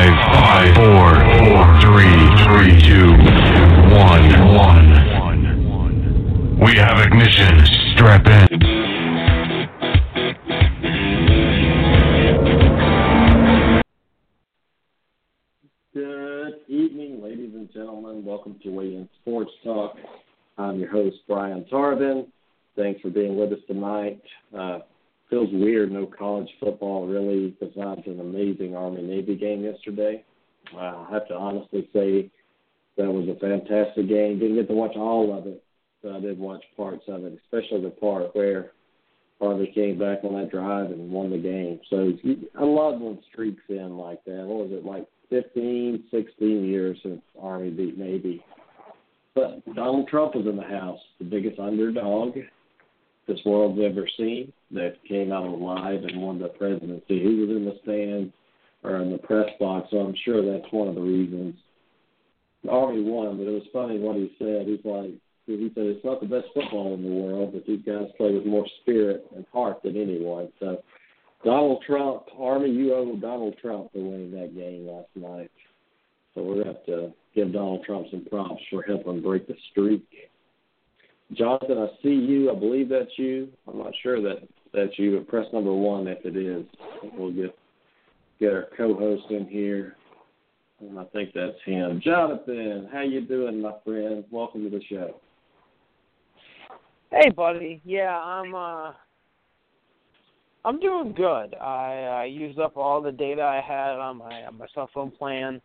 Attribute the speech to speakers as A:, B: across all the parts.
A: Five, five, four, four, three, three, two, one, one. We have ignition. Strap in.
B: Good evening, ladies and gentlemen. Welcome to Weigh Sports Talk. I'm your host, Brian Tarvin. Thanks for being with us tonight. Uh, feels weird, no college football really, besides an amazing Army Navy game yesterday. I have to honestly say that was a fantastic game. Didn't get to watch all of it, but I did watch parts of it, especially the part where Army came back on that drive and won the game. So I love when streaks in like that. What was it, like 15, 16 years since Army beat Navy? But Donald Trump was in the house, the biggest underdog this world's ever seen that came out alive and won the presidency. He was in the stands or in the press box, so I'm sure that's one of the reasons. Army won, but it was funny what he said. He's like, he said it's not the best football in the world, but these guys play with more spirit and heart than anyone. So Donald Trump, Army, you owe Donald Trump for winning that game last night. So we're going to have to give Donald Trump some props for helping break the streak. Jonathan, I see you. I believe that's you. I'm not sure that that's you, but press number one if it is. We'll get get our co-host in here, and I think that's him. Jonathan, how you doing, my friend? Welcome to the show.
C: Hey, buddy. Yeah, I'm. uh I'm doing good. I, I used up all the data I had on my on my cell phone plan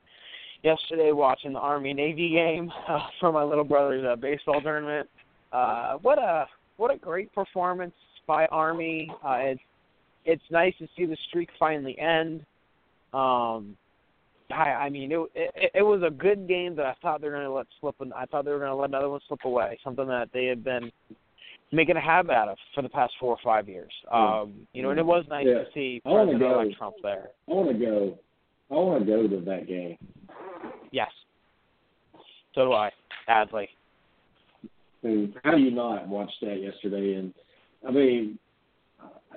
C: yesterday, watching the Army Navy game uh, for my little brother's uh, baseball tournament. Uh, what a what a great performance by Army. Uh, it's it's nice to see the streak finally end. Um, I, I mean, it, it it was a good game that I thought they were going to let slip. And I thought they were going to let another one slip away. Something that they had been making a habit out of for the past four or five years. Um, you know, and it was nice
B: Yeah.
C: to see President-elect. Trump there.
B: I want to go. I want to go to that game.
C: Yes. So do I. Sadly.
B: Mean, how do you not watch that yesterday? And I mean,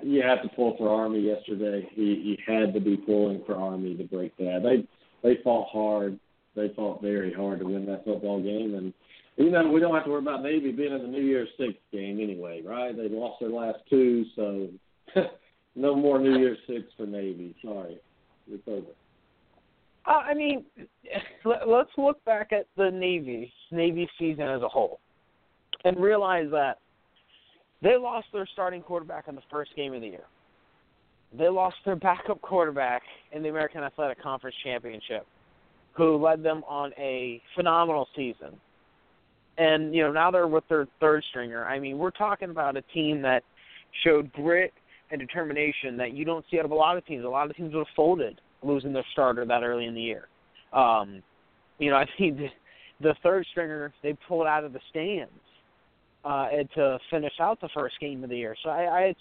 B: you have to pull for Army yesterday. You, you had to be pulling for Army to break that. They they fought hard. They fought very hard to win that football game. And you know, we don't have to worry about Navy being in the New Year's Six game anyway, right? They lost their last two, so no more New Year's Six for Navy. Sorry, it's over.
C: Uh, I mean, let's look back at the Navy Navy season as a whole, and realize that they lost their starting quarterback in the first game of the year. They lost their backup quarterback in the American Athletic Conference Championship, who led them on a phenomenal season. And you know now they're with their third stringer. I mean, we're talking about a team that showed grit and determination that you don't see out of a lot of teams. A lot of teams would have folded losing their starter that early in the year. Um, you know, I think the, the third stringer they pulled out of the stands uh, and to finish out the first game of the year. So I, I it's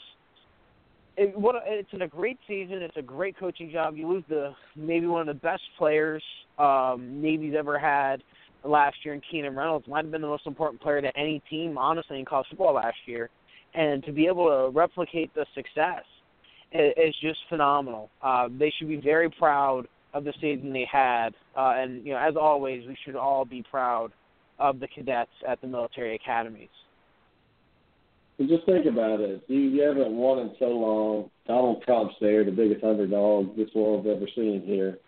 C: it, what it's a great season. It's a great coaching job. You lose the maybe one of the best players um, Navy's ever had last year in Keenan Reynolds. Might have been the most important player to any team, honestly, in college football last year. And to be able to replicate the success is just phenomenal. Uh, they should be very proud of the season they had, uh, and you know, as always, we should all be proud of the cadets at the military academies.
B: And just think about it. You, you haven't won in so long. Donald Trump's there, the biggest underdog this world's ever seen here,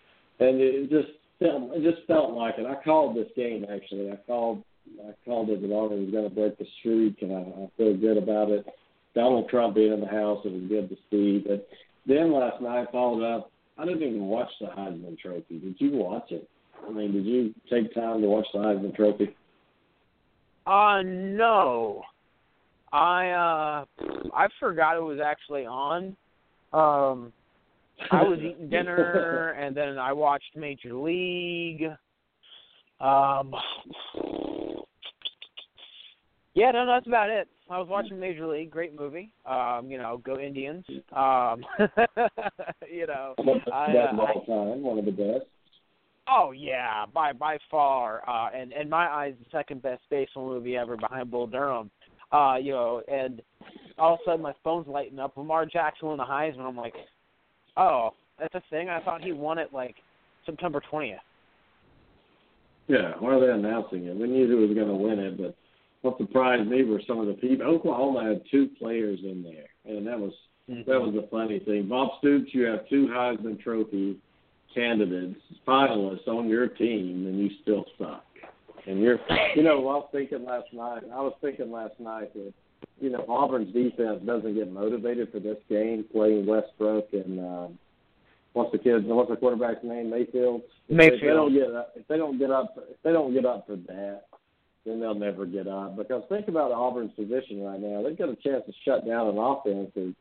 B: and it just felt, it just felt like it. I called this game actually. I called I called it that Army was going to break the streak, and I, I feel good about it. Donald Trump being in the house, it was good to see. But then last night, followed up. I didn't even watch the Heisman Trophy. Did you watch it? I mean, did you take time to watch the Heisman Trophy?
C: Uh no. I uh I forgot it was actually on. Um I was eating dinner and then I watched Major League. Um Yeah, no, that's about it. I was watching Major League, great movie. Um, you know, go Indians. Um you know, I, uh,
B: all time, one of the best.
C: Oh yeah, by by far, uh, and in my eyes, the second best baseball movie ever behind Bull Durham. Uh, you know, and all of a sudden my phone's lighting up. Lamar Jackson won the Heisman. I'm like, oh, that's a thing. I thought he won it like September twentieth.
B: Yeah, why are they announcing it? We knew who was going to win it, but what surprised me were some of the people. Oklahoma had two players in there, and that was
C: Mm-hmm.
B: that was the funny thing. Bob Stoops, you have two Heisman Trophy candidates, finalists on your team, and you still suck. And you're, you know, I was thinking last night. I was thinking last night that, you know, Auburn's defense doesn't get motivated for this game playing Westbrook and uh, what's the kid's what's the quarterback's name Mayfield. They- If they don't get up, if they don't get up, if they don't get up for that, then they'll never get up. Because think about Auburn's position right now. They've got a chance to shut down an offense and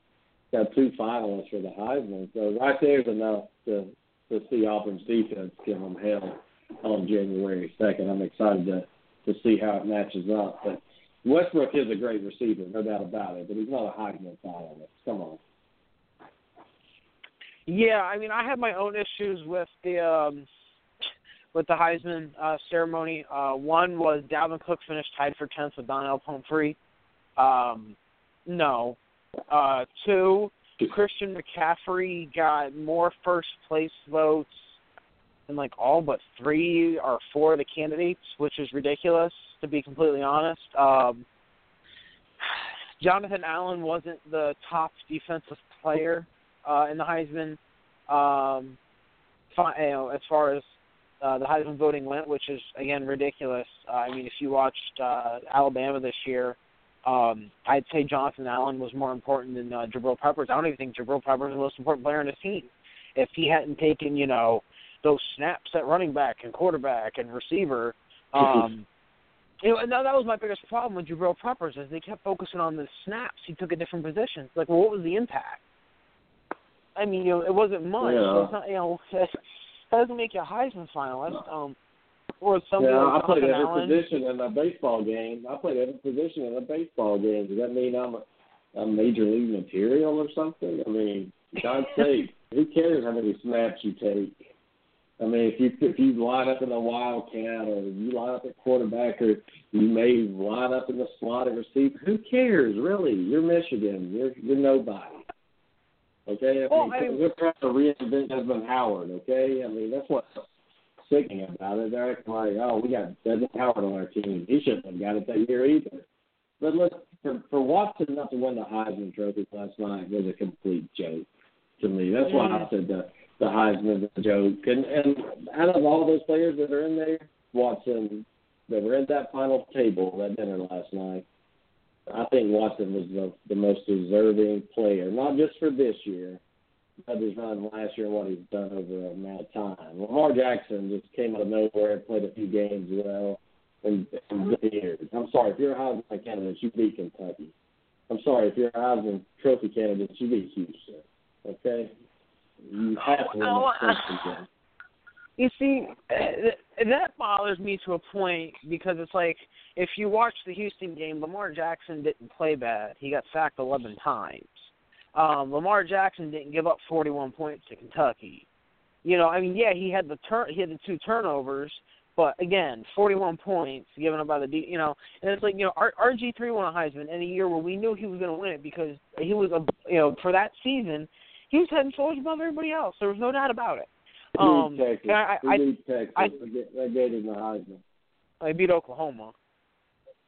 B: got two finalists for the Heisman. So right there's enough to to see Auburn's defense give them hell on January second. I'm excited to to see how it matches up. But Westbrook is a great receiver, no doubt about it. But he's not a Heisman finalist. Come on.
C: Yeah, I mean, I had my own issues with the um, with the Heisman uh, ceremony. Uh, one was Dalvin Cook finished tied for tenth with Donnell Pumphrey. Um, no. Uh, two, Christian McCaffrey got more first place votes than like all but three or four of the candidates, which is ridiculous to be completely honest. Um, Jonathan Allen wasn't the top defensive player uh, in the Heisman. Um, you know, as far as uh, the Heisman voting went, which is again ridiculous. Uh, I mean, if you watched uh, Alabama this year, um, I'd say Jonathan Allen was more important than uh, Jabril Peppers. I don't even think Jabril Peppers is the most important player on his team. If he hadn't taken, you know, those snaps at running back and quarterback and receiver, um, you know, and that, that was my biggest problem with Jabril Peppers is they kept focusing on the snaps. He took a different position. Like, well, what was the impact? I mean, you know, it wasn't much.
B: Yeah.
C: So it's not, you know, that doesn't make you a Heisman finalist. Um, or something
B: Yeah,
C: like
B: I played every
C: Allen.
B: position in a baseball game. I played every position in a baseball game. Does that mean I'm a, a major league material or something? I mean, God's sake, who cares how many snaps you take? I mean, if you if you line up in a wildcat or you line up at quarterback or you may line up in the slot at receiver, who cares really? You're Michigan. You're you're nobody. Okay, I
C: Well,
B: mean,
C: I mean-
B: we're trying to reinvent Desmond Howard. Okay, I mean that's what's sickening about it. They're acting like, oh, we got Desmond Howard on our team. He shouldn't have got it that year either. But look, for for Watson not to win the Heisman Trophy last night was a complete joke to me. That's why I said the the Heisman joke. And and out of all those players that are in there, Watson that were at that final table that dinner last night, I think Watson was the the most deserving player, not just for this year, but his run last year and what he's done over a amount of time. Lamar Jackson just came out of nowhere played a few games well and, and. I'm sorry, if you're a Heisman candidate, you beat Kentucky. I'm sorry, if you're a Heisman Trophy candidate, you beat Houston. Okay? You have to
C: Oh,
B: that Trophy.
C: You see, eh, that bothers me to a point because it's like if you watch the Houston game, Lamar Jackson didn't play bad. He got sacked 11 times. Um, Lamar Jackson didn't give up 41 points to Kentucky. You know, I mean, yeah, he had the turn, he had the two turnovers, but again, 41 points given up by the, D, you know, and it's like you know, R- RG three won a Heisman in a year where we knew he was going to win it because he was a, you know, for that season, he was head and shoulders above everybody else. There was no doubt about it. Um,
B: Texas.
C: I, I,
B: Texas.
C: I-
B: they gave him the Heisman.
C: I beat Oklahoma.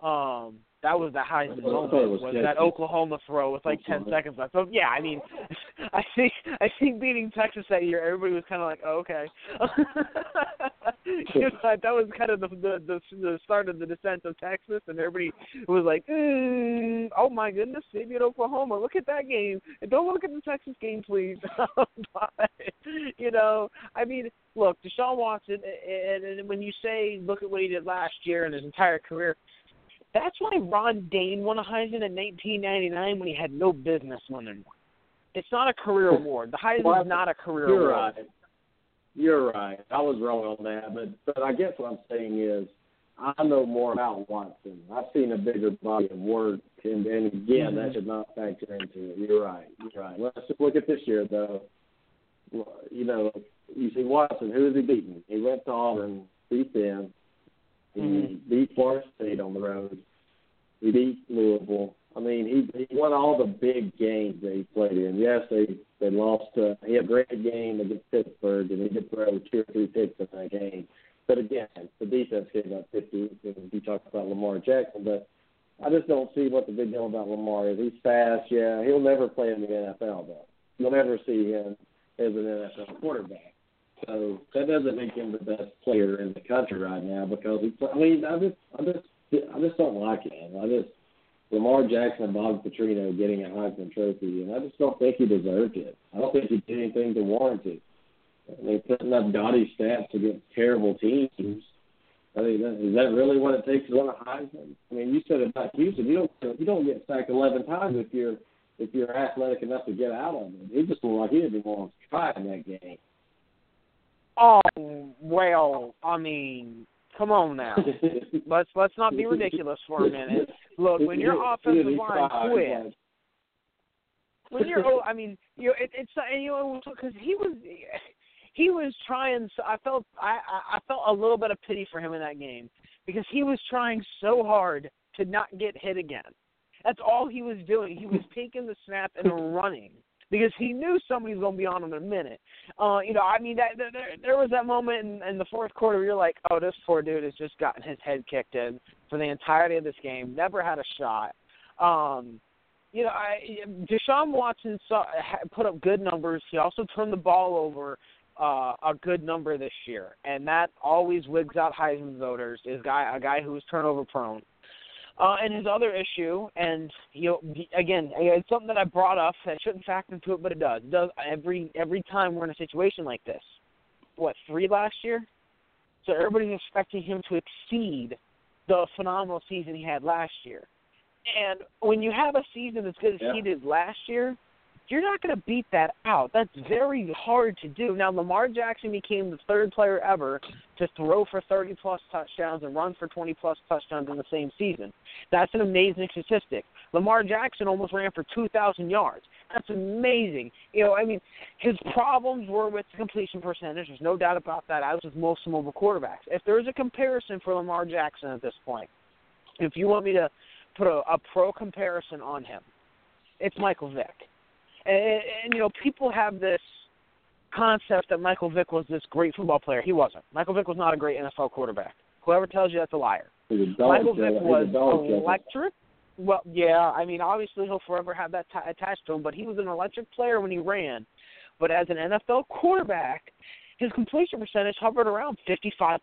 C: Um, that was the Heisman
B: I thought it
C: moment.
B: was
C: Was that Oklahoma throw with like ten seconds left? So yeah, I mean, I think I think beating Texas that year, everybody was kind of like, oh, okay. you know, that was kind of the, the the the start of the descent of Texas, and everybody was like, mm, oh my goodness, they beat Oklahoma. Look at that game. And don't look at the Texas game, please. but you know, I mean, look, Deshaun Watson, and, and when you say look at what he did last year and his entire career, that's why Ron Dayne won a Heisman in 1999 when he had no business winning one. It's not a career award. The Heisman's not a career award.
B: You're
C: award.
B: right. You're right. I was wrong on that, but but I guess what I'm saying is I know more about Watson. I've seen a bigger body of work, and, and again, that
C: Mhm.
B: should not factor into it. You're right. You're right. Let's just look at this year, though. You know, you see Watson. Who is he beating? He went to Auburn, beat them. He
C: Mhm.
B: beat Florida State on the road. He beat Louisville. I mean, he he won all the big games that he played in. Yes, they they lost. Uh, he had a great game against Pittsburgh, and he did throw two or three picks in that game. But again, the defense gave up 50. You talk about Lamar Jackson, but I just don't see what the big deal about Lamar is. He's fast, yeah. He'll never play in the NFL though. You'll never see him as an NFL quarterback. So that doesn't make him the best player in the country right now because he. I mean, I just, I just, I just don't like him. I just Lamar Jackson and Bobby Petrino getting a Heisman Trophy, and I just don't think he deserved it. I don't think he did anything to warrant it. They're putting up gaudy stats against terrible teams. I mean, is that really what it takes to win a Heisman? I mean, you said about Houston, you don't you don't get sacked eleven times if you're if you're athletic enough to get out of it. He just looked like he didn't want to try in that game.
C: Oh well, I mean, come on now. let's let's not be ridiculous for a minute. Look, when your offensive line quit, when you're, oh, I mean, you know, it, it's you know because he was he was trying. So I felt I I felt a little bit of pity for him in that game because he was trying so hard to not get hit again. That's all he was doing. He was taking the snap and running because he knew somebody's going to be on him in a minute. Uh, you know, I mean, that, there, there was that moment in, in the fourth quarter where you're like, oh, this poor dude has just gotten his head kicked in for the entirety of this game, never had a shot. Um, you know, I, Deshaun Watson saw, put up good numbers. He also turned the ball over uh, a good number this year, and that always wigs out Heisman voters. Is guy a guy who is turnover prone. Uh, and his other issue, and you know, again, it's something that I brought up. that shouldn't factor into it, but it does. It does every every time we're in a situation like this. What three last year? So everybody's expecting him to exceed the phenomenal season he had last year. And when you have a season as good as
B: yeah.
C: he did last year, you're not going to beat that out. That's very hard to do. Now, Lamar Jackson became the third player ever to throw for 30 plus touchdowns and run for 20 plus touchdowns in the same season. That's an amazing statistic. Lamar Jackson almost ran for 2,000 yards. That's amazing. You know, I mean, his problems were with the completion percentage. There's no doubt about that, as with most mobile quarterbacks. If there's a comparison for Lamar Jackson at this point, if you want me to put a, a pro comparison on him, it's Michael Vick and, and you know, people have this concept that Michael Vick was this great football player. He wasn't. Michael Vick was not a great NFL quarterback. Whoever tells you that's a liar. Michael Vick was electric. Well, yeah, I mean, obviously he'll forever have that t- attached to him, but he was an electric player when he ran. But as an NFL quarterback, his completion percentage hovered around 55%.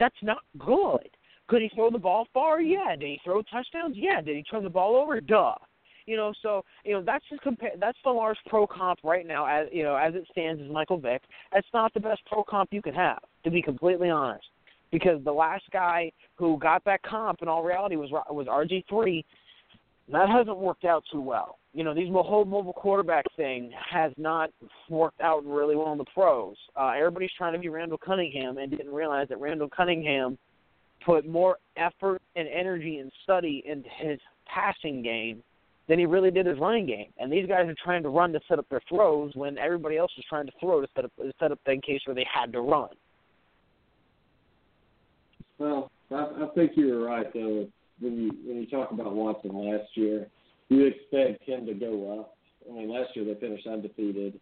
C: That's not good. Could he throw the ball far? Yeah. Did he throw touchdowns? Yeah. Did he turn the ball over? Duh. You know, so you know that's just compare. That's the large pro comp right now, as you know, as it stands, is Michael Vick. That's not the best pro comp you can have, to be completely honest, because the last guy who got that comp in all reality was was RG three. That hasn't worked out too well. You know, these whole mobile quarterback thing has not worked out really well in the pros. Uh, everybody's trying to be Randall Cunningham and didn't realize that Randall Cunningham put more effort and energy and study into his passing game than he really did his running game. And these guys are trying to run to set up their throws when everybody else is trying to throw to set up set up in case where they had to run.
B: Well, I, I think you were right though. When you when you talk about Watson last year, you expect him to go up. I mean, last year they finished undefeated,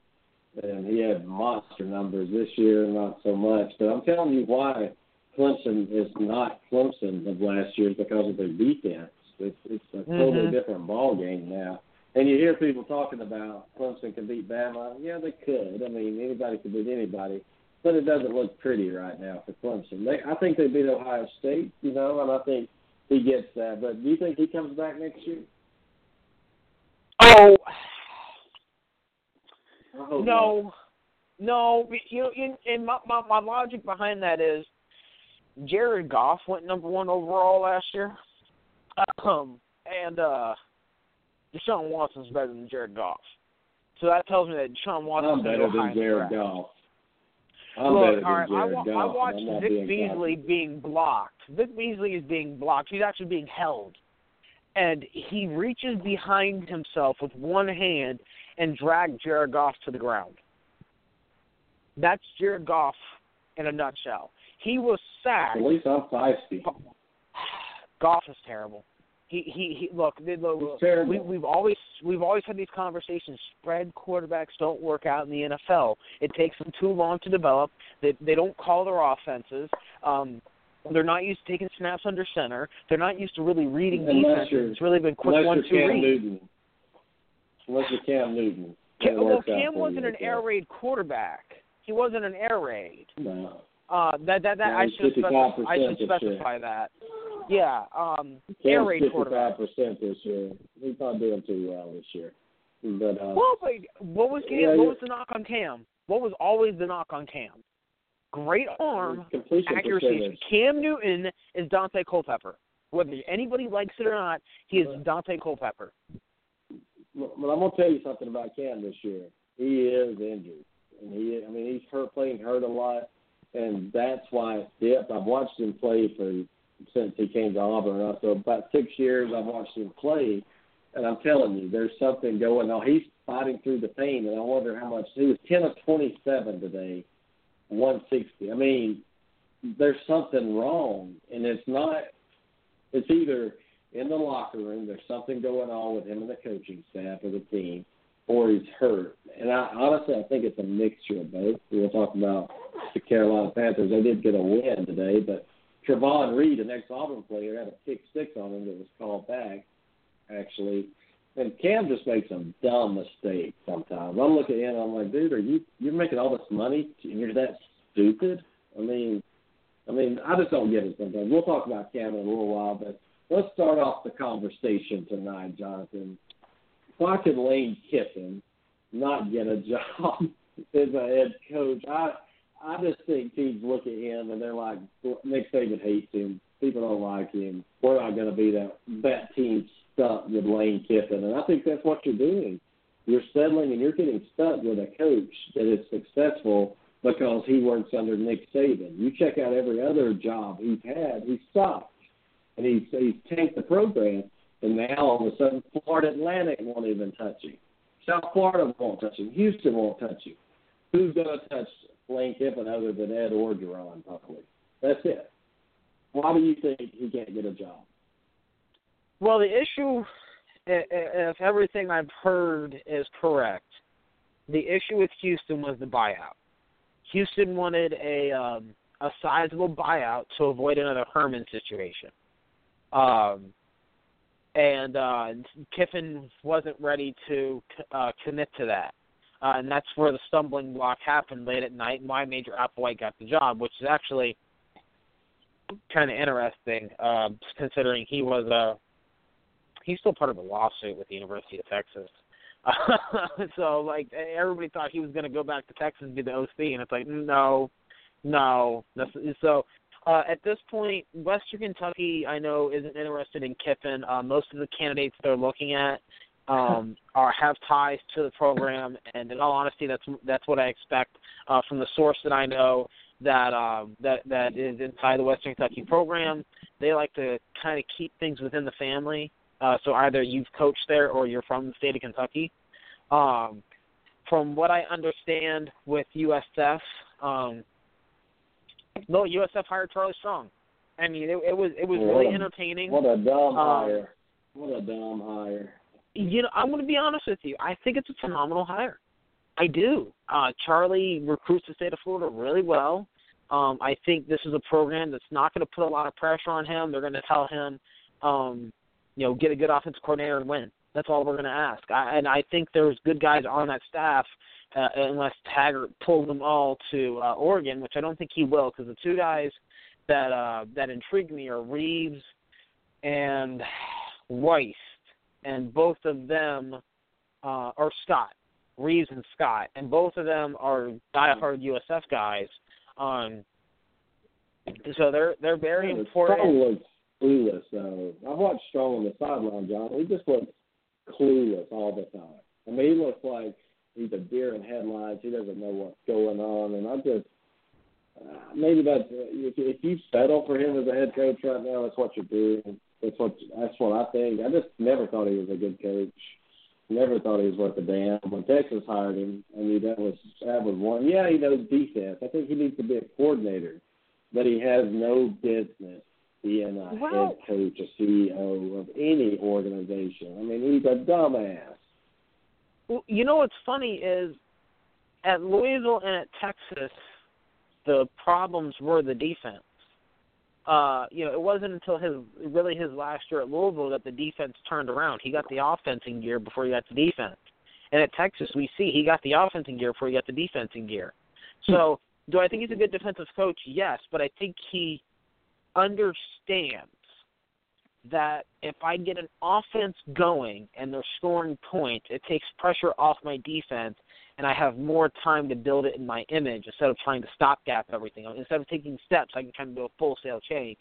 B: and he had monster numbers. This year, not so much. But I'm telling you why Clemson is not Clemson of last year is because of their defense. It's it's a totally mm-hmm. different ball game now. And you hear people talking about Clemson can beat Bama. Yeah, they could. I mean, anybody could beat anybody, but it doesn't look pretty right now for Clemson. They, I think they beat Ohio State, you know, and I think he gets that. But do you think he comes back next year?
C: Oh, no, not. no. You know, in, in my, my my logic behind that is Jared Goff went number one overall last year. Um, and uh, Deshaun Watson's better than Jared Goff. So that tells me that Deshaun Watson's
B: better than Jared Goff.
C: I'm Look, all right, I, I watched Vic Beasley being blocked. Vic Beasley is being blocked. He's actually being held. And he reaches behind himself with one hand and drags Jared Goff to the ground. That's Jared Goff in a nutshell. He was sacked.
B: At least I'm feisty.
C: Goff is terrible. He he, he look, they, look
B: terrible.
C: we we've always we've always had these conversations. Spread quarterbacks don't work out in the NFL. It takes them too long to develop. They they don't call their offenses. Um they're not used to taking snaps under center. They're not used to really reading
B: Unless
C: defenses. It's really been quick one two read.
B: Newton. Unless you're Cam Newton.
C: Cam, well, Cam wasn't an air raid quarterback. He wasn't an air raid.
B: No.
C: Uh, that that that I should specify, I should
B: year.
C: specify that. Yeah, um, air raid quarterback.
B: 55% this year. He's not doing too well this year. But uh,
C: Well, but what was Cam,
B: Yeah,
C: what was the knock on Cam? What was always the knock on Cam? Great arm, accuracy.
B: percentage.
C: Cam Newton is Daunte Culpepper. Whether anybody likes it or not, he is Daunte Culpepper.
B: Well, I'm gonna tell you something about Cam this year. He is injured, and he, I mean, he's hurt, playing hurt a lot, and that's why dipped. I've watched him play for since he came to Auburn. So about six years, I've watched him play, and I'm telling you, there's something going on. He's fighting through the pain, and I wonder how much. He was 10 of 27 today, 160. I mean, there's something wrong, and it's not. It's either in the locker room. There's something going on with him and the coaching staff or the team, or he's hurt. And I honestly, I think it's a mixture of both. We were talking about the Carolina Panthers. They did get a win today, but Trovon Reed, an ex-Auburn player, had a kick six on him that was called back, actually. And Cam just makes some dumb mistakes sometimes. I look at him, I'm like, dude, are you you're making all this money and you're that stupid? I mean, I mean, I just don't get it sometimes. We'll talk about Cam in a little while, but let's start off the conversation tonight, Jonathan. Could Lane Kiffin not get a job as a head coach? I I just think teams look at him and they're like, Nick Saban hates him. People don't like him. We're not going to be that that team stuck with Lane Kiffin, and I think that's what you're doing. You're settling and you're getting stuck with a coach that is successful because he works under Nick Saban. You check out every other job he's had, he's sucked. And he's he's tanked the program and now all of a sudden Florida Atlantic won't even touch him. South Florida won't touch him. Houston won't touch him. Who's gonna touch Lane Kiffin other than Ed Orgeron probably? That's it. Why do you think he can't get a job?
C: Well, the issue, if everything I've heard is correct, the issue with Houston was the buyout. Houston wanted a um, a sizable buyout to avoid another Herman situation, um, and uh, Kiffin wasn't ready to uh, commit to that. Uh, and that's where the stumbling block happened late at night, and why Major Applewhite got the job, which is actually kind of interesting, uh, considering he was a he's still part of a lawsuit with the University of Texas. so like everybody thought he was going to go back to Texas and be the OC, and it's like no, no. So uh, at this point, Western Kentucky I know isn't interested in Kiffin. Uh, most of the candidates they're looking at um, are have ties to the program, and in all honesty, that's that's what I expect uh, from the source that I know that um, that that is inside the Western Kentucky program. They like to kind of keep things within the family. Uh, so either you've coached there or you're from the state of Kentucky. Um, from what I understand with USF, um, no, USF hired Charlie Strong. I mean, it, it was it was
B: What
C: really
B: a-
C: entertaining.
B: What a dumb
C: Um,
B: hire. What a dumb hire.
C: you know, I'm going to be honest with you. I think it's a phenomenal hire. I do. Uh, Charlie recruits the state of Florida really well. Um, I think this is a program that's not going to put a lot of pressure on him. They're going to tell him, um, you know, get a good offensive coordinator and win. That's all we're going to ask. I, and I think there's good guys on that staff, uh, unless Taggart pulls them all to uh, Oregon, which I don't think he will, because the two guys that uh, that intrigue me are Reeves and Weiss, and both of them uh, or Scott, Reeves and Scott, and both of them are diehard USF guys. Um, so they're they're very
B: Yeah,
C: important.
B: Strong looks clueless though. I've watched Strong on the sideline, John. He just looks clueless all the time. I mean, he looks like he's a deer in headlights. He doesn't know what's going on, and I just uh, maybe that's if, if you settle for him as a head coach right now, that's what you're doing. That's what that's what I think. I just never thought he was a good coach. Never thought he was worth a damn. When Texas hired him, I mean that was that was one. Yeah, he knows defense. I think he needs to be a coordinator, but he has no business being a
C: well,
B: head coach, a CEO of any organization. I mean, he's a dumbass.
C: You know what's funny is at Louisville and at Texas, the problems were the defense. Uh, you know, it wasn't until his really his last year at Louisville that the defense turned around. He got the offense gear before he got the defense. And at Texas, we see he got the offense gear before he got the defense gear. So, do I think he's a good defensive coach? Yes, but I think he understands that if I get an offense going and they're scoring points, it takes pressure off my defense and I have more time to build it in my image instead of trying to stopgap everything. Instead of taking steps, I can kind of do a full scale change.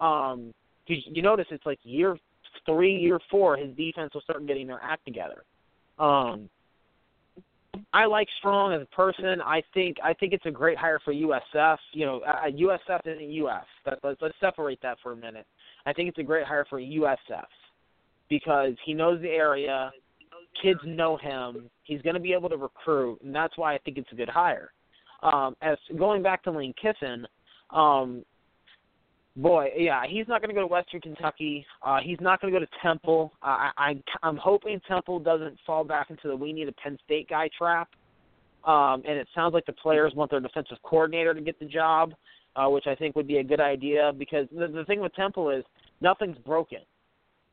C: Um, you, you notice it's like year three, year four, his defense will start getting their act together. Um, I like Strong as a person. I think I think it's a great hire for USF. You know, uh, USF isn't UF. Let, let's let's separate that for a minute. I think it's a great hire for USF because he knows the area. Kids know him. He's going to be able to recruit, and that's why I think it's a good hire. Um, as going back to Lane Kiffin, um, boy, yeah, he's not going to go to Western Kentucky. Uh, he's not going to go to Temple. Uh, I, I, I'm hoping Temple doesn't fall back into the we need a Penn State guy trap. Um, and it sounds like the players want their defensive coordinator to get the job, uh, which I think would be a good idea because the, the thing with Temple is nothing's broken.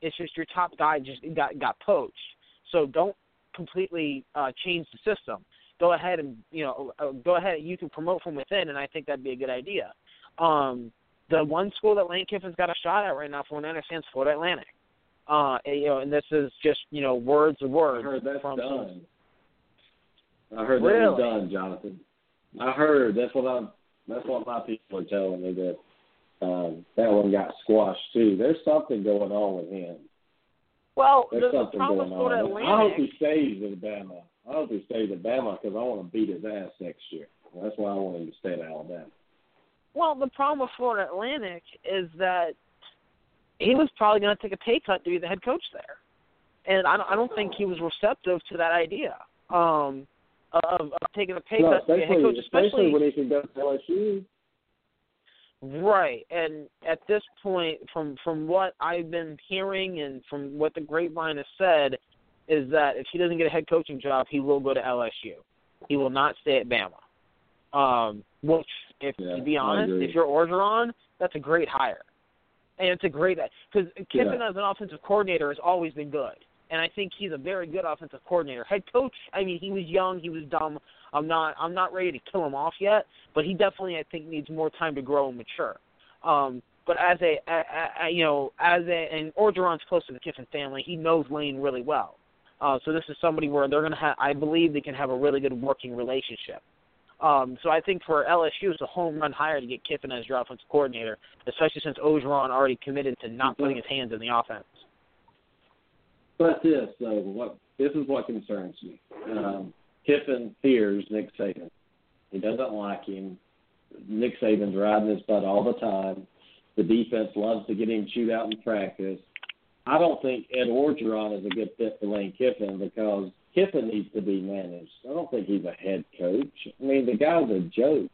C: It's just your top guy just got got poached. So don't completely uh, change the system. Go ahead and you know uh, go ahead. You can promote from within, and I think that'd be a good idea. Um, the one school that Lane Kiffin's got a shot at right now, from what I understand, is Florida Atlantic. Uh, and, you know, and this is just you know words of words.
B: I heard that's
C: from
B: done. I heard
C: really?
B: that was done, Jonathan. I heard that's what I'm. That's what my people are telling me that um, that one got squashed too. There's something going on with him.
C: Well,
B: There's
C: the, the
B: something
C: problem
B: going on.
C: Atlantic.
B: I hope he stays at Alabama. I hope he stays at Alabama because I want to beat his ass next year. That's why I want him to stay at Alabama.
C: Well, the problem with Florida Atlantic is that he was probably going to take a pay cut to be the head coach there, and I don't, I don't think he was receptive to that idea um, of, of taking a pay
B: no,
C: cut to be a head coach,
B: especially when he can go to LSU.
C: Right, and at this point, from from what I've been hearing and from what the grapevine has said, is that if he doesn't get a head coaching job, he will go to LSU. He will not stay at Bama. Um, which, if
B: Yeah,
C: to be honest, if you're Orgeron, that's a great hire, and it's a great because Kiffin
B: Yeah.
C: as an offensive coordinator has always been good, and I think he's a very good offensive coordinator. Head coach, I mean, he was young, he was dumb. I'm not I'm not ready to kill him off yet, but he definitely I think needs more time to grow and mature. Um, but as a, a, a you know as a and Orgeron's close to the Kiffin family, he knows Lane really well. Uh, so this is somebody where they're gonna have I believe they can have a really good working relationship. Um, so I think for LSU it's a home run hire to get Kiffin as your offensive coordinator, especially since Orgeron already committed to not putting his hands in the offense.
B: But this, though, what this is what concerns me. Um, Kiffin fears Nick Saban. He doesn't like him. Nick Saban's riding his butt all the time. The defense loves to get him chewed out in practice. I don't think Ed Orgeron is a good fit for Lane Kiffin because Kiffin needs to be managed. I don't think he's a head coach. I mean, the guy's a joke.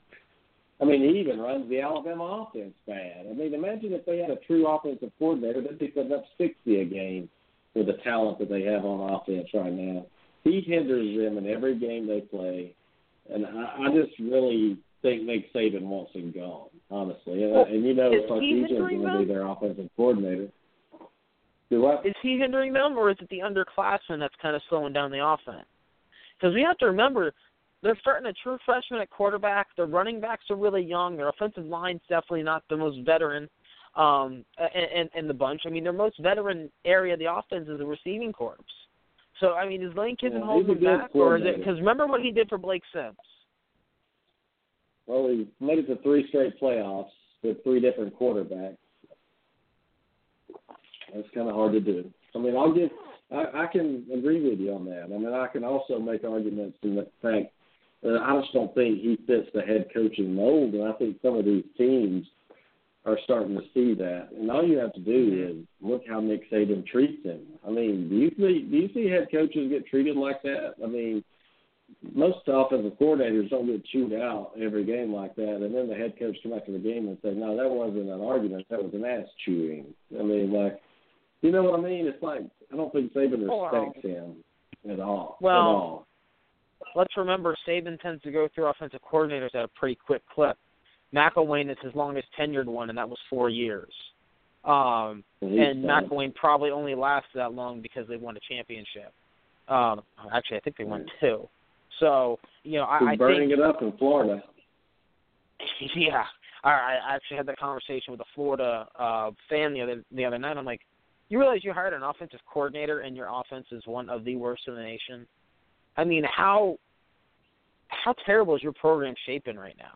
B: I mean, he even runs the Alabama offense bad. I mean, imagine if they had a true offensive coordinator, they'd be putting up 60 a game with the talent that they have on offense right now. He hinders them in every game they play, and I, I just really think Nick Saban wants him gone, honestly. And,
C: Well,
B: and you know, Sarkisian's going to be their offensive coordinator. Do what?
C: Is he hindering them, or is it the underclassmen that's kind of slowing down the offense? Because we have to remember, they're starting a true freshman at quarterback. Their running backs are really young. Their offensive line's definitely not the most veteran um, in, in the bunch. I mean, their most veteran area of the offense is the receiving corps. So, I mean, is Lane Kiffin
B: Yeah,
C: back, or is it because remember what he did for Blake Sims?
B: Well, he made it to three straight playoffs with three different quarterbacks. That's kind of hard to do. I mean, I'll give. I, I can agree with you on that. I mean, I can also make arguments in the fact that I just don't think he fits the head coaching mold, and I think some of these teams are starting to see that. And all you have to do mm-hmm. is look how Nick Saban treats him. I mean, do you see do you see head coaches get treated like that? I mean, most offensive coordinators don't get chewed out every game like that, and then the head coach come after the game and say, "No, that wasn't an argument. That was an ass chewing." I mean, like, you know what I mean? It's like I don't think Saban respects him at all.
C: Well,
B: at all.
C: let's remember Saban tends to go through offensive coordinators at a pretty quick clip. McElwain is his longest tenured one, and that was four years. Um, and McElwain probably only lasted that long because they won a championship. Um, actually, I think they won two. So you know, I, I
B: burning
C: think,
B: it up in Florida.
C: Yeah, I, I actually had that conversation with a Florida uh, fan the other the other night. I'm like, you realize you hired an offensive coordinator and your offense is one of the worst in the nation. I mean, how how terrible is your program shaping right now?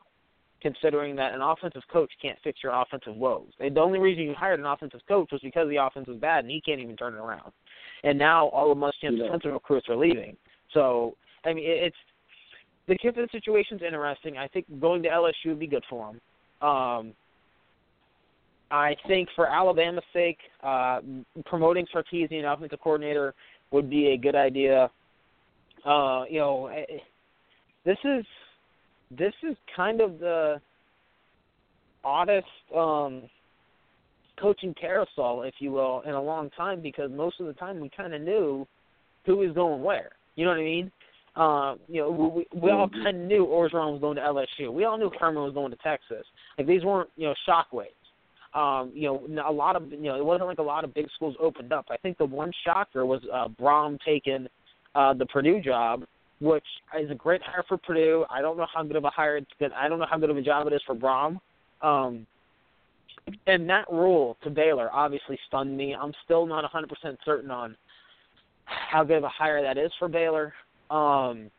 C: Considering that an offensive coach can't fix your offensive woes. And the only reason you hired an offensive coach was because the offense was bad and he can't even turn it around. And now all of Muschamp's
B: Yeah.
C: defensive recruits are leaving. So I mean, it's the Kiffin situation's interesting. I think going to LSU would be good for him. Um, I think for Alabama's sake, uh, promoting Sarkisian offensive coordinator would be a good idea. Uh, you know, this is this is kind of the oddest um, coaching carousel, if you will, in a long time because most of the time we kind of knew who was going where. You know what I mean? Uh, you know, we we all kind of knew Orgeron was going to LSU. We all knew Herman was going to Texas. Like these weren't you know shockwaves. Um, you know, a lot of you know it wasn't like a lot of big schools opened up. I think the one shocker was uh, Brohm taking uh, the Purdue job, which is a great hire for Purdue. I don't know how good of a hire it's. I don't know how good of a job it is for Brohm. Um, and that Rhule to Baylor obviously stunned me. I'm still not 100% certain on how good of a hire that is for Baylor. Um,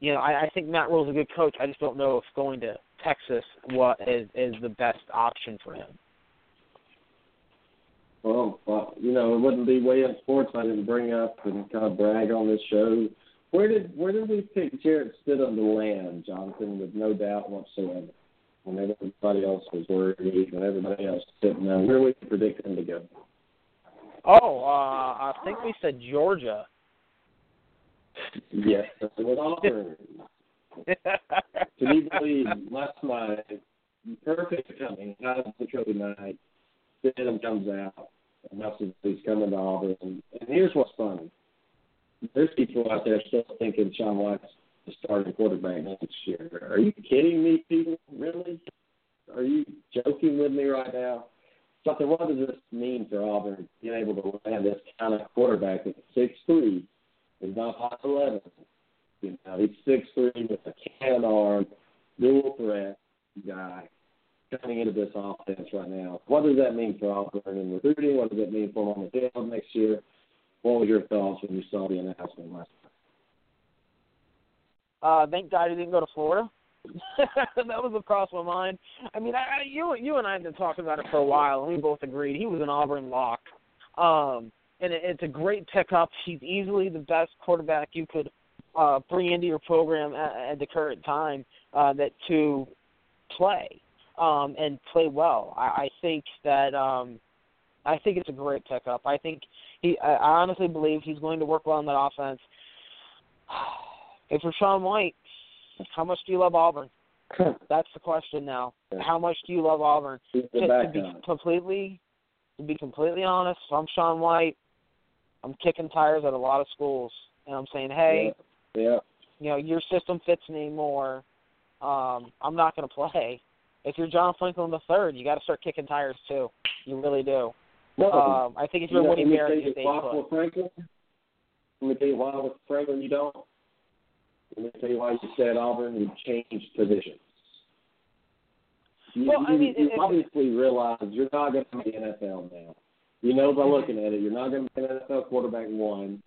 C: you know, I, I think Matt Rhule's a good coach. I just don't know if going to Texas what is is the best option for him.
B: Well, well, you know, it wouldn't be way in sports I didn't bring up and kind of brag on this show. Where did where did we pick Jarrett Stidham to land, Jonathan? With no doubt whatsoever. When everybody else was worried and everybody else was sitting there, where we predict him to go?
C: Oh, uh, I think we said Georgia.
B: Yes, that's what Auburn. Can you believe last night, perfect coming, out of the trophy night, Stidham comes out, announces he's coming to Auburn. And here's what's funny. There's people out there still thinking Sean White's the starting quarterback next year. Are you kidding me, people? Really? Are you joking with me right now? Something, what does this mean for Auburn being able to land this kind of quarterback at six three? He's not five eleven. You know, he's six three with a cannon arm, dual threat guy coming into this offense right now. What does that mean for Auburn in recruiting? What does it mean for him on the field next year? What was your thoughts when you saw the announcement last night?
C: Uh, thank God he didn't go to Florida. that was across my mind. I mean, I, you you and I have been talking about it for a while, and we both agreed he was an Auburn lock. Um, and it, it's a great pickup. He's easily the best quarterback you could uh, bring into your program at, at the current time uh, that to play um, and play well. I, I think that um, I think it's a great pickup. I think he. I, I honestly believe he's going to work well in that offense. If you're Sean White, how much do you love Auburn? That's the question now. How much do you love Auburn? To, to be completely, to be completely honest, if I'm Sean White, I'm kicking tires at a lot of schools, and I'm saying, hey,
B: Yeah.
C: you know, your system fits me more. Um, I'm not going to play. If you're John Franklin the third, you got to start kicking tires too. You really do.
B: No.
C: Um, I think if you're
B: you know,
C: Woody
B: let me
C: Barrett,
B: tell
C: you
B: you
C: stay
B: why
C: put.
B: with Franklin. Let me tell you why with Franklin you don't. Let me tell you why you said Auburn you changed positions. You,
C: Well, I
B: you,
C: mean,
B: you
C: if-
B: obviously realize you're not going to be NFL now. You know by looking at it, you're not going to be an NFL quarterback one.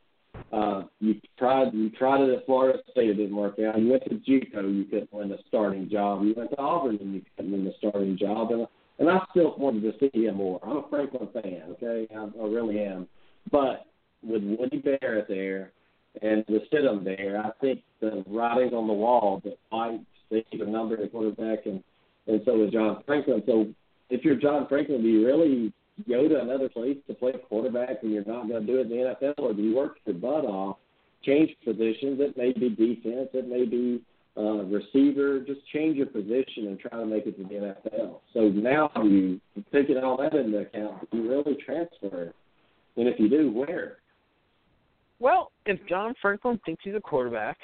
B: Uh, you tried you tried it at Florida State, it didn't work out. You went to JUCO, you couldn't win the starting job. You went to Auburn, and you couldn't win the starting job. And and I still wanted to see him more. I'm a Franklin fan, okay, I, I really am. But with Woody Barrett there and with Stidham there, I think the writing's on the wall that White, they keep a number at quarterback, and and so is John Franklin. So if you're John Franklin, do you really go to another place to play quarterback and you're not going to do it in the NFL, or do you work your butt off change positions. It may be defense. It may be uh, receiver. Just change your position and try to make it to the NFL. So now you taking all that into account. You really transfer? And if you do, where?
C: Well, if John Franklin thinks he's a quarterback,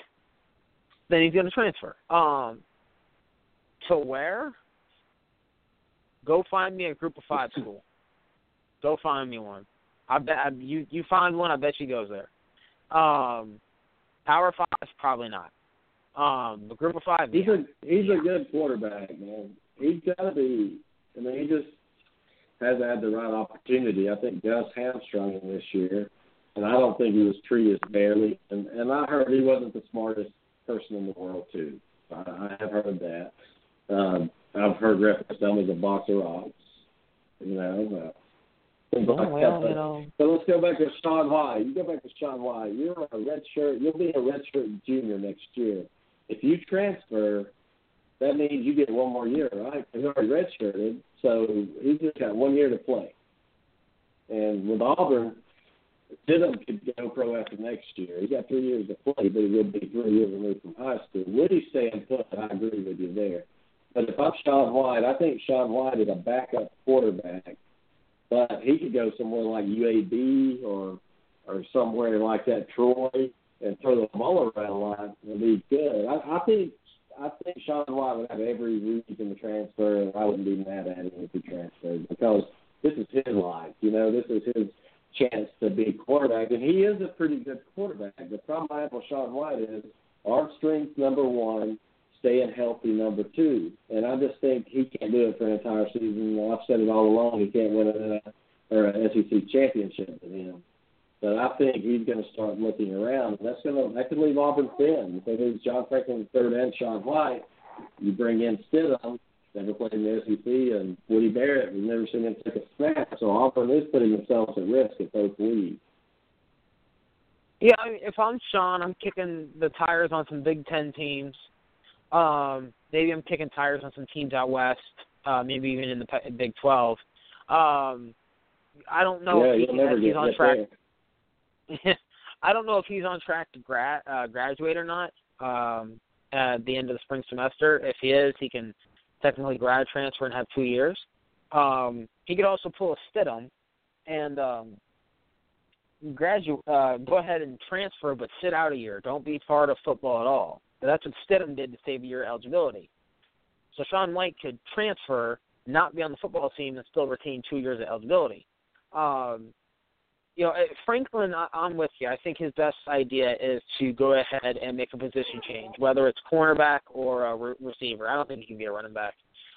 C: then he's going to transfer. Um, to where? Go find me a group of five school. Go find me one. I bet you you find one. I bet she goes there. Um, Power five, probably not. Um, the group of five.
B: He's
C: yeah.
B: a he's a good quarterback, man. He's got to be. I mean, he just hasn't had the right opportunity. I think Gus hamstrung him this year, and I don't think he was treated fairly. And and I heard he wasn't the smartest person in the world too. I, I have heard that. Um, I've heard reference to him as a box of rocks. You know. Uh,
C: Oh, well,
B: that.
C: you know.
B: So let's go back to Sean White. You go back to Sean White. You're a red shirt. You'll be a red shirt junior next year. If you transfer, that means you get one more year, right? He's already redshirted, so he's just got one year to play. And with Auburn, Stidham could go pro after next year. He got three years to play, but he would be three years removed from high school. Woody staying put, I agree with you there. But if I'm Sean White, I think Sean White is a backup quarterback, but he could go somewhere like UAB or or somewhere like that, Troy, and throw the ball around a lot and be good. I, I think I think Sean White would have every reason to transfer, and I wouldn't be mad at him if he transferred because this is his life. You know, this is his chance to be quarterback, and he is a pretty good quarterback. The problem I have with Sean White is arm strength number one, staying healthy number two, and I just think he can't do it for an entire season. I've said it all along. He can't win an or an SEC championship with him. But I think he's going to start looking around. That's going to that could leave Auburn thin. If they lose John Franklin third and Sean White, you bring in Stidham, never played in the SEC, and Woody Barrett. We've never seen him take a snap. So Auburn is putting themselves at risk at both leagues.
C: Yeah, I mean, if I'm Sean, I'm kicking the tires on some Big Ten teams. Um, maybe I'm kicking tires on some teams out west. Uh, maybe even in the Big Twelve. Um, I don't know
B: yeah,
C: if, he,
B: never
C: if he's
B: get
C: on track. I don't know if he's on track to gra- uh, graduate or not um, at the end of the spring semester. If he is, he can technically grad transfer and have two years. Um, he could also pull a Stidham and um, graduate. Uh, go ahead and transfer, but sit out a year. Don't be part of football at all. That's what Stidham did to save your eligibility. So Sean White could transfer, not be on the football team, and still retain two years of eligibility. Um, you know, eh, Franklin, I'm with you. I think his best idea is to go ahead and make a position change, whether it's cornerback or a re- receiver. I don't think he can be a running back,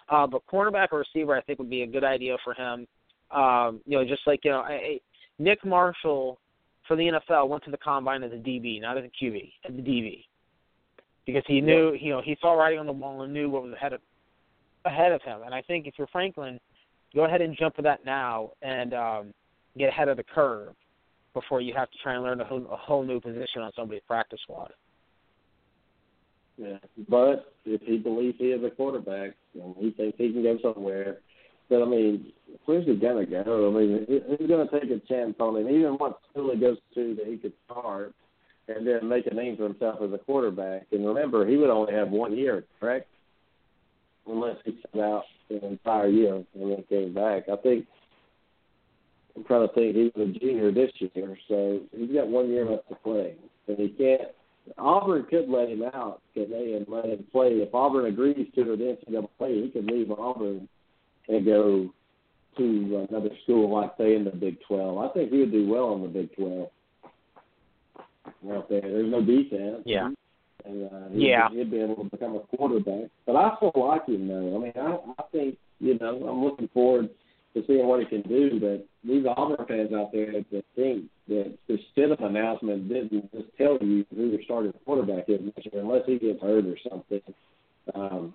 C: uh, but cornerback or receiver, I think would be a good idea for him. Um, you know, just like you know, I, Nick Marshall for the NFL went to the combine as a DB, not as a QB, as a DB, because he knew, you know, he saw writing on the wall and knew what was ahead of ahead of him. And I think if you're Franklin, go ahead and jump for that now and um, get ahead of the curve before you have to try and learn a whole, a whole new position on somebody's practice squad.
B: Yeah, but if he believes he is a quarterback and he thinks he can go somewhere, but I mean, where's he gonna go? I mean, he's gonna take a chance on him. Even school he goes to that he could start and then make a name for himself as a quarterback. And remember, he would only have one year, correct? Unless he sat out an entire year and then came back. I think I'm trying to think. He was a junior this year, so he's got one year left to play, and he can't. Auburn could let him out, could they, and let him play. If Auburn agrees to the NCAA, he could leave Auburn and go to another school, like say in the Big Twelve. I think he would do well in the Big Twelve. Out there, there's no defense.
C: Yeah.
B: And, uh, he'd,
C: Yeah.
B: he'd be able to become a quarterback. But I still like him though. I mean, I, I think you know I'm looking forward to seeing what he can do. But these Auburn fans out there that think that the Stidham announcement didn't just tell you who their starting quarterback is, unless he gets hurt or something. Um,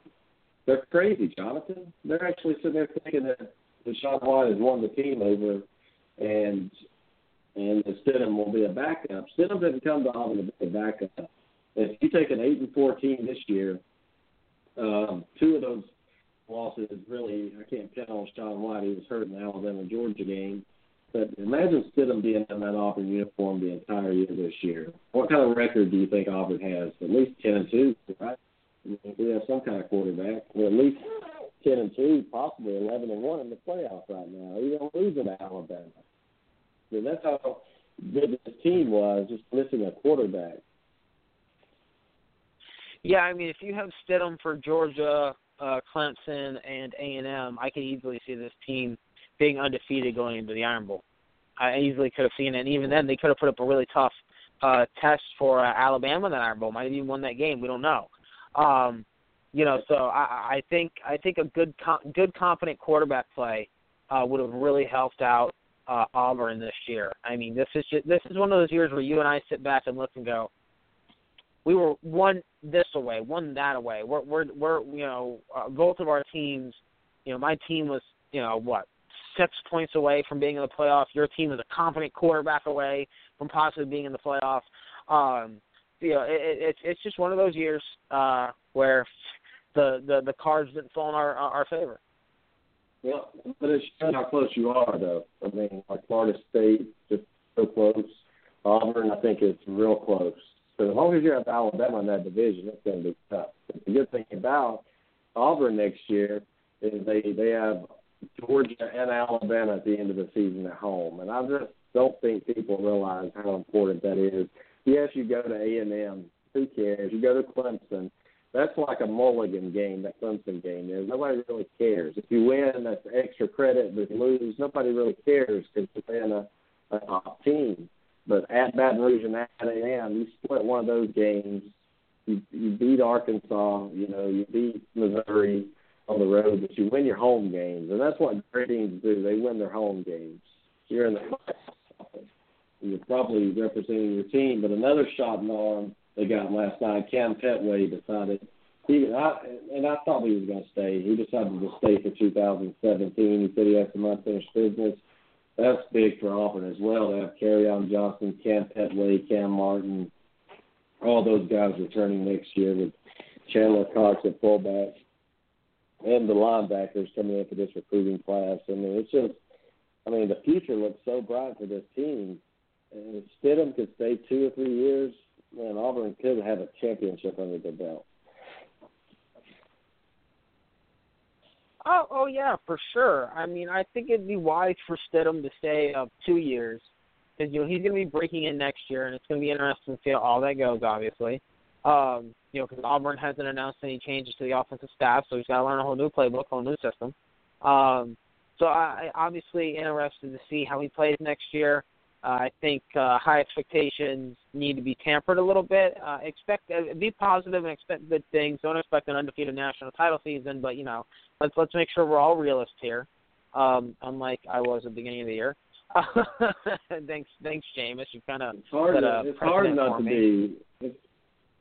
B: they're crazy, Jonathan. They're actually sitting there thinking that Deshaun White has won the team over, and and that Stidham will be a backup. Stidham didn't come to Auburn to be a backup. If you take an eight and four team this year, um, two of those losses really I can't on Sean White. He was hurt in the Alabama Georgia game, But imagine Stidham being in that Auburn uniform the entire year this year. What kind of record do you think Auburn has? At least ten and two, right? I mean, we have some kind of quarterback. Well, at least ten and two, possibly eleven and one in the playoffs right now. Don't lose to Alabama. I that's how good this team was, just missing a quarterback.
C: Yeah, I mean, if you have Stidham for Georgia, uh, Clemson, and A and M, I could easily see this team being undefeated going into the Iron Bowl. I easily could have seen it. And even then, they could have put up a really tough uh, test for uh, Alabama in the Iron Bowl. Might have even won that game. We don't know. Um, you know, so I, I think I think a good good confident quarterback play uh, would have really helped out uh, Auburn this year. I mean, this is just, this is one of those years where you and I sit back and look and go, we were one this away, one that away. We're we're we're you know uh, both of our teams. You know, my team was you know what six points away from being in the playoff. Your team is a confident quarterback away from possibly being in the playoff. Um, you know, it, it's it's just one of those years uh, where the, the the cards didn't fall in our our favor.
B: Yeah, but it's how close you are, though. I mean, like Florida State, just so close. Auburn, I think it's real close. So as long as you have Alabama in that division, it's going to be tough. But the good thing about Auburn next year is they they have Georgia and Alabama at the end of the season at home, and I just don't think people realize how important that is. Yes, you go to A and M. Who cares? You go to Clemson. That's like a mulligan game. That Clemson game is. Nobody really cares. If you win, that's extra credit. But if you lose, nobody really cares because you're playing a, a top team. But at Baton Rouge and at A&M, you split one of those games. You, you beat Arkansas. You know, you beat Missouri on the road, but you win your home games, and that's what great teams do. They win their home games. You're in the you're probably representing your team. But another shot in the arm they got last night. Cam Petway decided he I, and I thought he was going to stay. He decided to stay for 2017. He said he had some unfinished business that's big for Auburn as well to have Kerryon Johnson, Cam Petway, Cam Martin, all those guys returning next year with Chandler Cox at fullback and the linebackers coming in for this recruiting class. I mean, it's just, I mean, the future looks so bright for this team. And if Stidham could stay two or three years, man, Auburn could have a championship under their belt.
C: Oh, oh yeah, for sure. I mean, I think it'd be wise for Stidham to stay uh, two years because you know he's going to be breaking in next year, and it's going to be interesting to see how all that goes. Obviously, um, you know, because Auburn hasn't announced any changes to the offensive staff, so he's got to learn a whole new playbook, whole new system. Um, so I obviously interested to see how he plays next year. Uh, I think uh, high expectations need to be tempered a little bit. Uh, expect uh, be positive and expect good things. Don't expect an undefeated national title season, but you know, let's let's make sure we're all realists here. Um, unlike I was at the beginning of the year. thanks, thanks, Jameis. You kind of
B: it's hard. a it's hard not to
C: me.
B: be. It's,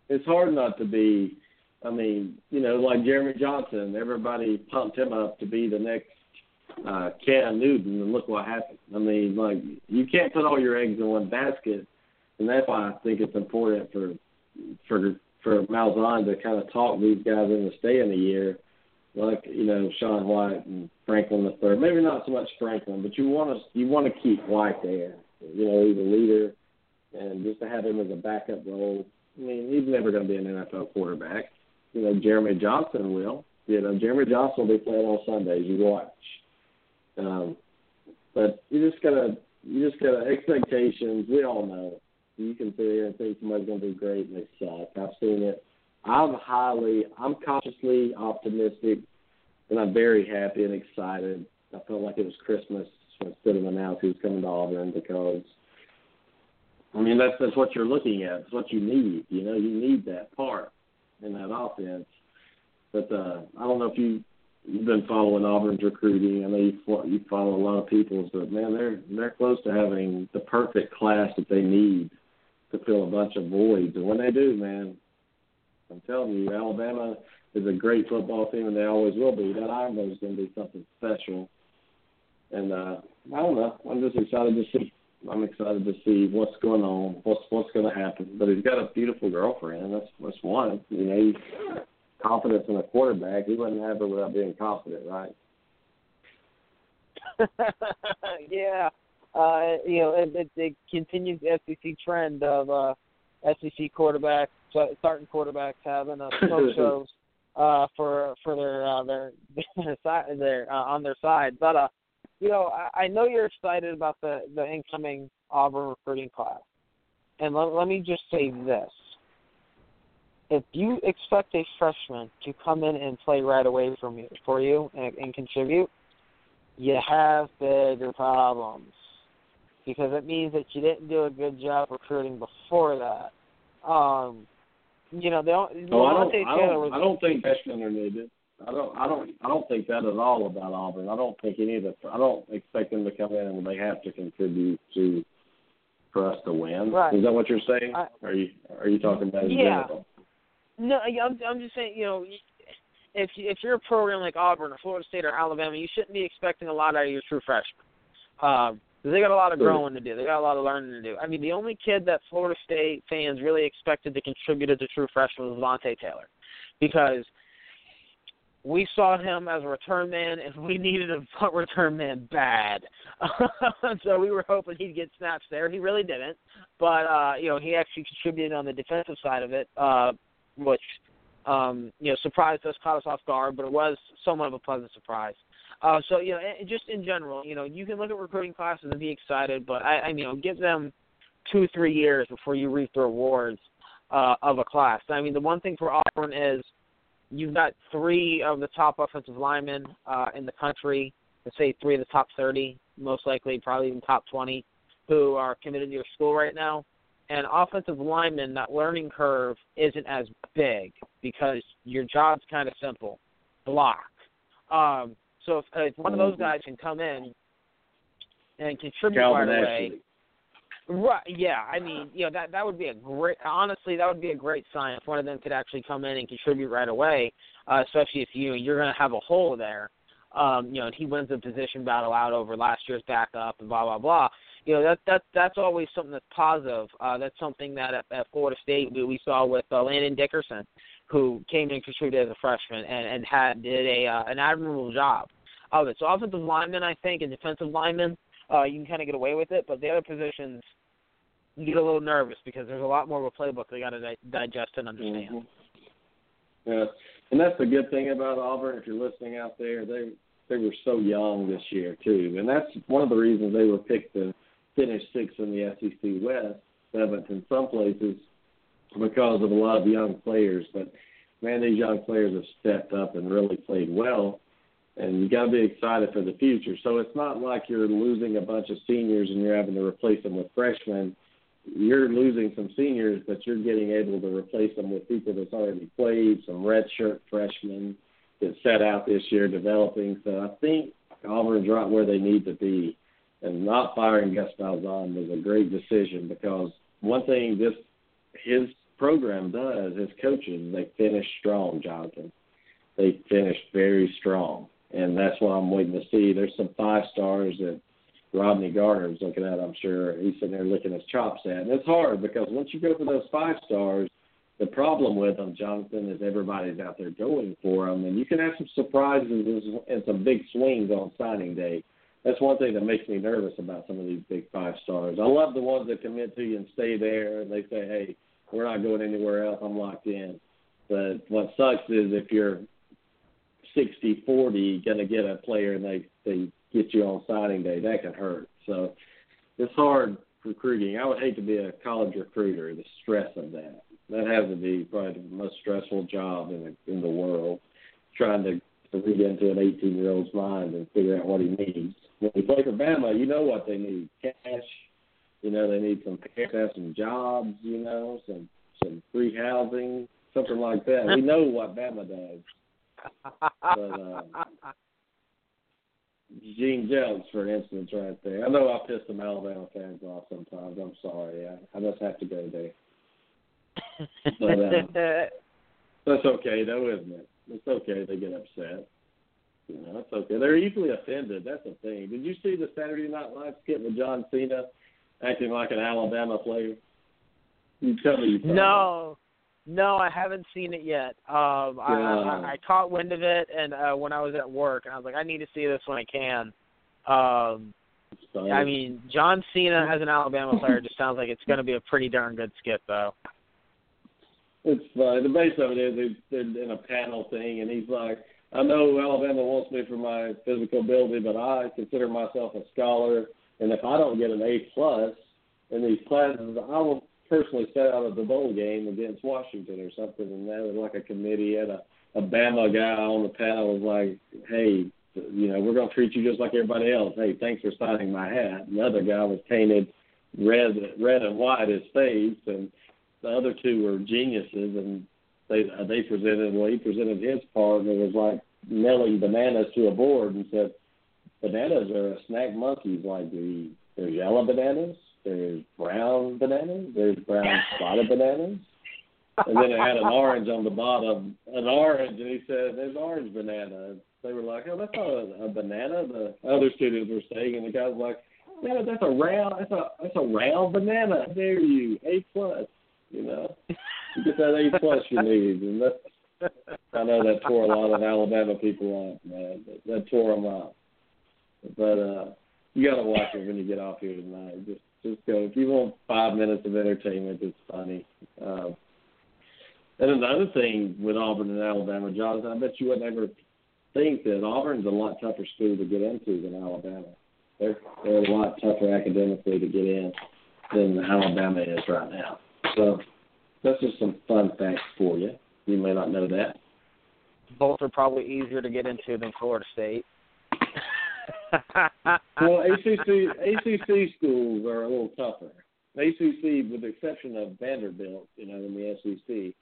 B: it's hard not to be. I mean, you know, like Jeremy Johnson. Everybody pumped him up to be the next uh, Cam Newton, and look what happened. I mean, like you can't put all your eggs in one basket, and that's why I think it's important for for for Malzahn to kind of talk these guys into staying a year, like you know Sean White and Franklin the third. Maybe not so much Franklin, but you want to you want to keep White there. You know, he's a leader, and just to have him as a backup role. I mean, he's never going to be an NFL quarterback. You know, Jeremy Johnson will. You know, Jeremy Johnson will be playing on Sundays. You watch. Um, but you just gotta you just gotta expectations. We all know you can sit here and think somebody's gonna do great and they suck. I've seen it. I'm highly I'm cautiously optimistic and I'm very happy and excited. I felt like it was Christmas instead of announced he was coming to Auburn because I mean that's that's what you're looking at. It's what you need. You know, you need that part in that offense. But uh I don't know if you you've been following Auburn's recruiting. I know you you follow a lot of people's, but man, they're they're close to having the perfect class that they need to fill a bunch of voids. And when they do, man, I'm telling you, Alabama is a great football team, and they always will be. That Bowl is going to be something special. And uh, I don't know. I'm just excited to see. I'm excited to see what's going on, what's what's going to happen. But he's got a beautiful girlfriend. That's that's one. You know, confidence in a quarterback. He wouldn't have it without being confident, right?
C: yeah. uh, you know, it, it, it continues the SEC trend of uh, SEC quarterbacks, starting quarterbacks having uh, smoke shows uh, for for their uh, their their, their uh, on their side. But uh, you know, I, I know you're excited about the the incoming Auburn recruiting class, and let, let me just say this: if you expect a freshman to come in and play right away from you for you and, and contribute, you have bigger problems because it means that you didn't do a good job recruiting before that. Um, you know, they don't.
B: Oh, I don't. I don't, I don't think freshmen are needed. I don't. I don't. I don't think that at all about Auburn. I don't think any of the. I don't expect them to come in and they have to contribute to for us to win.
C: Right.
B: Is that what you're saying?
C: I,
B: are you Are you talking about?
C: Yeah.
B: General?
C: No, I'm. I'm just saying. You know, if if you're a program like Auburn or Florida State or Alabama, you shouldn't be expecting a lot out of your true freshmen. Um, they got a lot of growing to do. They got a lot of learning to do. I mean, the only kid that Florida State fans really expected to contribute as a true freshman was Vontae Taylor, because we saw him as a return man, and we needed a punt return man bad. so we were hoping he'd get snaps there. He really didn't, but uh, you know, he actually contributed on the defensive side of it, uh, which um, you know surprised us, caught us off guard, but it was somewhat of a pleasant surprise. Uh, so you know, just in general, you know, you can look at recruiting classes and be excited, but I, I you know, give them two, three years before you reap the rewards uh, of a class. I mean, the one thing for Auburn is you've got three of the top offensive linemen uh, in the country. Let's say three of the top 30, most likely, probably even top 20, who are committed to your school right now. And offensive lineman, that learning curve isn't as big because your job's kind of simple block. Um, so if, if one of those guys can come in and contribute
B: Calvin
C: right away, right? Yeah, I mean, you know that that would be a great. Honestly, that would be a great sign if one of them could actually come in and contribute right away. Uh, especially if you you're going to have a hole there. Um, you know, and he wins the position battle out over last year's backup and blah blah blah. You know that that that's always something that's positive. Uh, that's something that at, at Florida State we, we saw with uh, Landon Dickerson, who came in and contributed as a freshman and and had did a uh, an admirable job of it. So offensive linemen, I think, and defensive linemen, uh, you can kind of get away with it, but the other positions, you get a little nervous because there's a lot more of a playbook they got to di- digest and understand.
B: Mm-hmm. Yeah, and that's the good thing about Auburn. If you're listening out there, they they were so young this year too, and that's one of the reasons they were picked to finish sixth in the SEC West, seventh in some places, because of a lot of young players. But man, these young players have stepped up and really played well and you got to be excited for the future. So it's not like you're losing a bunch of seniors and you're having to replace them with freshmen. You're losing some seniors, but you're getting able to replace them with people that's already played, some redshirt freshmen that set out this year developing. So I think Auburn's right where they need to be, and not firing Gus Malzahn was a great decision because one thing this his program does, his coaches, they finish strong, Jonathan. They finish very strong and that's what I'm waiting to see. There's some five stars that Rodney Garner's looking at. I'm sure he's sitting there licking his chops at. And it's hard because once you go for those five stars, the problem with them, Jonathan, is everybody's out there going for them, and you can have some surprises and some big swings on signing day. That's one thing that makes me nervous about some of these big five stars. I love the ones that commit to you and stay there, and they say, "Hey, we're not going anywhere else. I'm locked in." But what sucks is if you're 60-40 going to get a player and they they get you on signing day, that can hurt. So it's hard recruiting. I would hate to be a college recruiter. The stress of that that has to be probably the most stressful job in the in the world. Trying to to read into an 18 year old's mind and figure out what he needs. When you play for Bama, you know what they need: cash. You know they need some have some jobs. You know some some free housing, something like that. We know what Bama does but uh, Gene Jones, for instance, right there. I know I pissed some Alabama fans off sometimes. I'm sorry. I, I just have to go there. But uh, that's okay, though, isn't it? It's okay. They get upset. You know, it's okay. They're easily offended. That's the thing. Did you see the Saturday Night Live skit with John Cena acting like an Alabama player? You tell me. You
C: no. No, I haven't seen it yet. Um, I, I, I caught wind of it, and uh, when I was at work, and I was like, I need to see this when I can. Um,
B: funny.
C: I mean, John Cena as an Alabama player just sounds like it's going to be a pretty darn good skit, though.
B: It's uh, the base of it is they're in a panel thing, and he's like, I know Alabama wants me for my physical ability, but I consider myself a scholar, and if I don't get an A plus in these classes, I will personally set out of the bowl game against Washington or something. And that was like a committee, and a, a Bama guy on the panel was like, "Hey, you know, we're going to treat you just like everybody else. Hey, thanks for signing my hat." And the other guy was painted red, red and white his face, and the other two were geniuses, and they they presented well he presented his part, and it was like nailing bananas to a board and said, "Bananas are a snack monkeys. Like the there's yellow bananas, there's brown bananas, there's brown spotted bananas." And then it had an orange on the bottom, an orange, and he said, "There's orange banana." They were like, "Oh, that's not a, a banana." The other students were saying, and the guy was like, "Yeah, that's a round, that's a that's a round banana. There you, A plus." You know, you get that A plus you need, and that I know that tore a lot of Alabama people up, man. That, that tore them up. But uh, you got to watch it when you get off here tonight. Just just go. If you want five minutes of entertainment, it's funny. Um, and another thing with Auburn and Alabama, Jonathan, I bet you would never think that Auburn's a lot tougher school to get into than Alabama. They're they're a lot tougher academically to get in than Alabama is right now. So that's just some fun facts for you. You may not know that.
C: Both are probably easier to get into than Florida State.
B: well, ACC ACC schools are a little tougher. ACC, with the exception of Vanderbilt, you know, in the SEC,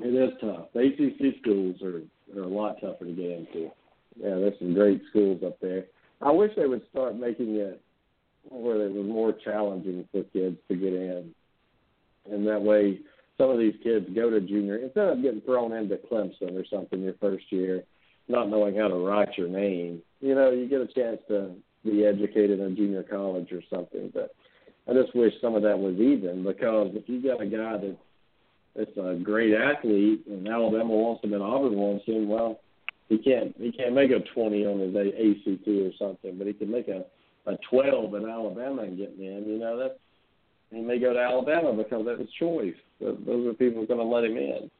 B: it is tough. The ACC schools are are a lot tougher to get into. Yeah, there's some great schools up there. I wish they would start making it where it was more challenging for kids to get in, and that way some of these kids go to junior instead of getting thrown into Clemson or something your first year, not knowing how to write your name. You know, you get a chance to be educated in junior college or something. But I just wish some of that was even because if you got a guy that that's a great athlete and Alabama wants him and Auburn wants him, well, he can't he can't make a twenty on his ACT or something, but he can make a a 12 in Alabama and getting in, you know, that he may go to Alabama because that was choice. Those are people who are going to let him in.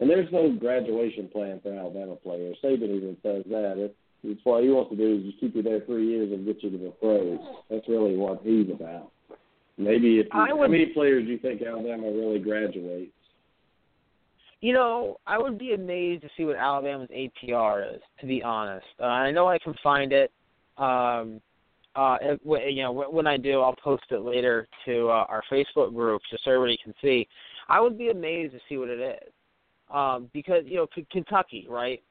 B: And there's no graduation plan for Alabama players. Saban even says that. It's, it's what he wants to do is just keep you there three years and get you to the pros. That's really what he's about. Maybe if you,
C: I would,
B: how many players do you think Alabama really graduates?
C: You know, I would be amazed to see what Alabama's APR is. To be honest, uh, I know I can find it. Um, uh, you know, when I do, I'll post it later to uh, our Facebook group just so everybody can see. I would be amazed to see what it is, um, because you know K- Kentucky, right?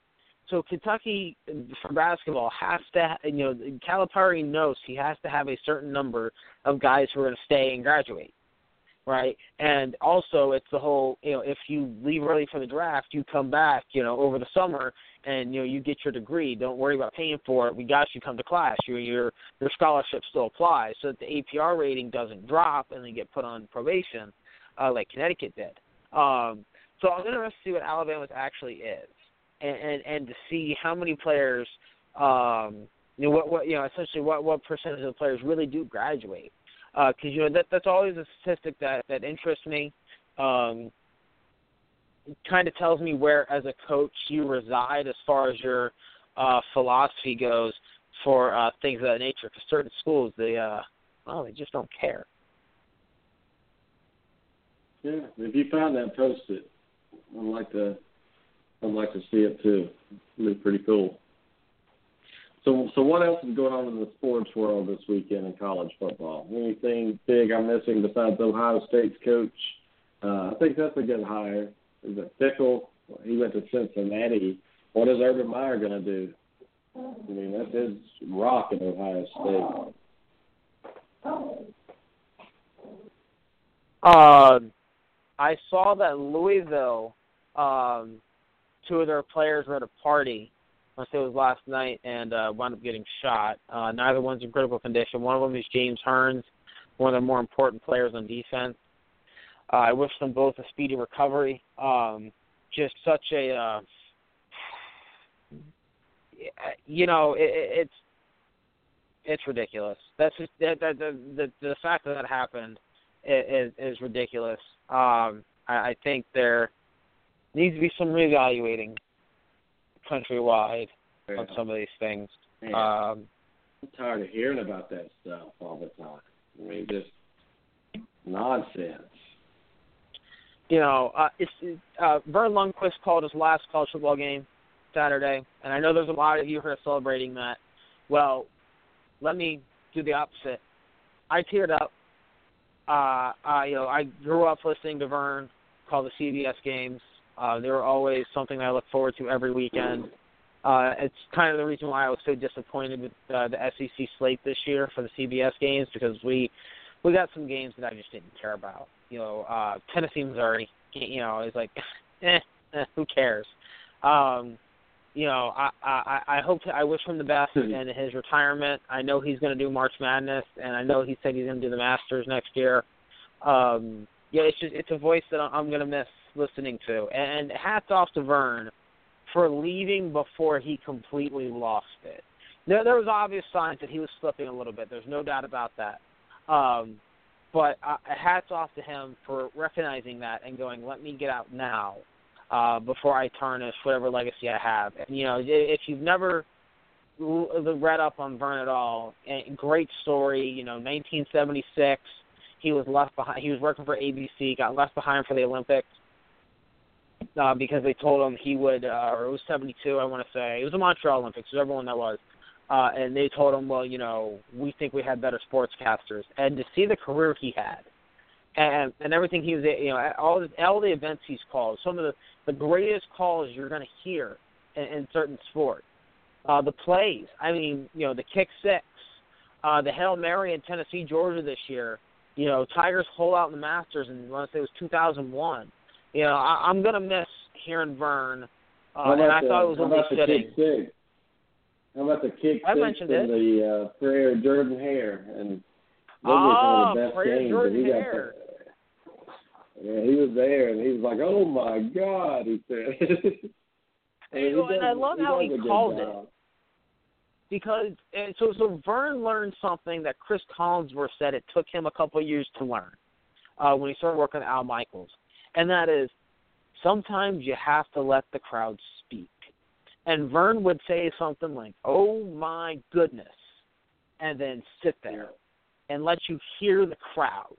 C: So Kentucky for basketball has to, you know, Calipari knows he has to have a certain number of guys who are going to stay and graduate, right? And also, it's the whole, you know, if you leave early for the draft, you come back, you know, over the summer and you know you get your degree. Don't worry about paying for it. We got you. Come to class. Your your your scholarship still applies, so that the APR rating doesn't drop and then get put on probation, uh, like Connecticut did. Um, so I'm interested to see what Alabama's actually is, and and, and to see how many players, um, you know, what what you know, essentially what what percentage of the players really do graduate. Because uh, you know that that's always a statistic that that interests me. Um, kind of tells me where, as a coach, you reside as far as your uh, philosophy goes for uh, things of that nature. Because certain schools, they uh, well, they just don't care.
B: Yeah, if you found that, post it. I'd like to. I'd like to see it too. It'd be pretty cool. So, so what else is going on in the sports world this weekend in college football? Anything big I'm missing besides Ohio State's coach? Uh, I think that's a good hire is it Fickell? He went to Cincinnati. What is Urban Meyer going to do? I mean, that's his rock at Ohio State.
C: Um, I saw that Louisville, um, two of their players were at a party. I say it was last night, and uh, wound up getting shot. Uh, neither one's in critical condition. One of them is James Hearns, one of the more important players on defense. Uh, I wish them both a speedy recovery. Um, just such a, uh, you know, it, it's it's ridiculous. That's just that, that the, the the fact that that happened is is ridiculous. Um, I, I think there needs to be some reevaluating countrywide
B: Yeah.
C: on some of these things.
B: Man,
C: Um,
B: I'm tired of hearing about that stuff all the time. I mean, just nonsense.
C: you know, uh, it's uh, Verne Lundquist called his last college football game Saturday, and I know there's a lot of you who are celebrating that. Well, let me do the opposite. I teared up. Uh, I, you know, I grew up listening to Verne call the CBS games. Uh, they were always something that I look forward to every weekend. Uh, it's kind of the reason why I was so disappointed with uh, the SEC slate this year for the CBS games because we we got some games that I just didn't care about. You know, uh, Tennessee, Missouri. You know, it's like, eh, eh, who cares? Um, you know, I I I hope I wish him the best in his retirement. I know he's going to do March Madness, and I know he said he's going to do the Masters next year. Um, yeah, it's just it's a voice that I'm going to miss listening to. And hats off to Verne for leaving before he completely lost it. There, there was obvious signs that he was slipping a little bit. There's no doubt about that. Um, but uh, hats off to him for recognizing that and going, let me get out now uh, before I tarnish whatever legacy I have. And, you know, if you've never read up on Verne at all, great story. You know, 1976, he was left behind. He was working for ABC, got left behind for the Olympics uh, because they told him he would, uh, or it was 72, I want to say. It was the Montreal Olympics, whoever one that was. Uh, and they told him, well, you know, we think we had better sportscasters. And to see the career he had, and and everything he was, you know, all the, all the events he's called, some of the the greatest calls you're going to hear in, in certain sports. Uh, the plays, I mean, you know, the kick six, uh, the hail mary in Tennessee, Georgia this year. You know, Tigers hold out in the Masters, and I want to say it was 2001. You know, I, I'm going to miss hearing Verne, uh, and I
B: the,
C: thought it was
B: how
C: only
B: about the
C: fitting.
B: kick six? How about the kick
C: I
B: six
C: mentioned
B: and
C: it.
B: the uh, prayer Jordan Hare and those
C: Ah,
B: were some of the best
C: prayer
B: games.
C: Jordan
B: and he got
C: Hare.
B: Yeah, he was there and he was like, "Oh my God," he said. I mean,
C: You know,
B: he
C: and I love
B: he
C: how he called it. because and so so Verne learned something that Cris Collinsworth said it took him a couple of years to learn uh, when he started working with Al Michaels, and that is sometimes you have to let the crowd speak. And Verne would say something like, "Oh my goodness," and then sit there and let you hear the crowd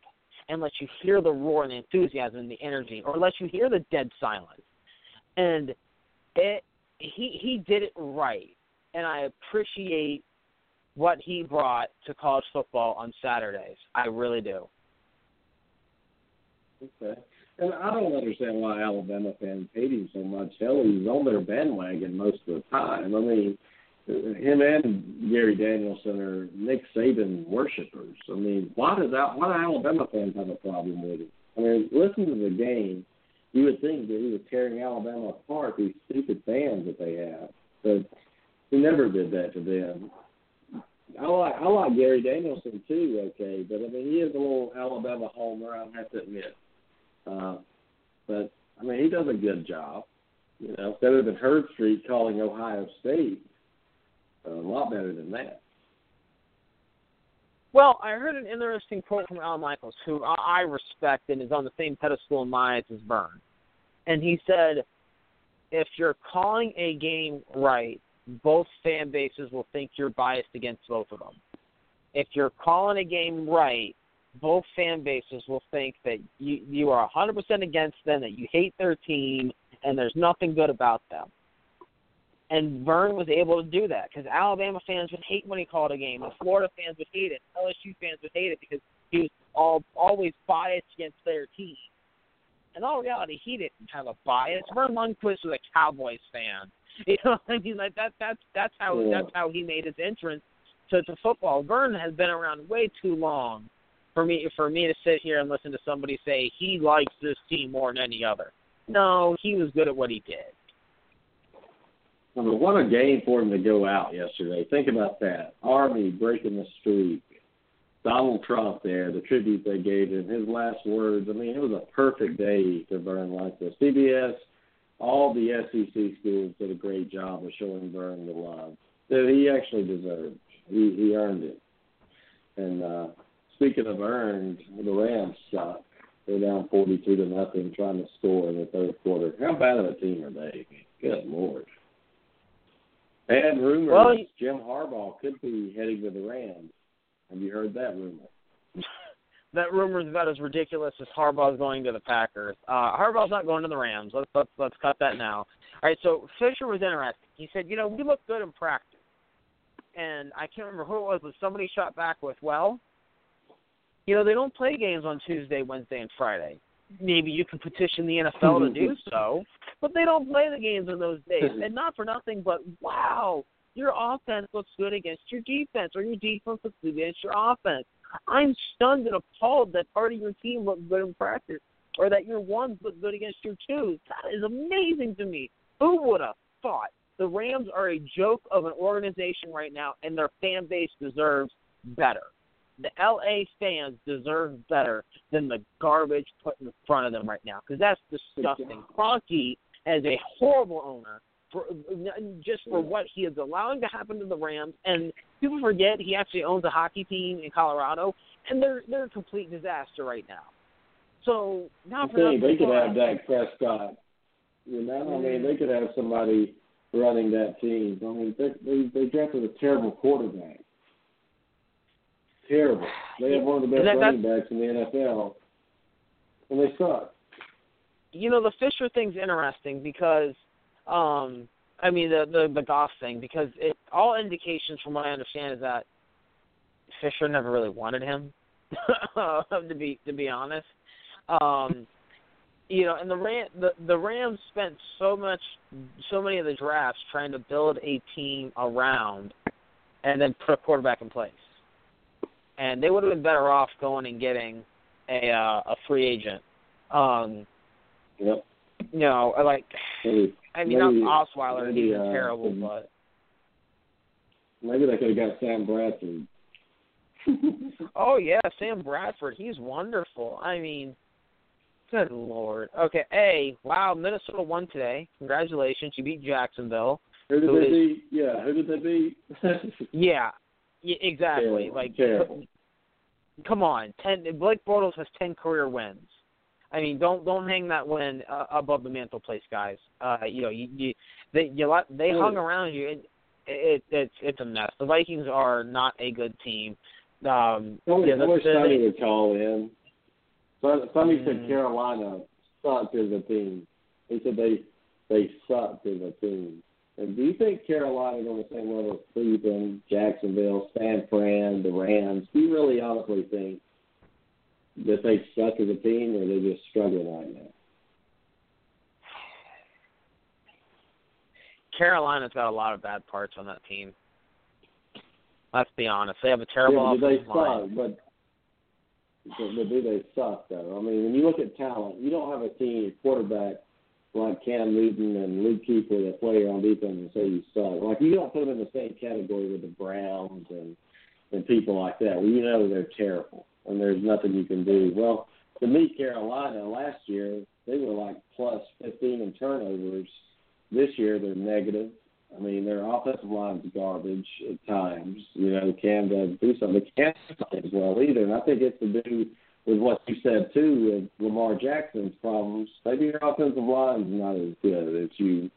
C: and let you hear the roar and the enthusiasm and the energy, or let you hear the dead silence. And it he he did it right and I appreciate what he brought to college football on Saturdays. I really do.
B: Okay. And I don't understand why Alabama fans hate him so much. Hell, he's on their bandwagon most of the time. I mean, him and Gary Danielson are Nick Saban worshippers. I mean, why does that? Why do Alabama fans have a problem with him? I mean, listen to the game. You would think that he was tearing Alabama apart. These stupid fans that they have, but he never did that to them. I like I like Gary Danielson too. Okay, but I mean, he is a little Alabama homer. I have to admit. Uh, but I mean, he does a good job. You know, better than Herbstreit calling Ohio State. A lot better than that.
C: Well, I heard an interesting quote from Al Michaels, who I respect and is on the same pedestal in my eyes as Verne. And he said, if you're calling a game right, both fan bases will think you're biased against both of them. If you're calling a game right, both fan bases will think that you you are 100% against them, that you hate their team, and there's nothing good about them. And Verne was able to do that because Alabama fans would hate when he called a game, and Florida fans would hate it, LSU fans would hate it because he was all always biased against their team. In all reality, he didn't have a bias. Verne Lundquist was a Cowboys fan. You know what I mean? Like that that's that's how
B: Yeah.
C: that's how he made his entrance to, to football. Verne has been around way too long for me for me to sit here and listen to somebody say he likes this team more than any other. No, he was good at what he did.
B: I mean, what a game for him to go out yesterday. Think about that. Army breaking the streak. Donald Trump there, the tribute they gave him, his last words. I mean, it was a perfect day to Verne like this. CBS, all the SEC schools did a great job of showing Verne the love that he actually deserved. He he earned it. And uh, speaking of earned, the Rams suck. They're down forty-two to nothing, trying to score in the third quarter. How bad of a team are they? Good lord. And rumors
C: well,
B: Jim Harbaugh could be heading to the Rams. Have you heard that rumor?
C: that rumor is about as ridiculous as Harbaugh's going to the Packers. Uh, Harbaugh's not going to the Rams. Let's let's let's cut that now. All right. So Fisher was interested. He said, you know, we look good in practice, and I can't remember who it was, but somebody shot back with, well, you know, they don't play games on Tuesday, Wednesday, and Friday. Maybe you can petition the NFL to do so, but they don't play the games in those days. Mm-hmm. And not for nothing, but wow, your offense looks good against your defense, or your defense looks good against your offense. I'm stunned and appalled that part of your team looked good in practice, or that your ones look good against your twos. That is amazing to me. Who would have thought? The Rams are a joke of an organization right now, and their fan base deserves better. The LA fans deserve better than the garbage put in front of them right now, because that's disgusting. Kroenke as a horrible owner for just for what he is allowing to happen to the Rams. And people forget he actually owns a hockey team in Colorado, and they're they're a complete disaster right now. So now for
B: thing, they could have Dak Prescott. You know, I mean, they could have somebody running that team. I mean, they they, they drafted a terrible quarterback. Terrible. They have one of the best that, running backs in the NFL, and they suck.
C: You know, the Fisher thing's interesting because um, I mean the the the Goff thing because it all indications from what I understand is that Fisher never really wanted him to be to be honest. Um, you know, and the Ram the the Rams spent so much so many of the drafts trying to build a team around and then put a quarterback in place. And they would have been better off going and getting a uh, a free agent. Um,
B: yep.
C: You know, like I mean,
B: maybe,
C: not Osweiler.
B: Maybe,
C: he's
B: uh,
C: terrible, but
B: maybe they could have got Sam Bradford.
C: oh yeah, Sam Bradford. He's wonderful. I mean, good lord. Okay, a wow, Minnesota won today. Congratulations, you beat Jacksonville.
B: Who did
C: who
B: they
C: is,
B: beat? Yeah, who did they beat?
C: yeah, yeah, exactly.
B: Terrible.
C: Like,
B: Terrible.
C: come on, ten. Blake Bortles has ten career wins. I mean, don't don't hang that win uh, above the mantelpiece, guys. Uh, you know, you, you they you they hung around you. It, it it's it's a mess. The Vikings are not a good team. Um,
B: I wish,
C: yeah,
B: I wish Sonny would call in. Sonny
C: Mm.
B: said Carolina sucked as a team. He said they they sucked as a team. And do you think Carolina's on the same level as Cleveland, Jacksonville, San Fran, the Rams? Do you really honestly think that they suck as a team, or they just struggling right now?
C: Carolina's got a lot of bad parts on that team. Let's be honest. They have a terrible
B: yeah,
C: offensive line.
B: suck? But but do they suck though? I mean, when you look at talent, you don't have a team quarterback like Cam Newton and Luke Kuechly that play on defense and say you suck. Like you don't put them in the same category with the Browns and and people like that. Well, you know they're terrible and there's nothing you can do. Well, to meet Carolina last year, they were like plus 15 in turnovers. This year they're negative. I mean, their offensive line's garbage at times. You know, Cam doesn't do something. They can't play as well either. And I think it's to do with what you said too, with Lamar Jackson's problems. Maybe your offensive line's not as good as you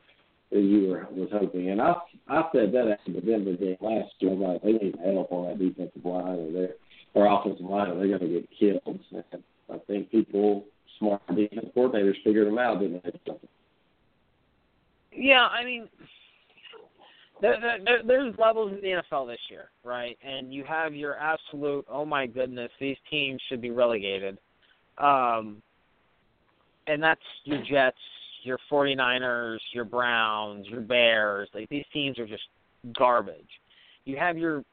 B: as you were was hoping. And I I said that after the Denver game last year. I'm like, they need help on that defensive line or their or offensive line, or they're to get killed. And I think people, smart defense coordinators, figured them out, didn't they?
C: Yeah, I mean, there, there, there's levels in the NFL this year, right? And you have your absolute, oh my goodness, these teams should be relegated. Um, and that's your Jets, your 49ers, your Browns, your Bears. Like these teams are just garbage. You have your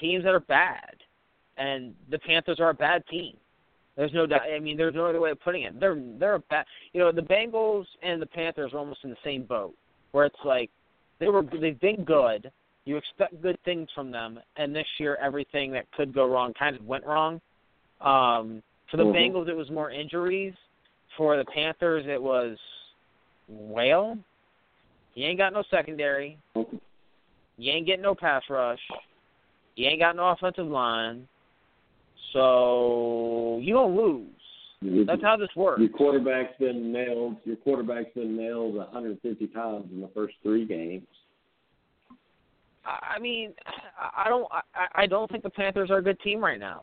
C: teams that are bad, and the Panthers are a bad team. There's no doubt. I mean, there's no other way of putting it. They're they're a bad. You know, the Bengals and the Panthers are almost in the same boat, where it's like they were they've been good. You expect good things from them, and this year everything that could go wrong kind of went wrong. Um, for the
B: Mhm.
C: Bengals, it was more injuries. For the Panthers, it was well, you ain't got no secondary. You ain't getting no pass rush. You ain't got no offensive line, so you don't lose. That's how this works.
B: Your quarterback's been nailed. Your quarterback's been nailed 150 times in the first three games.
C: I mean, I don't. I, I don't think the Panthers are a good team right now.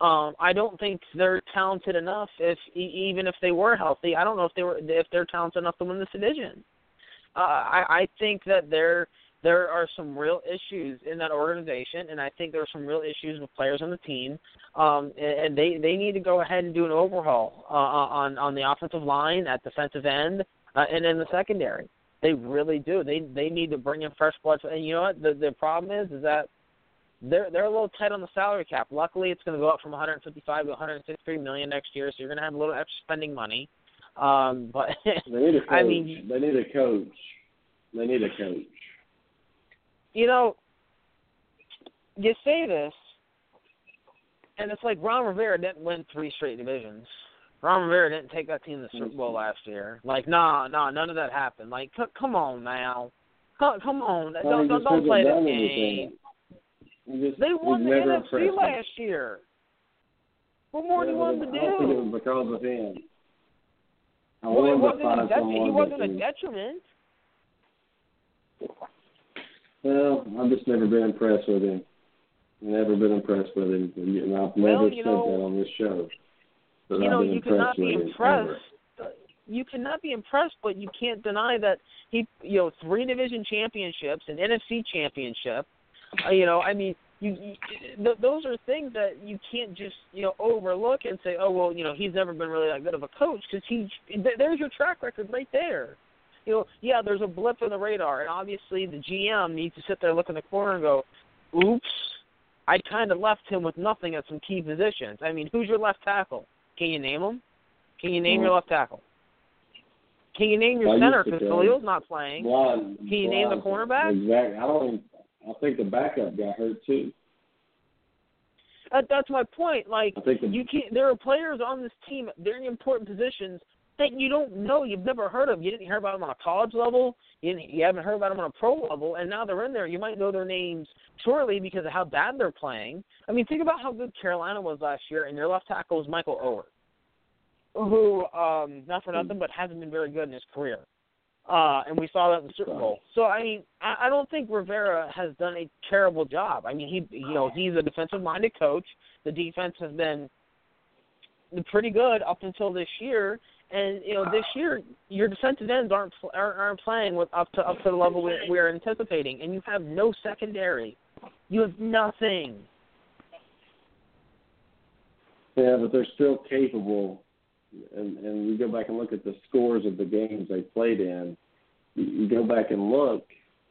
C: Um, I don't think they're talented enough. If even if they were healthy, I don't know if they were if they're talented enough to win this division. Uh, I, I think that there there are some real issues in that organization, and I think there are some real issues with players on the team. Um, and they they need to go ahead and do an overhaul uh, on on the offensive line, at defensive end, uh, and in the secondary. They really do. They they need to bring in fresh blood. And you know what? The the problem is is that they're they're a little tight on the salary cap. Luckily, it's going to go up from 155 to 163 million next year, so you're going to have a little extra spending money. Um, but
B: they need a coach.
C: I mean,
B: they need a coach. They need a coach.
C: You know, you say this, and it's like Ron Rivera didn't win three straight divisions. Ron Rivera didn't take that team to the Super Bowl last year. Like, nah, nah, none of that happened. Like, c- come on now, come, come on,
B: Well,
C: don't don't, don't play that game.
B: Just,
C: They won the NFC last year. What more do you want
B: but
C: him to
B: think it was because of him. I
C: Well,
B: to
C: wasn't a
B: find
C: detri-
B: someone
C: he wasn't a detriment.
B: Well, I've just never been impressed with him. Never been impressed with him, and I've never
C: you
B: said
C: know-
B: that on this show. That
C: you
B: I've
C: know, you cannot be
B: him,
C: impressed.
B: ever.
C: You cannot be impressed, but you can't deny that he, you know, three division championships, an NFC championship. Uh, you know, I mean, you, you th- those are things that you can't just you know overlook and say, oh well, you know, he's never been really that good of a coach because he. Th- there's your track record right there. You know, yeah, there's a blip in the radar, and obviously the GM needs to sit there, look in the corner, and go, "Oops, I kind of left him with nothing at some key positions." I mean, who's your left tackle? Can you name him? Can you name your
B: mm.
C: left tackle? Can you name your
B: I
C: center because Khalil's not playing?
B: Blind,
C: Can you name the cornerback?
B: Exactly. I don't. Even, I think the backup got hurt too.
C: That, that's my point. Like
B: the,
C: you can't. There are players on this team. They're in important positions that you don't know. You've never heard of. You didn't hear about them on a college level. You you haven't heard about them on a pro level, and now they're in there. You might know their names shortly because of how bad they're playing. I mean, think about how good Carolina was last year, and your left tackle was Michael Oher, who, um, not for nothing, but hasn't been very good in his career. Uh, and we saw that in the Super Bowl. So I mean, I, I don't think Rivera has done a terrible job. I mean, he, you know, he's a defensive-minded coach. The defense has been pretty good up until this year, and you know, this year your defensive ends aren't aren't, aren't playing with up to up to the level we, we are anticipating, and you have no secondary. You have nothing.
B: yeah, but they're still capable. And and you go back and look at the scores of the games they played in. You, you go back and look,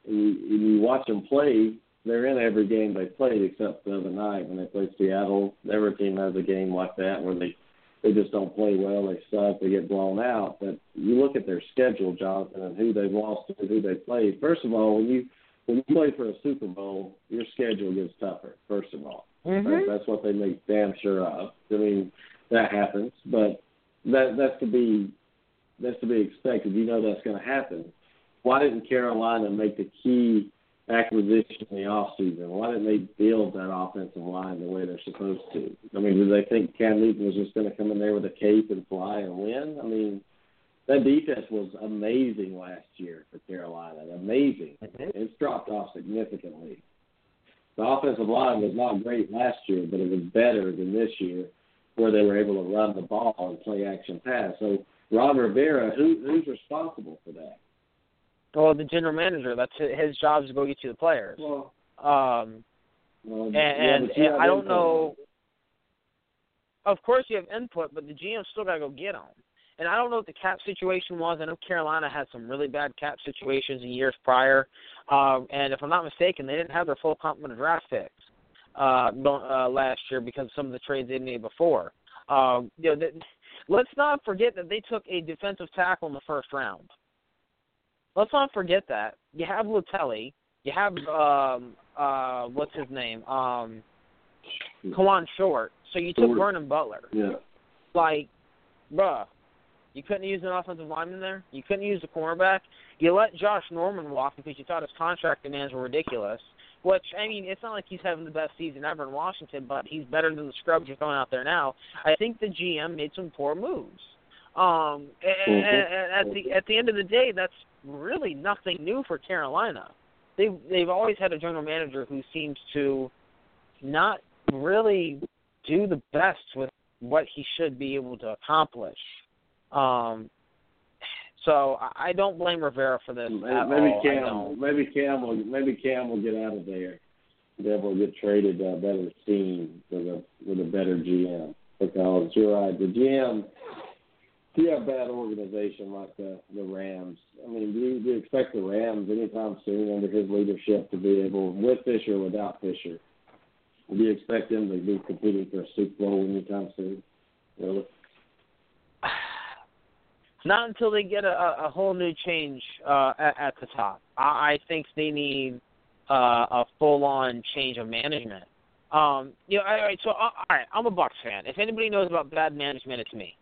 B: and you, and you watch them play. They're in every game they played except the other night when they played Seattle. Every team has a game like that where they they just don't play well. They suck. They get blown out. But you look at their schedule, Jonathan, and who they've lost to, who they played. First of all, when you when you play for a Super Bowl, your schedule gets tougher. First of all, mm-hmm. That- that's what they make damn sure of. I mean, that happens, but that that's to be that's to be expected. You know that's going to happen. Why didn't Carolina make the key acquisition in the off season? Why didn't they build that offensive line the way they're supposed to? I mean, did they think Cam Newton was just going to come in there with a cape and fly and win? I mean, that defense was amazing last year for Carolina. Amazing. Mm-hmm. It's dropped off significantly. The offensive line was not great last year, but it was better than this year, where they were able to run the ball and play action pass. So Ron Rivera, who who's responsible for that?
C: Well, the general manager. That's his, job is to go get you the players.
B: Well,
C: Um,
B: well
C: and,
B: yeah,
C: and, and I don't
B: input.
C: know. Of course, you have input, but the GM still got to go get them. And I don't know what the cap situation was. I know Carolina had some really bad cap situations in years prior. Um, and if I'm not mistaken, they didn't have their full complement of draft picks uh, uh, last year because of some of the trades they made before. Um, you know, th- let's not forget that they took a defensive tackle in the first round. Let's not forget that. You have Lutelli. You have um uh what's his name? Um Kawann Short. So you took
B: Short.
C: Vernon Butler.
B: Yeah.
C: Like, bruh, you couldn't use an offensive lineman there. You couldn't use a cornerback. You let Josh Norman walk because you thought his contract demands were ridiculous. Which I mean, it's not like he's having the best season ever in Washington, but he's better than the scrubs you're throwing out there now. I think the GM made some poor moves. Um, and,
B: Mhm.
C: and at the at the end of the day, that's really nothing new for Carolina. They've they've always had a general manager who seems to not really do the best with what he should be able to accomplish. Um, so I don't blame Rivera for this
B: Maybe, maybe Cam, maybe Cam will, maybe Cam will get out of there. Able to get traded uh, better team with a with a better GM because you're right. The GM, if you have a bad organization like the the Rams, I mean, do you, do you expect the Rams anytime soon under his leadership to be able, with Fisher or without Fisher, do you expect them to be competing for a Super Bowl anytime soon? Really?
C: Not until they get a, a whole new change uh, at, at the top. I, I think they need uh, a full-on change of management. Um, you know, all right. So, all right, I'm a Bucks fan. If anybody knows about bad management, it's me.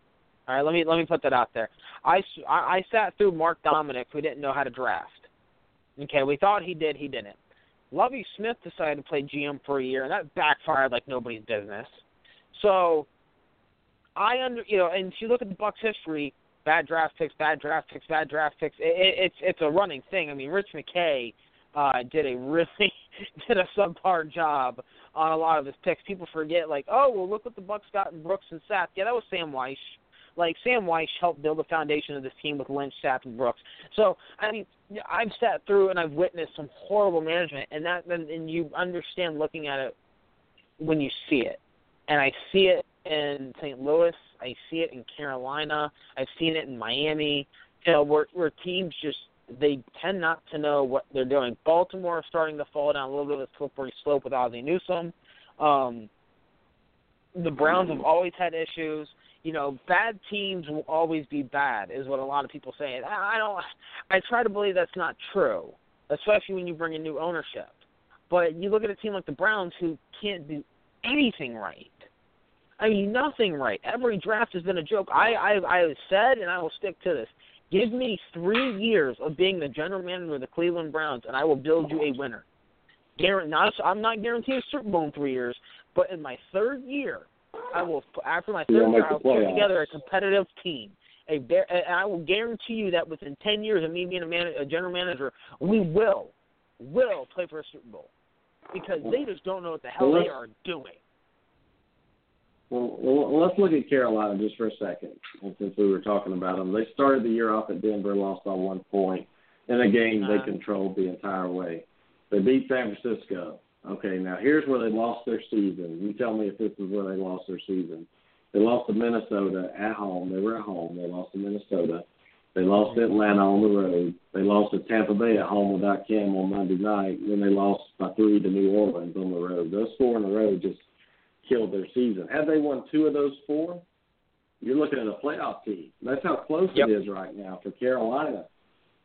C: All right, let me let me put that out there. I I sat through Mark Dominik, who didn't know how to draft. Okay, we thought he did, he didn't. Lovie Smith decided to play GM for a year, and that backfired like nobody's business. So, I under you know, and if you look at the Bucks' history, bad draft picks, bad draft picks, bad draft picks. It, it, it's it's a running thing. I mean, Rich McKay uh, did a really did a subpar job on a lot of his picks. People forget, like, oh well, look what the Bucks got in Brooks and Sapp. Yeah, that was Sam Wyche. Like Sam Wyche helped build the foundation of this team with Lynch, Sapp, and Brooks. So I mean, I've sat through and I've witnessed some horrible management, and that and you understand looking at it when you see it. And I see it in St. Louis. I see it in Carolina. I've seen it in Miami. You know, where where teams just they tend not to know what they're doing. Baltimore is starting to fall down a little bit of a slippery slope with Ozzie Newsome. Um, the Browns have always had issues. You know, bad teams will always be bad, is what a lot of people say. And I don't. I try to believe that's not true, especially when you bring in new ownership. But you look at a team like the Browns who can't do anything right. I mean, nothing right. Every draft has been a joke. I I I have said, and I will stick to this. Give me three years of being the general manager of the Cleveland Browns, and I will build you a winner. Guarantee, not, I'm not guaranteeing a Super Bowl in three years, but in my third year, I will. After my third year, I will put together a competitive team. A bear, and I will guarantee you that within ten years of me being a, man, a general manager, we will, will play for a Super Bowl, because they just don't know what the hell
B: Well,
C: they are doing.
B: Well, well, let's look at Carolina just for a second, and since we were talking about them. They started the year off at Denver, lost by one point in a game they
C: Uh-huh.
B: controlled the entire way. They beat San Francisco. Okay, now here's where they lost their season. You tell me if this is where they lost their season. They lost to Minnesota at home. They were at home. They lost to Minnesota. They lost to Atlanta on the road. They lost to Tampa Bay at home without Cam on Monday night. Then they lost by three to New Orleans on the road. Those four in a row just killed their season. Had they won two of those four, you're looking at a playoff team. That's how close
C: Yep.
B: it is right now for Carolina.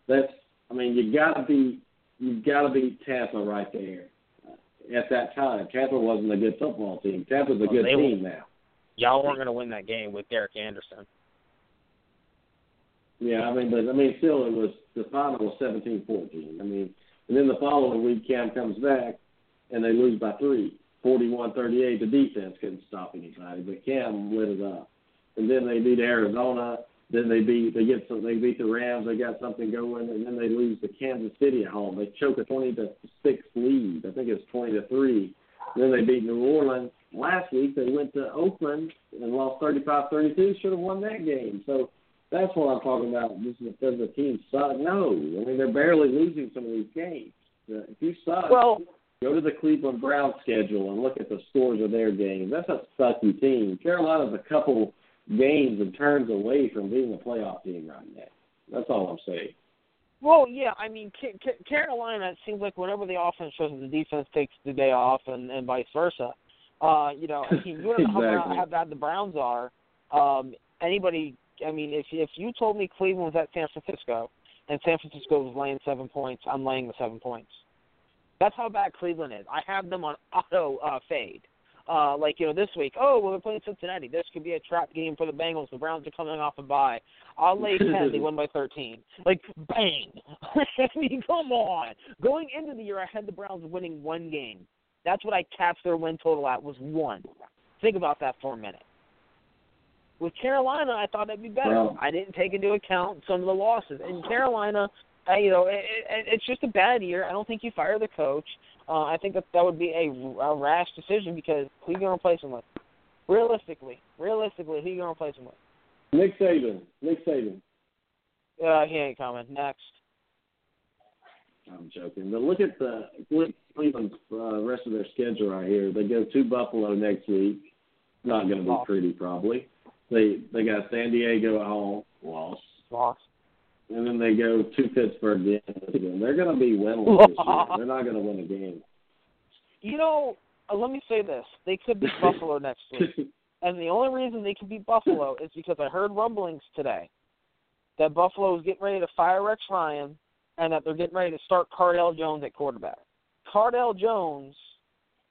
B: That's, I mean, you got to be, you got to be Tampa right there. At that time, Tampa wasn't a good football team. Tampa's a
C: Well,
B: good team now.
C: Y'all weren't going to win that game with Derek Anderson.
B: Yeah, I mean, but I mean, still, it was the final was seventeen fourteen. I mean, and then the following week, Cam comes back, and they lose by three, forty-one thirty-eight. The defense couldn't stop anybody, but Cam lit it up. And then they beat Arizona. Then they beat they get some they beat the Rams. They got something going, and then they lose to Kansas City at home. They choke a twenty to six lead. I think it's twenty to three. Then they beat New Orleans. Last week they went to Oakland and lost 35-32. Should have won that game. So that's what I'm talking about. This is does the team suck? No, I mean they're barely losing some of these games. If you suck,
C: Well,
B: go to the Cleveland Browns schedule and look at the scores of their games. That's a sucky team. Carolina's a couple games and turns away from being a playoff team right now. That's all I'm saying.
C: Well, yeah, I mean, Ca- Ca- Carolina. It seems like whenever the offense shows, the defense takes the day off, and, and vice versa. Uh, you know, I mean, you know how, how bad the Browns are. Um, anybody, I mean, if if you told me Cleveland was at San Francisco, and San Francisco was laying seven points, I'm laying the seven points. That's how bad Cleveland is. I have them on auto uh, fade. Uh, like you know, this week, oh well, they're playing Cincinnati. This could be a trap game for the Bengals. The Browns are coming off a bye. I'll lay ten. they win by thirteen. Like bang. I mean, come on. Going into the year, I had the Browns winning one game. That's what I capped their win total at was one. Think about that for a minute. With Carolina, I thought that'd be better. I didn't take into account some of the losses. And Carolina, uh, you know, it, it, it's just a bad year. I don't think you fire the coach. Uh, I think that that would be a, a rash decision because who are you going to replace him with? Realistically, realistically, who are you going to replace him with?
B: Nick Saban. Nick Saban.
C: Uh, he ain't coming. Next.
B: I'm joking, but look at the Cleveland's uh, rest of their schedule right here. They go to Buffalo next week. Not going to be pretty, probably. They they got San Diego at home, loss,
C: Loss.
B: And then they go to Pittsburgh again. They're going to be winless this year. They're not going to win a game.
C: You know, uh, let me say this: they could beat Buffalo next week, and the only reason they could beat Buffalo is because I heard rumblings today that Buffalo is getting ready to fire Rex Ryan, and that they're getting ready to start Cardale Jones at quarterback. Cardale Jones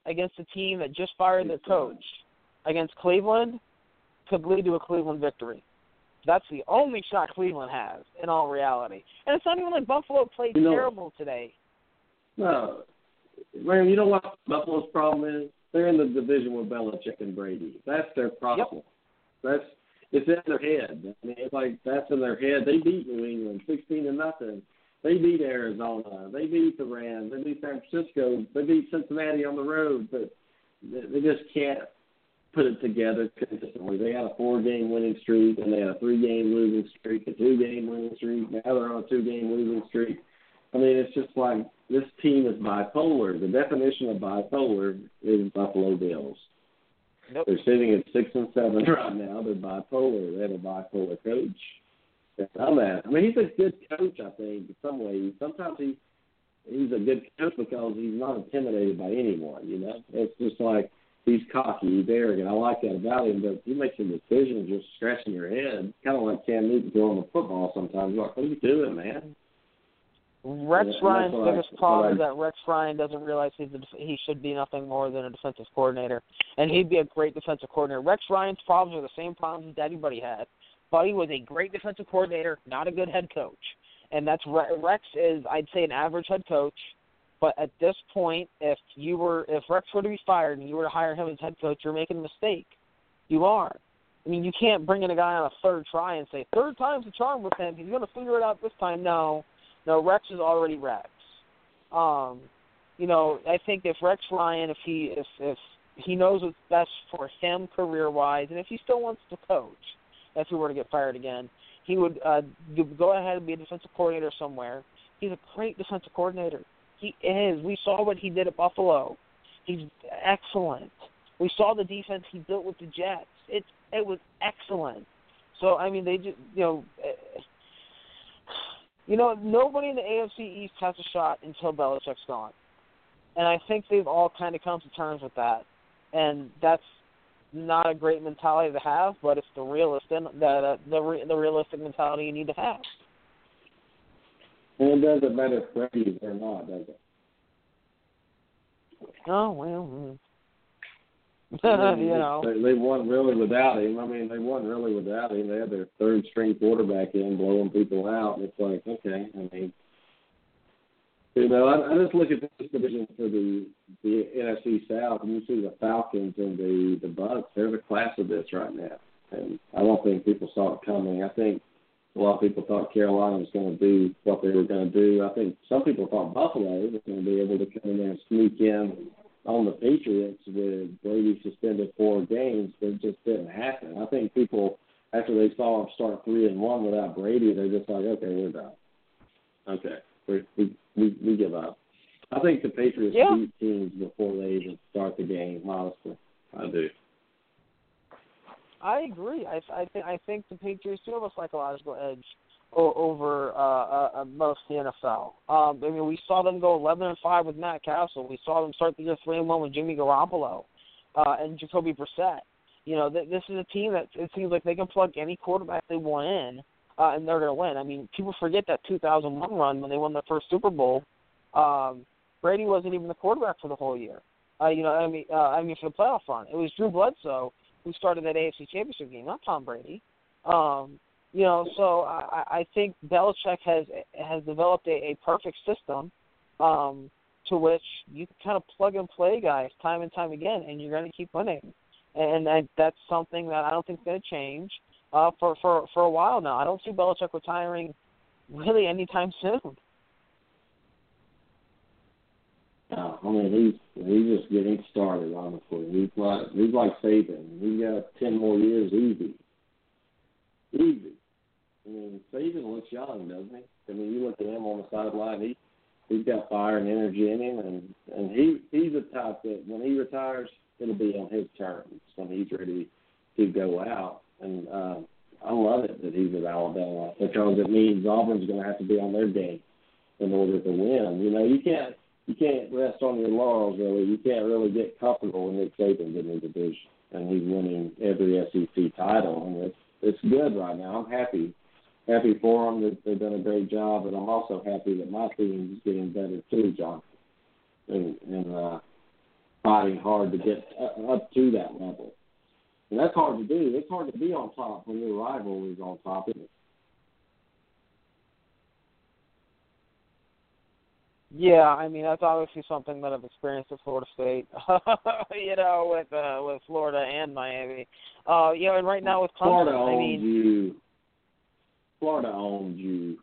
C: against a team that just fired their coach against Cleveland could lead to a Cleveland victory. That's the only shot Cleveland has in all reality. And it's not even like Buffalo played
B: You know-
C: terrible today.
B: No, man. You know what Buffalo's problem is? They're in the division with Belichick and Brady. That's their problem. That's it's in their head. I mean, it's like that's in their head. They beat New England sixteen to nothing. They beat Arizona. They beat the Rams. They beat San Francisco. They beat Cincinnati on the road, but they just can't put it together consistently. They had a four-game winning streak, and they had a three-game losing streak, a two-game winning streak. Now they're on a two-game losing streak. I mean, it's just like this team is bipolar. The definition of bipolar is Buffalo Bills.
C: Nope.
B: They're sitting at six and seven right now. They're bipolar. They have a bipolar coach. I'm at. I mean, he's a good coach. I think in some ways. Sometimes he he's a good coach because he's not intimidated by anyone. You know, it's just like he's cocky, he's arrogant. I like that about him. But he makes some decisions just scratching your head, kind of like Cam Newton throwing the football. Sometimes you're like, what are you doing, man?
C: Rex
B: Yeah,
C: Ryan's
B: what I-
C: biggest problem is that Rex Ryan doesn't realize he's a, he should be nothing more than a defensive coordinator, and he'd be a great defensive coordinator. Rex Ryan's problems are the same problems his daddy Buddy had. Buddy was a great defensive coordinator, not a good head coach, and that's Rex is I'd say an average head coach. But at this point, if you were if Rex were to be fired and you were to hire him as head coach, you're making a mistake. You are. I mean, you can't bring in a guy on a third try and say third time's the charm with him. He's going to figure it out this time. No, no, Rex is already Rex. Um, you know, I think if Rex Ryan, if he if if he knows what's best for him career wise, and if he still wants to coach, if he were to get fired again, he would uh, go ahead and be a defensive coordinator somewhere. He's a great defensive coordinator. He is. We saw what he did at Buffalo. He's excellent. We saw the defense he built with the Jets. It it was excellent. So I mean, they just you know. eh, you know, nobody in the AFC East has a shot until Belichick's gone, and I think they've all kind of come to terms with that, and that's not a great mentality to have, but it's the realistic the the, the, re, the realistic mentality you need to have.
B: And it doesn't matter if Brady's or not, does it?
C: Oh well, mm.
B: I mean,
C: you know.
B: they, they won really without him. I mean, they won really without him. They had their third string quarterback in, blowing people out. It's like, okay, I mean, you know, I, I just look at this division for the the NFC South, and you see the Falcons and the the Bucks. They're the class of this right now, and I don't think people saw it coming. I think a lot of people thought Carolina was going to do what they were going to do. I think some people thought Buffalo was going to be able to come in there and sneak in on the Patriots with Brady suspended four games, but it just didn't happen. I think people after they saw him start three and one without Brady, they're just like, okay, we're done. Okay, we we we, we give up. I think the Patriots
C: Yeah.
B: beat teams before they even start the game. Honestly, I do.
C: I agree. I I think I think the Patriots do have a psychological edge o- over uh, uh, uh, most the NFL. Um, I mean, we saw them go 11 and five with Matt Cassel. We saw them start the year three and one with Jimmy Garoppolo uh, and Jacoby Brissett. You know, th- this is a team that it seems like they can plug any quarterback they want in, uh, and they're going to win. I mean, people forget that 2001 run when they won their first Super Bowl. Um, Brady wasn't even the quarterback for the whole year. Uh, you know, I mean, uh, I mean for the playoff run, it was Drew Bledsoe who started that AFC Championship game, not Tom Brady. Um, you know, so I, I think Belichick has has developed a, a perfect system um, to which you can kind of plug and play guys time and time again, and you're going to keep winning. And I, that's something that I don't think is going to change uh, for for for a while now. I don't see Belichick retiring really anytime soon.
B: Uh, I mean, he's he's just getting started. Honestly, he's like he's like Saban. He's got ten more years easy, easy. I mean, Saban looks young, doesn't he? I mean, you look at him on the sideline. He he's got fire and energy in him, and and he he's the type that when he retires, it'll be on his terms when he's ready to go out. And uh, I love it that he's at Alabama because it means Auburn's going to have to be on their game in order to win. You know, you can't you can't rest on your laurels really. You can't really get comfortable when Nick Saban's in the division and he's winning every SEC title, and it's it's good right now. I'm happy happy for them that they've done a great job, but I'm also happy that my team is getting better too, John, and and uh, fighting hard to get up to that level. And that's hard to do. It's hard to be on top when your rival is on top, isn't it?
C: Yeah, I mean that's obviously something that I've experienced at Florida State. you know, with uh, with Florida and Miami. Uh, you know, and right now with Clemson,
B: Florida owns
C: I mean,
B: you. Florida owns you.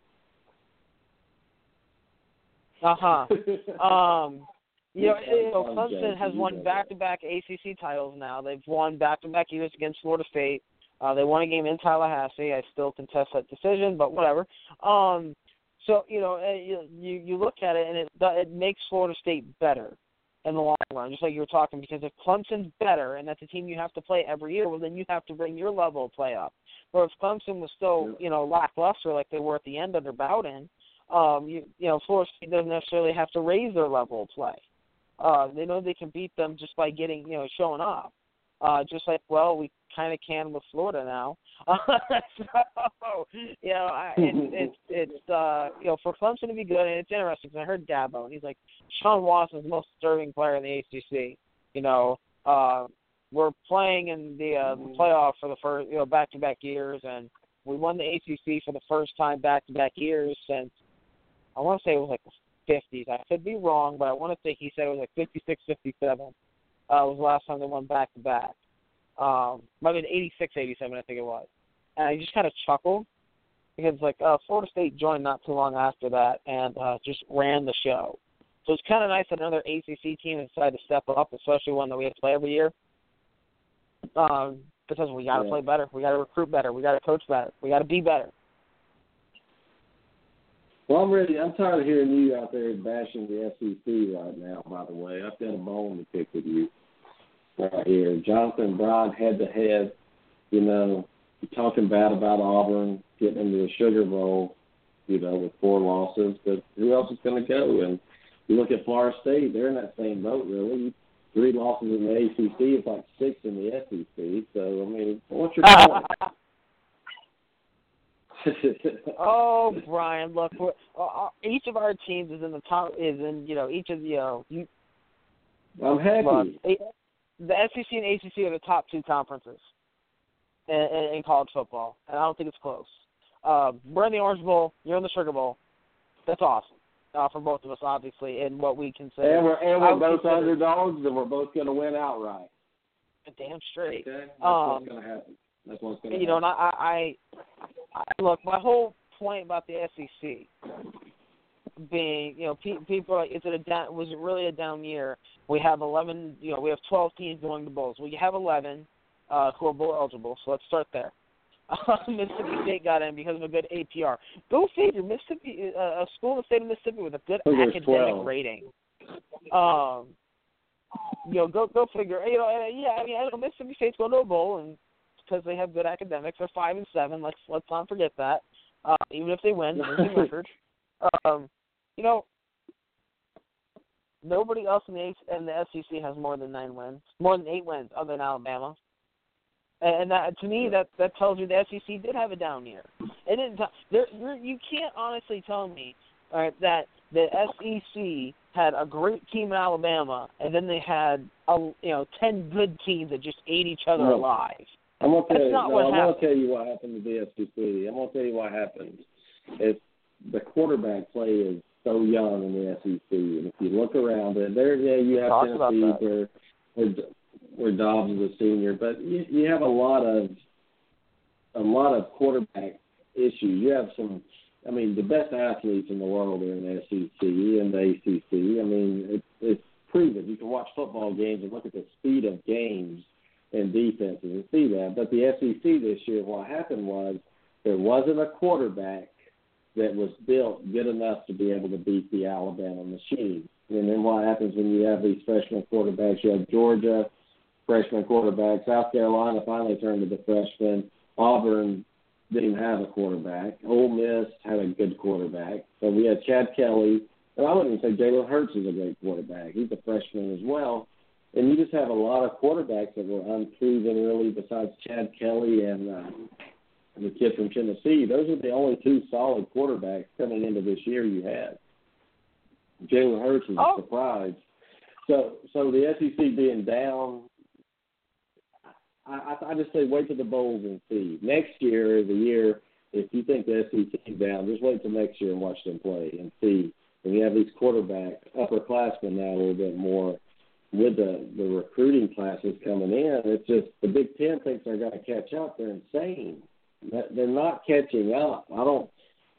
C: uh huh. Um, you know, you know, Clemson has won back-to-back ACC titles now. They've won back-to-back years against Florida State. Uh, they won a game in Tallahassee. I still contest that decision, but whatever. Um, so you know, you you you look at it, and it it makes Florida State better in the long run, just like you were talking. Because if Clemson's better, and that's a team you have to play every year, well, then you have to bring your level of play up. Or if Clemson was still you know lackluster, like they were at the end under Bowden, um, you you know, Florida State doesn't necessarily have to raise their level of play. Uh, they know they can beat them just by getting you know showing up. Uh, just like well, we kind of can with Florida now. so you know, I, it's it's it's uh you know for Clemson to be good, and it's interesting because I heard Dabo, and he's like Sean Watson's the most disturbing player in the ACC. You know, uh, we're playing in the uh, playoff for the first you know back to back years, and we won the ACC for the first time back to back years since I want to say it was like the 50s. I could be wrong, but I want to say he said it was like 56, 57. Uh, was the last time they won back to back. Um, might have been 86, 87, I think it was. And I just kind of chuckled because like uh, Florida State joined not too long after that and uh, just ran the show. So it's kind of nice that another ACC team decided to step up, especially one that we have to play every year. Um, because we got to
B: Yeah.
C: play better, we got to recruit better, we got to coach better, we got to be better.
B: Well, I'm ready. I'm tired of hearing you out there bashing the SEC right now. By the way, I've got a bone to pick with you right here. Jonathan Bryan head to head. You know, talking bad about Auburn getting into the Sugar Bowl. You know, with four losses, but who else is going to go? And you look at Florida State; they're in that same boat, really. Three losses in the ACC, it's like six in the SEC. So, I mean, what's your point?
C: oh, Brian, look, we're, uh, uh, each of our teams is in the top. Is in you know each of the you know you,
B: I'm happy.
C: look, it, the SEC and ACC are the top two conferences in, in, in college football, and I don't think it's close. Uh, we're in the Orange Bowl. You're in the Sugar Bowl. That's awesome uh, for both of us, obviously, in what we consider.
B: And we're and we're both
C: consider-
B: underdogs, and we're both going to win outright.
C: Damn straight.
B: Okay, that's
C: Um,
B: what's going to happen. That's what's going to
C: you know, and I, I, I look. My whole point about the SEC being, you know, pe- people are like, is it a down? Was it really a down year? We have eleven. You know, we have twelve teams going to bowls. We have eleven uh, who are bowl eligible. So let's start there. Mississippi State got in because of a good APR. Go figure. Mississippi, uh, a school in the state of Mississippi with a good academic
B: 12?
C: rating. Um, you know, go go figure. You know, uh, yeah, I mean, I know Mississippi State's going to a bowl, and because they have good academics, they're five and seven. Let's let's not forget that. Uh, even if they win, losing record. Um, you know, nobody else in the in the SEC has more than nine wins, more than eight wins, other than Alabama. And and that to me, that that tells you the SEC did have a down year. It didn't. There, you can't honestly tell me, all right, that the SEC had a great team in Alabama, and then they had a you know ten good teams that just ate each other
B: No.
C: alive.
B: I'm gonna tell
C: That's
B: you.
C: not
B: No,
C: what
B: I'm
C: happened.
B: gonna tell you what happened to the SEC. I'm gonna tell you what happened. It's the quarterback play is so young in the SEC, and if you look around, and there, yeah, you have
C: Talk
B: Tennessee where where where Dobbs is a senior, but you, you have a lot of a lot of quarterback issues. You have some. I mean, the best athletes in the world are in the SEC and the ACC. I mean, it's it's proven. You can watch football games and look at the speed of games and defenses and see that. But the SEC this year, what happened was there wasn't a quarterback that was built good enough to be able to beat the Alabama machine. And then what happens when you have these freshman quarterbacks? You have Georgia, freshman quarterback. South Carolina finally turned to the freshman. Auburn didn't have a quarterback. Ole Miss had a good quarterback. So we had Chad Kelly. And I wouldn't even say Jalen Hurts is a great quarterback. He's a freshman as well. And you just have a lot of quarterbacks that were unproven really besides Chad Kelly and uh, and the kid from Tennessee. Those are the only two solid quarterbacks coming into this year you had. Jalen Hurts is
C: Oh.
B: a surprise. So so the SEC being down, I, I I just say wait till the bowls and see. Next year is a year. If you think the SEC is down, just wait till next year and watch them play and see. And you have these quarterbacks, upperclassmen now a little bit more with the the recruiting classes coming in. It's just the Big Ten thinks they're going to catch up. They're insane. They're not catching up. I don't.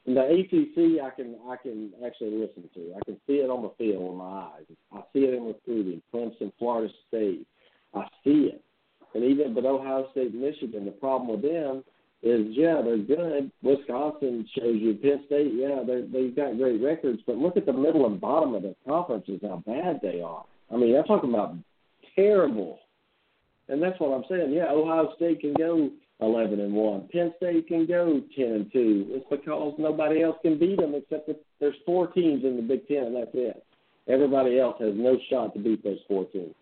B: In the ACC, I can I can actually listen to. I can see it on the field with my eyes. I see it in recruiting. Clemson, Florida State. I see it. And even but Ohio State, Michigan. The problem with them is yeah they're good. Wisconsin shows you. Penn State, yeah they they've got great records. But look at the middle and bottom of the conferences, how bad they are. I mean, I'm talking about terrible. And that's what I'm saying. Yeah, Ohio State can go 11 and one. Penn State can go 10 and two. It's because nobody else can beat them except that there's four teams in the Big Ten, and that's it. Everybody else has no shot to beat those four teams.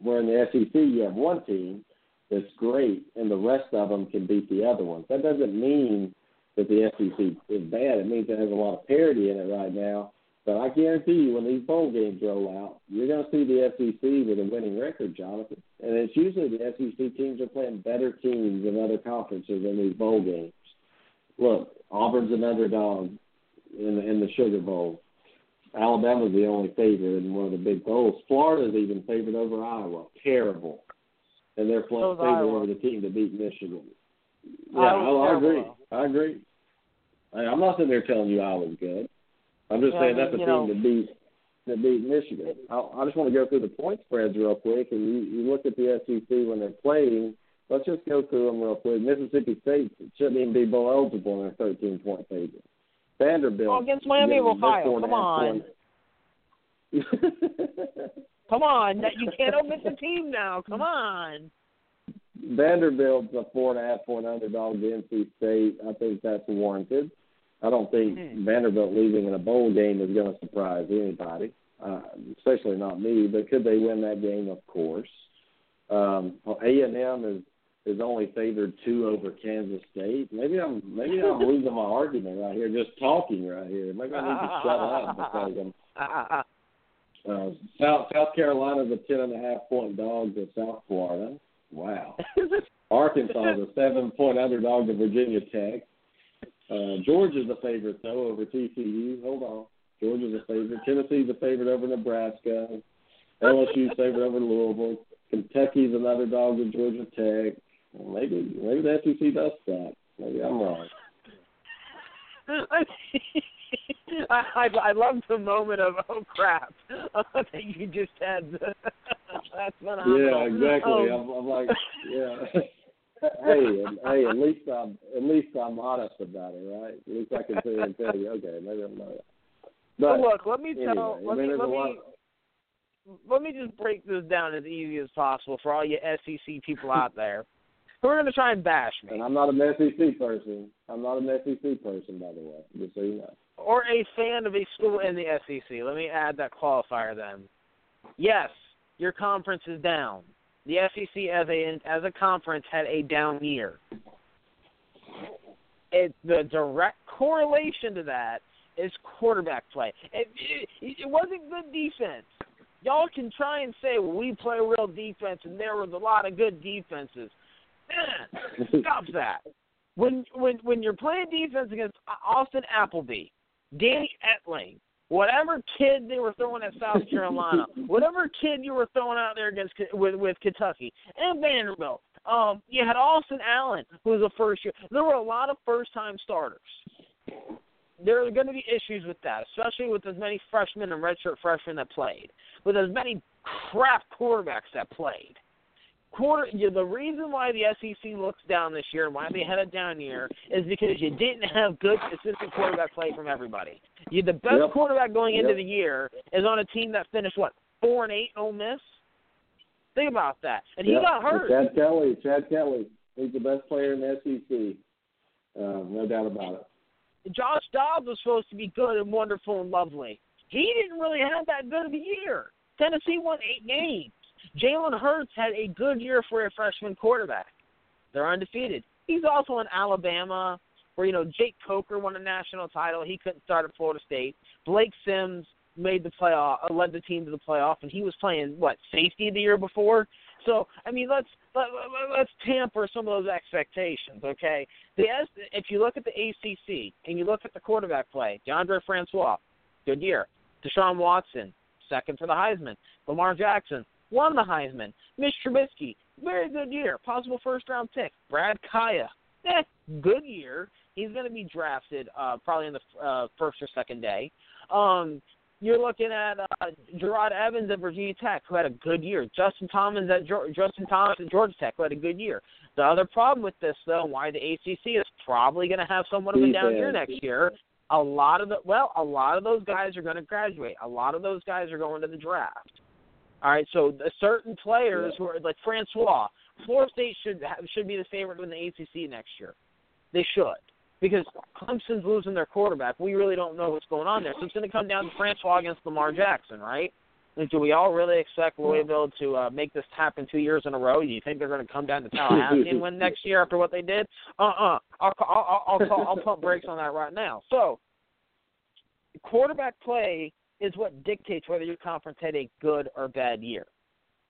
B: Where in the SEC, you have one team that's great, and the rest of them can beat the other ones. That doesn't mean that the SEC is bad. It means it has a lot of parity in it right now. But I guarantee you, when these bowl games roll out, you're going to see the SEC with a winning record, Jonathan. And it's usually the SEC teams are playing better teams in other conferences in these bowl games. Look, Auburn's an underdog in in the Sugar Bowl. Alabama's the only favorite in one of the big bowls. Florida's even favored over Iowa. Terrible. And they're playing favored
C: Iowa.
B: over the team to beat Michigan. Yeah, I, I agree. I agree. I, I'm not sitting there telling you Iowa's good. I'm just saying
C: I mean,
B: that's a team
C: know-
B: that beat that beat Michigan. I, I just want to go through the point spreads real quick, and you, you look at the SEC when they're playing. Let's just go through them real quick. Mississippi State shouldn't even be bowl eligible in a 13 point favorite. Vanderbilt.
C: Oh, against Miami of Ohio. Come on. Come on, that you can't omit the team now. Come on.
B: Vanderbilt's a four and a half point underdog to NC State. I think that's warranted. I don't think
C: Hmm.
B: Vanderbilt leaving in a bowl game is going to surprise anybody, uh, especially not me. But could they win that game? Of course. Um, A and M is is only favored two over Kansas State. Maybe I'm maybe I'm losing my argument right here, just talking right here. Maybe I need to shut up because I'm uh, South South Carolina's a ten and a half point dog to South Florida. Wow. Arkansas is a seven point underdog to Virginia Tech. Uh, Georgia's a favorite though over TCU. Hold on. Georgia's a favorite. Tennessee's a favorite over Nebraska. LSU's favorite over Louisville. Kentucky's an underdog to Georgia Tech. Well, maybe maybe the SEC does suck. Maybe I'm wrong.
C: I, I I love the moment of oh crap that you just had. That's phenomenal.
B: Yeah, exactly.
C: Um,
B: I'm, I'm like, yeah. Hey, hey, at least I'm at least I'm honest about it, right? At least I can sit here and tell you, okay, maybe I'm not. But
C: look, let me
B: anyway,
C: tell.
B: I
C: Let
B: mean,
C: me let me let me just break this down as easy as possible for all you SEC people out there who are going to try and bash me,
B: And I'm not an SEC person. I'm not an SEC person, by the way, just so you know.
C: or a fan of a school in the SEC. Let me add that qualifier then. Yes, your conference is down. The SEC as a as a conference had a down year. It the direct correlation to that is quarterback play. It, it, it wasn't good defense. Y'all can try and say well, we play real defense, and there was a lot of good defenses. stop that. When when when you're playing defense against Austin Appleby, Danny Etling, whatever kid they were throwing at South Carolina, whatever kid you were throwing out there against with with Kentucky and Vanderbilt, um, you had Austin Allen, who was a first year. There were a lot of first time starters. There are going to be issues with that, especially with as many freshmen and redshirt freshmen that played, with as many crap quarterbacks that played. Quarter, you know, the reason why the SEC looks down this year and why they had a down year is because you didn't have good consistent quarterback play from everybody. You the best
B: yep.
C: quarterback going into the year is on a team that finished what four and eight Ole Miss. Think about that. And he got hurt.
B: Chad Kelly, Chad Kelly, he's the best player in the SEC. Uh, no doubt about it.
C: Josh Dobbs was supposed to be good and wonderful and lovely. He didn't really have that good of a year. Tennessee won eight games. Jalen Hurts had a good year for a freshman quarterback. They're undefeated. He's also in Alabama, where you know Jake Coker won a national title. He couldn't start at Florida State. Blake Sims made the playoff, uh, led the team to the playoff, and he was playing what safety the year before. So I mean, let's let, let's tamper some of those expectations, okay? The if you look at the ACC and you look at the quarterback play, Deondre Francois, good year. Deshaun Watson, second for the Heisman. Lamar Jackson won the Heisman. Mitch Trubisky, very good year, possible first round pick. Brad Kaaya, eh, good year. He's going to be drafted uh, probably in the uh, first or second day. Um, you're looking at uh, Jerod Evans at Virginia Tech, who had a good year. Justin Thomas at Justin Thomas at Georgia Tech, who had a good year. The other problem with this, though, why the ACC is probably going to have somewhat of a down year next year. A lot of the well, a lot of those guys are going to graduate. A lot of those guys are going to the draft. All right, so the certain players who are like Francois, Florida State should have, should be the favorite in the ACC next year. They should because Clemson's losing their quarterback. We really don't know what's going on there. So it's going to come down to Francois against Lamar Jackson, right? And do we all really expect Louisville to uh, make this happen two years in a row? Do you think they're going to come down to Tallahassee and win next year after what they did? Uh-uh. I'll I'll I'll, I'll, call, I'll pump brakes on that right now. So quarterback play is what dictates whether your conference had a good or bad year.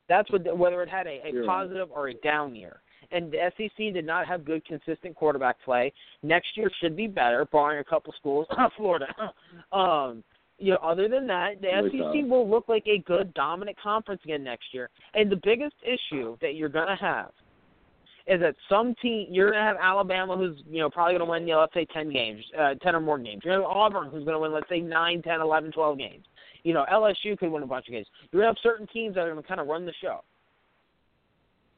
C: That's what whether it had a, a positive or a down year and the SEC did not have good, consistent quarterback play. Next year should be better, barring a couple schools, Florida. um, you know, other than that, the SEC will look like a good, dominant conference again next year. And the biggest issue that you're going to have is that some team you're going to have Alabama, who's you know probably going to win, you know, let's say ten games, uh, ten or more games. You're going to have Auburn, who's going to win, let's say nine, ten, eleven, twelve games. You know, LSU could win a bunch of games. You're going to have certain teams that are going to kind of run the show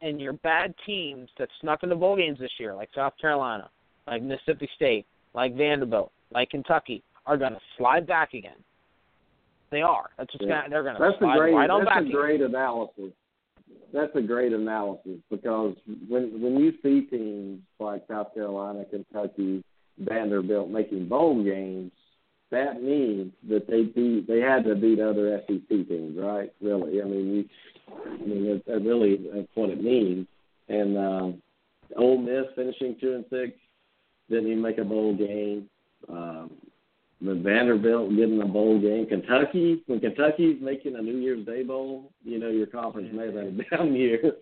C: and your bad teams that snuck into bowl games this year, like South Carolina, like Mississippi State, like Vanderbilt, like Kentucky, are going to slide back again. They are. That's what's yeah. gonna, they're going to slide
B: great,
C: right on
B: that's
C: back.
B: That's a great again. analysis. That's a great analysis because when when you see teams like South Carolina, Kentucky, Vanderbilt making bowl games, that means that they beat they had to beat other SEC teams, right? Really, I mean, you, I mean that, that really that's what it means. And um, Ole Miss finishing two and six didn't even make a bowl game. Um, the Vanderbilt getting a bowl game. Kentucky, when Kentucky's making a New Year's Day bowl, you know your conference may have had a down year.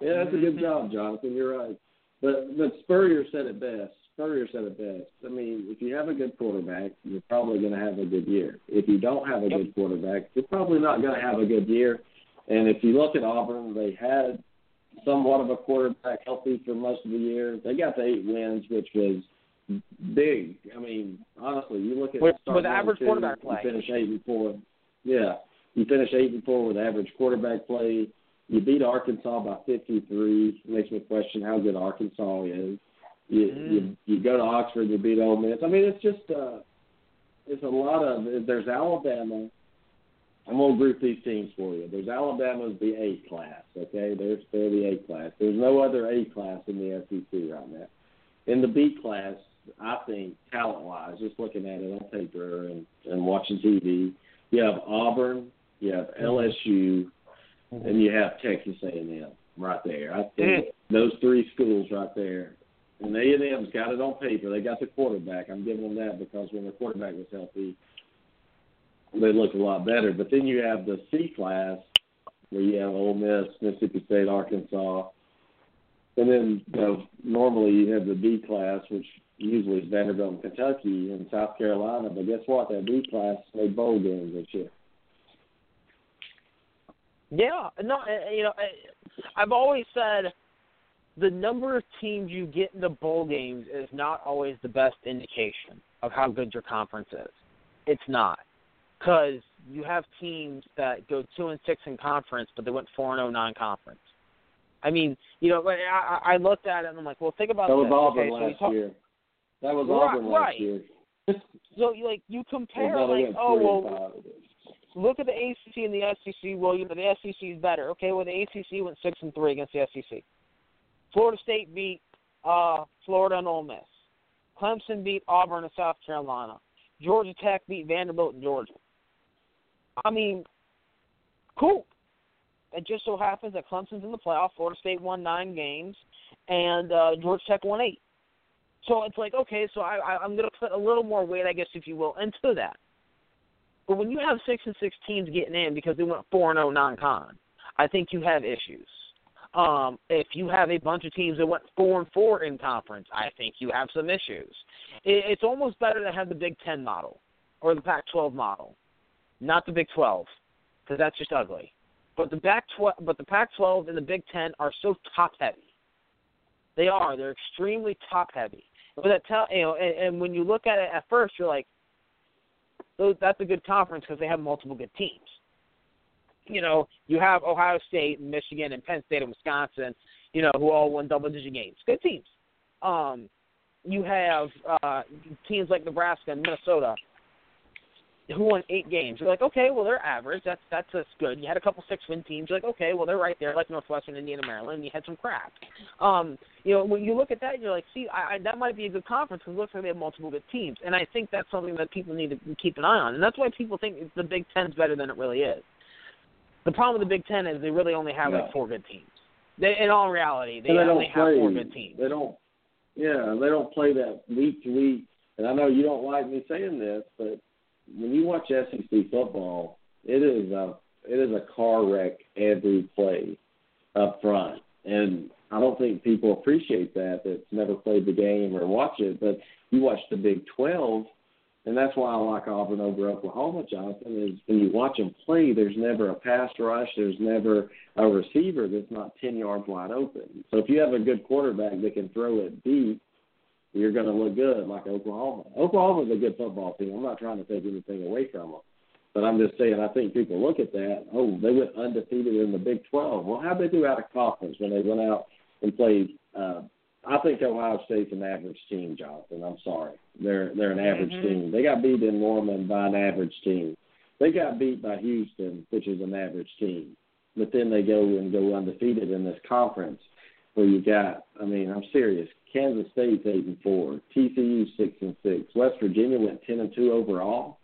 B: yeah, that's a good job, Jonathan. You're right. But but Spurrier said it best. Spurrier said it best. I mean, if you have a good quarterback, you're probably going to have a good year. If you don't have a yep. good quarterback, you're probably not going to have a good year. And if you look at Auburn, they had somewhat of a quarterback healthy for most of the year. They got the eight wins, which was big. I mean, honestly, you look at
C: with, with average two, quarterback play.
B: You finish eight and four. Yeah, you finish eight and four with average quarterback play. You beat Arkansas by 53. Makes me question how good Arkansas is. You, mm. you you go to Oxford, you beat Ole Miss. I mean, it's just uh, it's a lot of. There's Alabama. I'm gonna group these teams for you. There's Alabama's the A class. Okay, there's they're the A class. There's no other A class in the SEC right now. In the B class, I think talent wise, just looking at it on paper and and watching TV, you have Auburn, you have mm-hmm. LSU, and you have Texas A&M right there. I think mm. those three schools right there And A and M's got it on paper. They got the quarterback. I'm giving them that because when the quarterback was healthy, they looked a lot better. But then you have the C class where you have Ole Miss, Mississippi State, Arkansas, and then you know, normally you have the B class, which usually is Vanderbilt and Kentucky and South Carolina. But guess what? That B class made bowl games this year.
C: Yeah, no, eh, eh, you know, eh, I've always said the number of teams you get into bowl games is not always the best indication of how good your conference is. It's not because you have teams that go two and six in conference, but they went four and zero oh non-conference. I mean, you know, I, I looked at it and I'm like, well, think about
B: that was
C: this.
B: Auburn
C: okay,
B: last
C: so talk,
B: year. That was
C: right,
B: Auburn last
C: right.
B: year.
C: so like you compare like, oh well, look at the ACC and the SEC. Well, you know the SEC is better. Okay, well the ACC went six and three against the SEC. Florida State beat uh, Florida and Ole Miss. Clemson beat Auburn and South Carolina. Georgia Tech beat Vanderbilt and Georgia. I mean, cool. It just so happens that Clemson's in the playoff. Florida State won nine games, and uh, Georgia Tech won eight. So it's like, okay, so I, I, I'm going to put a little more weight, I guess, if you will, into that. But when you have six and six teams getting in because they went four and zero oh non-con, I think you have issues. Um, if you have a bunch of teams that went four and four in conference, I think you have some issues. It, it's almost better to have the Big Ten model or the Pac-12 model, not the Big 12, because that's just ugly. But the Pac-12, but the Pac-12 and the Big Ten are so top-heavy. They are. They're extremely top-heavy. But that tell you know, and, and when you look at it at first, you're like, those, that's a good conference because they have multiple good teams. You know, you have Ohio State, and Michigan, and Penn State, and Wisconsin. You know, who all won double-digit games. Good teams. Um, you have uh, teams like Nebraska and Minnesota who won eight games. You're like, okay, well they're average. That's that's that's good. You had a couple six win teams. You're like, okay, well they're right there, like Northwestern, Indiana, Maryland. You had some crap. Um, you know, when you look at that, you're like, see, I, I, that might be a good conference because it looks like they have multiple good teams. And I think that's something that people need to keep an eye on. And that's why people think the Big Ten's better than it really is. The problem with the Big Ten is they really only have like four good teams. They, in all reality, they,
B: they
C: only have four good teams.
B: They don't. Yeah, they don't play that week to week. And I know you don't like me saying this, but when you watch SEC football, it is a it is a car wreck every play up front, and I don't think people appreciate that that's never played the game or watch it. But you watch the Big Twelve, and that's why I like Auburn over Oklahoma. Jonathan is when you watch them play, there's never a pass rush, there's never a receiver that's not ten yards wide open. So if you have a good quarterback that can throw it deep you're going to look good like Oklahoma. Oklahoma's a good football team. I'm not trying to take anything away from them. But I'm just saying, I think people look at that. Oh, they went undefeated in the Big 12. Well, how'd they do out of conference when they went out and played? Uh, I think Ohio State's an average team, Jonathan. I'm sorry, they're they're an average
C: mm-hmm.
B: team. They got beat in Norman by an average team. They got beat by Houston, which is an average team. But then they go and go undefeated in this conference where you got. I mean, I'm serious. Kansas State's eight and four. TCU six and six. West Virginia went ten and two overall.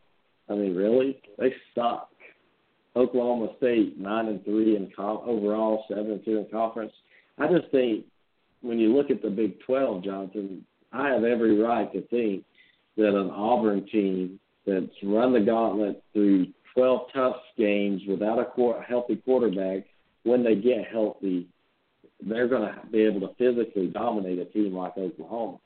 B: I mean, really? They suck. Oklahoma State nine and three in com- overall, seven and two in conference. I just think when you look at the Big Twelve, Jonathan, I have every right to think that an Auburn team that's run the gauntlet through 12 tough games without a healthy quarterback, when they get healthy, they're going to be able to physically dominate a team like Oklahoma.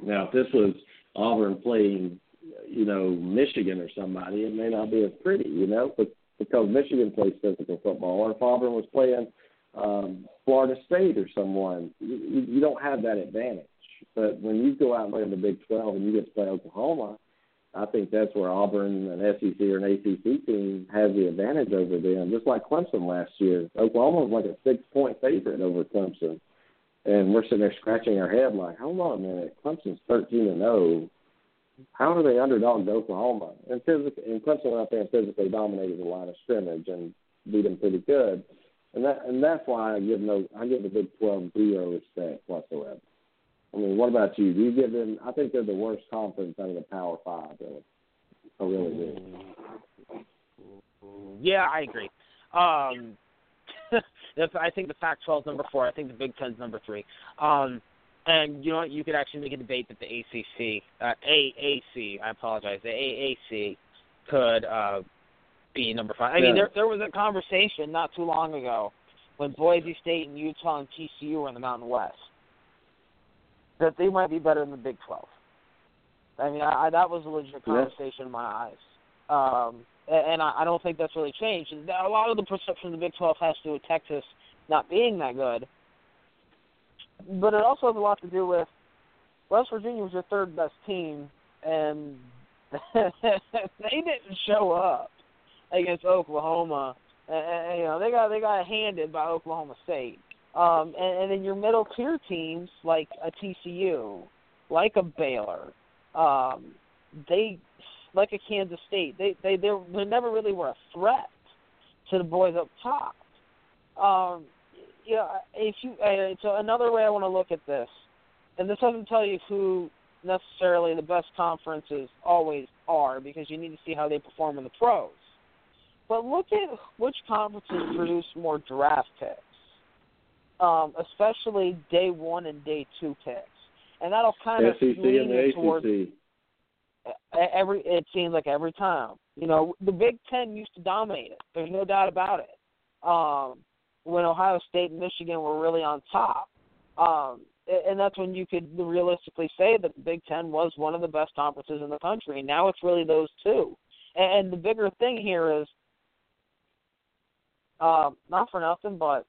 B: Now, if this was Auburn playing, you know, Michigan or somebody, it may not be as pretty, you know, but because Michigan plays physical football, or if Auburn was playing um, Florida State or someone, you, you don't have that advantage. But when you go out and play in the Big 12 and you get to play Oklahoma, I think that's where Auburn, an SEC or an ACC team, has the advantage over them. Just like Clemson last year, Oklahoma was like a six-point favorite over Clemson, and we're sitting there scratching our head like, hold on a minute, Clemson's thirteen and zero. Oh. How are they underdog to Oklahoma? And physically, and Clemson went out there and physically dominated the line of scrimmage and beat them pretty good. And that and that's why I give no I give the Big Twelve zero respect whatsoever. I mean, what about you? Do you give them? I think they're the worst conference out of the Power Five. Really, I really do.
C: Yeah, I agree. Um, I think the Pac-12 is number four. I think the Big Ten's number three. Um, And you know what? You could actually make a debate that the ACC, uh, AAC, I apologize, the AAC could uh, be number five. I
B: yeah.
C: mean, there there was a conversation not too long ago when Boise State and Utah and TCU were in the Mountain West that they might be better than the Big Twelve. I mean, I, I, that was a legit conversation yeah. in my eyes, um, and, and I, I don't think that's really changed. A lot of the perception of the Big Twelve has to do with Texas not being that good, but it also has a lot to do with West Virginia was your third best team, and they didn't show up against Oklahoma. And, you know they got they got handed by Oklahoma State. Um, and, and then your middle tier teams like a TCU, like a Baylor, um, they like a Kansas State. They they they they never really were a threat to the boys up top. Um, you if you uh, so another way I want to look at this, and this doesn't tell you who necessarily the best conferences always are because you need to see how they perform in the pros. But look at which conferences produce more draft picks um, especially day one and day two picks, and that'll kind of
B: SEC
C: lean
B: you
C: towards every. It seems like every time, you know, the Big Ten used to dominate it. There's no doubt about it. Um, when Ohio State and Michigan were really on top, um, and that's when you could realistically say that the Big Ten was one of the best conferences in the country. And now it's really those two. And the bigger thing here is, uh, not for nothing, but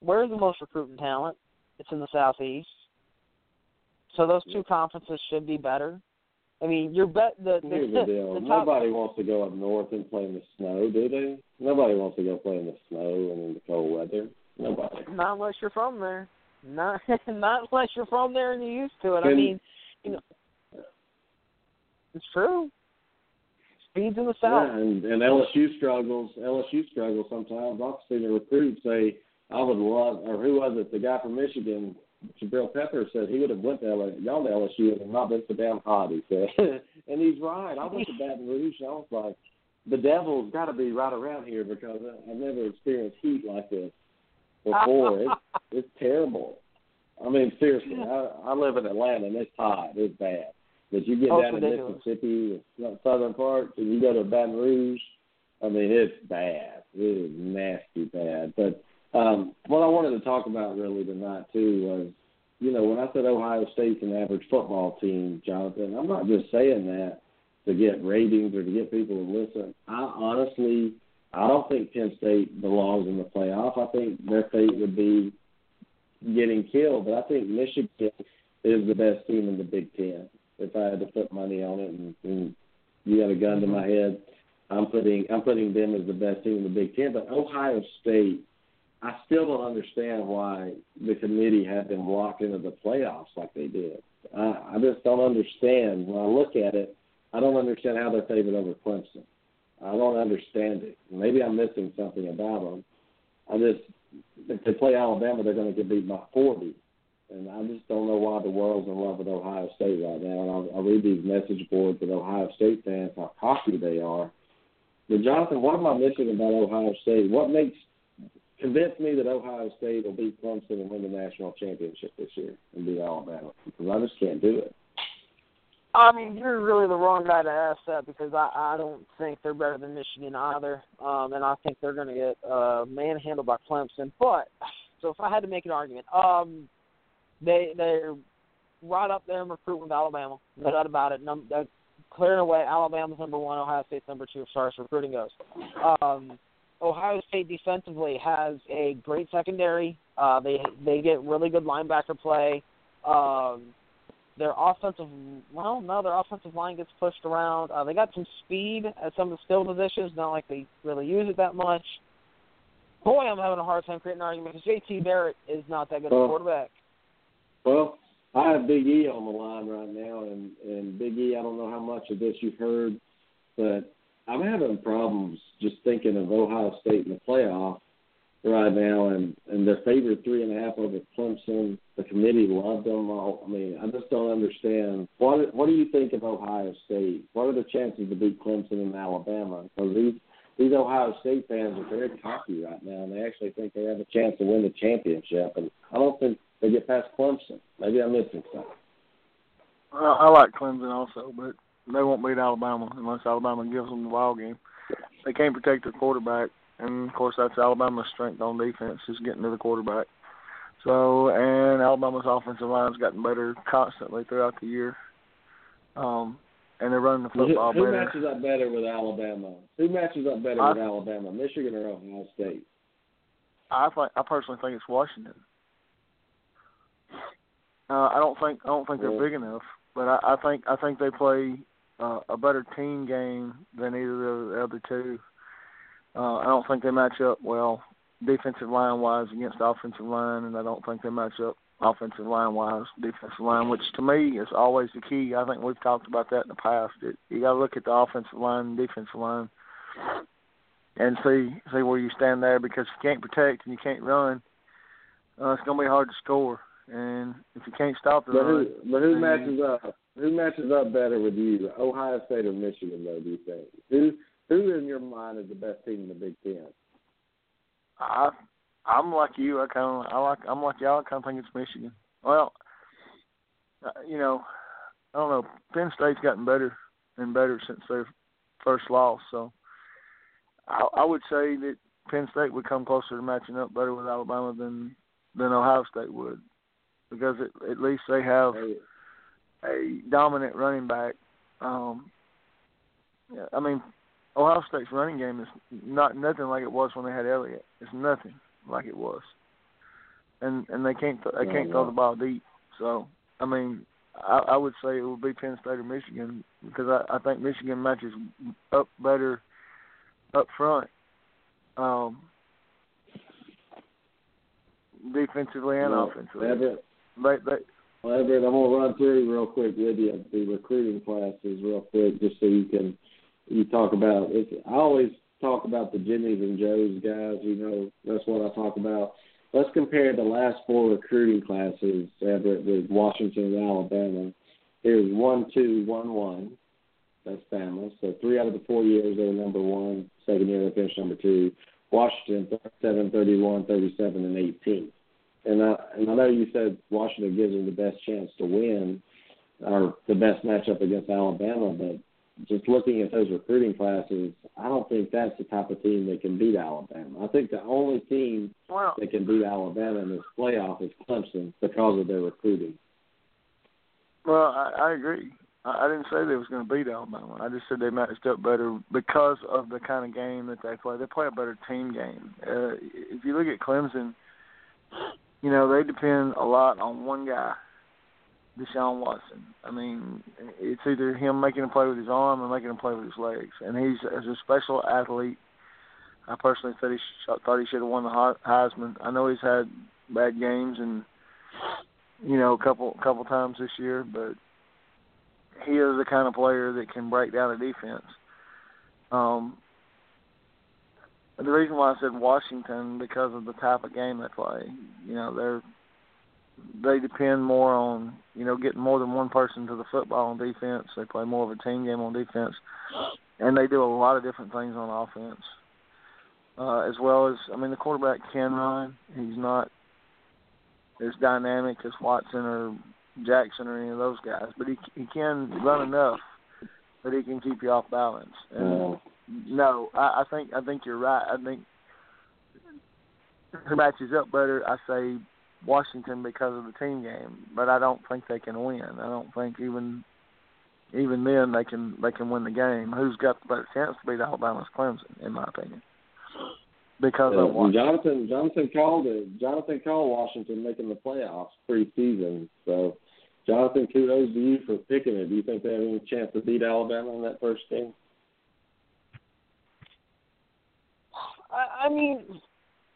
C: where's the most recruiting talent? It's in the southeast. So those two conferences should be better. I mean, you're bet the, the,
B: Here's the deal.
C: the top,
B: Nobody wants to go up north and play in the snow, do they? Nobody wants to go play in the snow and in the cold weather. Nobody.
C: Not unless you're from there. Not not unless you're from there and you're used to it.
B: Can,
C: I mean, you know, it's true. Speeds in the south.
B: Yeah, and, and LSU struggles. LSU struggles sometimes. I've seen the recruits say, I would love, or who was it? The guy from Michigan, Jabrill Pepper, said he would have went to LSU, gone to LSU and not been so damn hot. He said, and he's right. I went to Baton Rouge. And I was like, the devil's got to be right around here because I've never experienced heat like this before. it's it's terrible. I mean, seriously, I, I live in Atlanta and it's hot. It's bad. But you get
C: Oh,
B: down to. Mississippi, the southern parts, and you go to Baton Rouge. I mean, it's bad. It is nasty bad. But um, what I wanted to talk about really tonight too was, you know, when I said Ohio State's an average football team, Jonathan, I'm not just saying that to get ratings or to get people to listen. I honestly, I don't think Penn State belongs in the playoff. I think their fate would be getting killed. But I think Michigan is the best team in the Big Ten. If I had to put money on it, and, and you got a gun to my head, I'm putting I'm putting them as the best team in the Big Ten. But Ohio State, I still don't understand why the committee had them locked into the playoffs like they did. I, I just don't understand. When I look at it, I don't understand how they're favored over Clemson. I don't understand it. Maybe I'm missing something about them. I just if they play Alabama, they're going to get beat by 40. And I just don't know why the world's in love with Ohio State right now. And I, I read these message boards with Ohio State fans, how cocky they are. But Jonathan, what am I missing about Ohio State? What makes convince me that Ohio State will beat Clemson and win the national championship this year and beat Alabama? Because I just can't do it.
C: I mean, you're really the wrong guy to ask that because I I don't think they're better than Michigan either, um, and I think they're going to get uh, manhandled by Clemson. But so if I had to make an argument, um, they they're right up there in recruiting with Alabama, no doubt about it. Num- clearing away Alabama's number one, Ohio State's number two as far as recruiting goes. Um, Ohio State defensively has a great secondary. Uh, they they get really good linebacker play. Um, their offensive well, no, their offensive line gets pushed around. Uh, they got some speed at some of the skill positions, not like they really use it that much. Boy, I'm having a hard time creating an argument because JT Barrett is not that good
B: Well,
C: a quarterback.
B: Well, I have Big E on the line right now, and and Big E, I don't know how much of this you've heard, but I'm having problems just thinking of Ohio State in the playoff right now, and and they're favored three and a half over Clemson. The committee loved them. All, I mean, I just don't understand. What what do you think of Ohio State? What are the chances to beat Clemson and Alabama? Because these these Ohio State fans are very cocky right now, and they actually think they have a chance to win the championship. And I don't think they get past Clemson. Maybe I'm missing something.
D: I, I like Clemson also, but they won't beat Alabama unless Alabama gives them the ball game. They can't protect their quarterback, and of course that's Alabama's strength on defense is getting to the quarterback. So, and Alabama's offensive line's gotten better constantly throughout the year. Um, and they're running the football
B: who, who
D: better.
B: matches up better with Alabama? Who matches up better
D: I,
B: with Alabama, Michigan or Ohio State?
D: I think I personally think it's Washington. Uh, I don't think I don't think they're big enough, but I, I think I think they play uh, a better team game than either of the other two. Uh, I don't think they match up well defensive line wise against offensive line, and I don't think they match up offensive line wise, defensive line, which to me is always the key. I think we've talked about that in the past. It, you got to look at the offensive line and defensive line and see see where you stand there because if you can't protect and you can't run, uh, it's going to be hard to score. And if you can't stop the
B: But who, but who matches up? Who matches up better with you, Ohio State or Michigan? Though, do you think? Who who in your mind is the best team in the Big Ten?
D: I I'm like you. I kind of I like I'm like y'all. I kind of think it's Michigan. Well, uh, you know, I don't know. Penn State's gotten better and better since their first loss. So I, I would say that Penn State would come closer to matching up better with Alabama than than Ohio State would, because it, at least they have
B: Hey,
D: a dominant running back. Um, I mean, Ohio State's running game is not nothing like it was when they had Elliott. It's nothing like it was, and and they can't th- they
B: No,
D: can't
B: no.
D: throw the ball deep. So I mean, I, I would say it would be Penn State or Michigan because I, I think Michigan matches up better up front, um, defensively and
B: well,
D: offensively. They,
B: well, Everett, I'm gonna run through real quick with you the recruiting classes real quick, just so you can you talk about. It's, I always talk about the Jimmys and Joes guys. You know, that's what I talk about. Let's compare the last four recruiting classes, Everett, with Washington and Alabama. Here's one, two, one, one. That's Bama. So three out of the four years they were number one. Second year they finished number two. Washington, 37, 31, 37, and 18. And I, and I know you said Washington gives them the best chance to win, or the best matchup against Alabama, but just looking at those recruiting classes, I don't think that's the type of team that can beat Alabama. I think the only team
D: well,
B: that can beat Alabama in this playoff is Clemson because of their recruiting.
D: Well, I, I agree. I, I didn't say they was going to beat Alabama. I just said they matched up better because of the kind of game that they play. They play a better team game. Uh, if you look at Clemson, you know they depend a lot on one guy, Deshaun Watson. I mean, it's either him making a play with his arm or making a play with his legs, and he's as a special athlete. I personally thought he sh- thought he should have won the Heisman. I know he's had bad games and you know a couple couple times this year, but he is the kind of player that can break down a defense. Um, the reason why I said Washington because of the type of game they play. You know, they're they depend more on you know getting more than one person to the football on defense. They play more of a team game on defense, and they do a lot of different things on offense. Uh, as well as, I mean, the quarterback can run. He's not as dynamic as Watson or Jackson or any of those guys, but he he can run enough that he can keep you off balance. And no, I, I think I think you're right. I think who matches up better, I say Washington because of the team game, but I don't think they can win. I don't think even even then they can they can win the game. Who's got the better chance to beat Alabama's Clemson, in my opinion? Because
B: uh,
D: of Washington.
B: Jonathan Jonathan called it. Jonathan called Washington making the playoffs preseason. So, Jonathan, kudos to you for picking it. Do you think they have any chance to beat Alabama in that first game?
C: I, mean,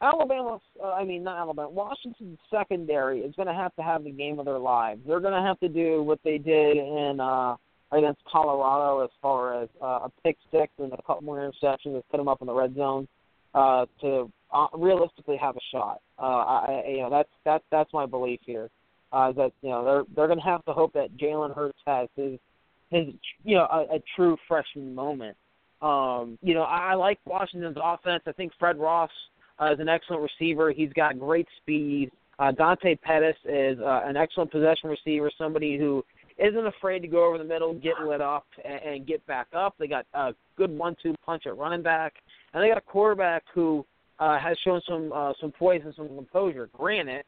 C: Alabama. Uh, I mean, not Alabama. Washington's secondary is going to have to have the game of their lives. They're going to have to do what they did in uh, against Colorado, as far as uh, a pick six and a couple more interceptions that put them up in the red zone uh, to uh, realistically have a shot. Uh, I- you know, that's that's that's my belief here. Uh, that you know they're they're going to have to hope that Jalen Hurts has his his you know a, a true freshman moment. Um, you know, I, I like Washington's offense. I think Fred Ross uh, is an excellent receiver. He's got great speed. Uh, Dante Pettis is uh, an excellent possession receiver, somebody who isn't afraid to go over the middle, get lit up, and, and get back up. They got a good one-two punch at running back, and they got a quarterback who uh, has shown some uh, some poise and some composure. Granted,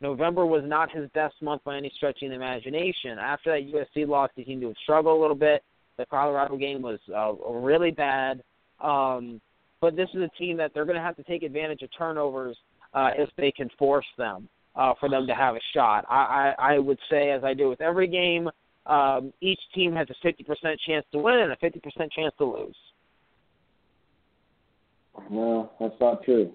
C: November was not his best month by any stretch of the imagination. After that USC loss, he seemed to struggle a little bit. The Colorado game was uh, really bad. Um, but this is a team that they're going to have to take advantage of turnovers uh, if they can force them uh, for them to have a shot. I, I, I would say, as I do with every game, um, each team has a 50% chance to win and a 50% chance to lose.
B: No, that's not true.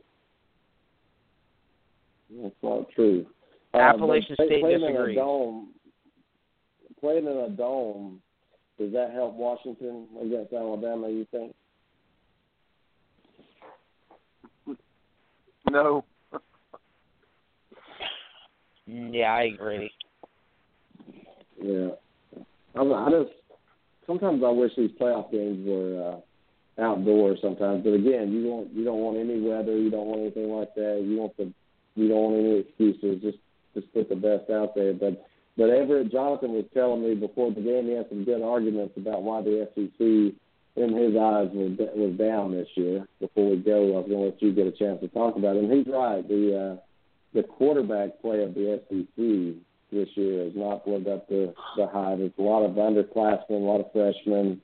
B: That's not true.
C: Uh, Appalachian
B: uh,
C: State
B: playing
C: disagrees.
B: In a dome, playing in a dome, does that help Washington against Alabama? You think?
D: No.
C: yeah, I agree.
B: Yeah, I, I just sometimes I wish these playoff games were uh, outdoors. Sometimes, but again, you don't you don't want any weather. You don't want anything like that. You want the you don't want any excuses. Just just put the best out there. But but Everett Jonathan was telling me before the game he had some good arguments about why the SEC in his eyes was was down this year. Before we go, I was going to let you get a chance to talk about it. And he's right. The uh, the quarterback play of the SEC this year has not lived up to the hype. There's a lot of underclassmen, a lot of freshmen.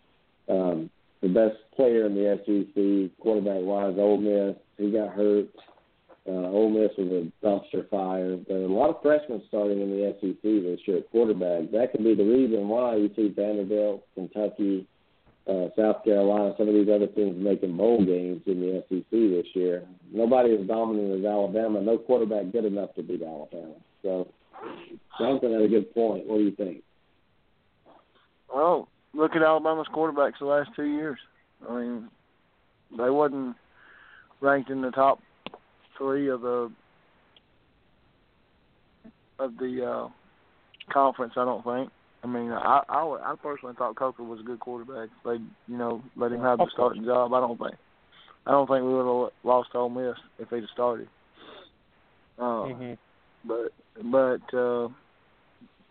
B: Um, the best player in the SEC, quarterback wise, Ole Miss. He got hurt. Uh, Ole Miss was a dumpster fire. But a lot of freshmen starting in the SEC this year at quarterback. That could be the reason why you see Vanderbilt, Kentucky, uh, South Carolina, some of these other teams making bowl games in the SEC this year. Nobody as dominant as Alabama. No quarterback good enough to beat Alabama. So, Jonathan had a good point. What do you think?
D: Well, look at Alabama's quarterbacks the last two years. I mean, they wasn't ranked in the top three of the of the uh, conference. I don't think. I mean, I I, I personally thought Coker was a good quarterback. They, you know, let him have the starting job. I don't think. I don't think we would have lost Ole Miss if he'd have started. Uh,
C: mm-hmm.
D: But but uh,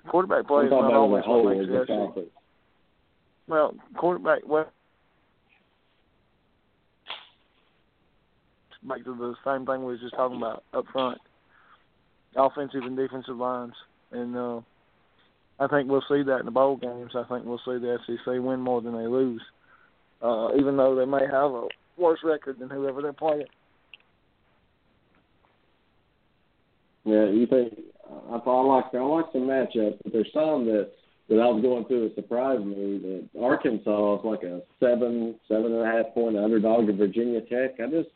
D: quarterback play is not always what makes it. Well, quarterback. Well, back to the same thing we was just talking about up front, offensive and defensive lines, and uh, I think we'll see that in the bowl games. I think we'll see the SEC win more than they lose, uh, even though they may have a worse record than whoever they're playing.
B: Yeah, you think I, I like I like some matchups, but there's some that that I was going through that surprised me. That Arkansas is like a seven seven and a half point underdog to Virginia Tech. I just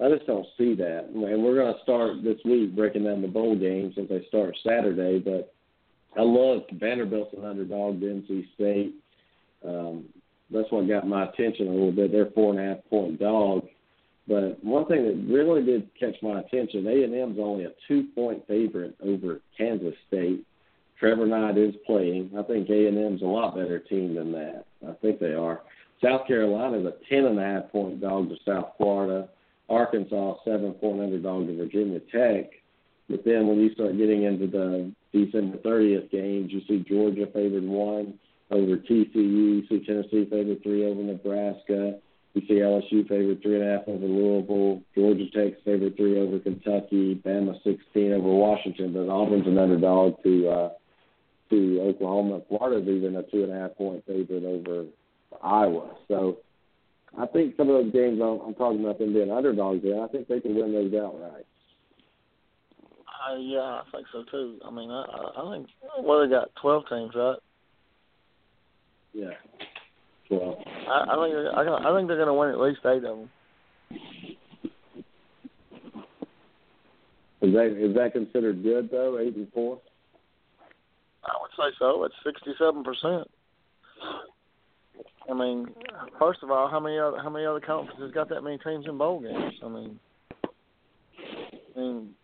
B: I just don't see that. And we're going to start this week breaking down the bowl games since they start Saturday. But I love Vanderbilt's an underdog to NC State. Um, that's what got my attention a little bit. They're four and a half point dog. But one thing that really did catch my attention, A and M's only a two point favorite over Kansas State. Trevor Knight is playing. I think A and M's a lot better team than that. I think they are. South Carolina is a ten and a half point dog to South Florida. Arkansas seven point underdog to Virginia Tech. But then when you start getting into the December 30th games, you see Georgia favored one over TCU. You see Tennessee favored three over Nebraska. You see LSU favored three and a half over Louisville. Georgia Tech favored three over Kentucky. Bama 16 over Washington. But Auburn's an underdog to uh, to Oklahoma. Florida's even a two and a half point favorite over Iowa. So I think some of those games I'm, I'm talking about them being underdogs there. I think they can win those outright.
D: Uh, yeah, I think so too. I mean, I, I think well they got twelve teams, right?
B: Yeah, twelve.
D: I, I think I, I think they're going to win at least eight of them.
B: Is that is that considered good though? Eight and four.
D: I would say so. It's sixty-seven percent. I mean, first of all, how many other how many other conferences got that many teams in bowl games? I mean, I mean,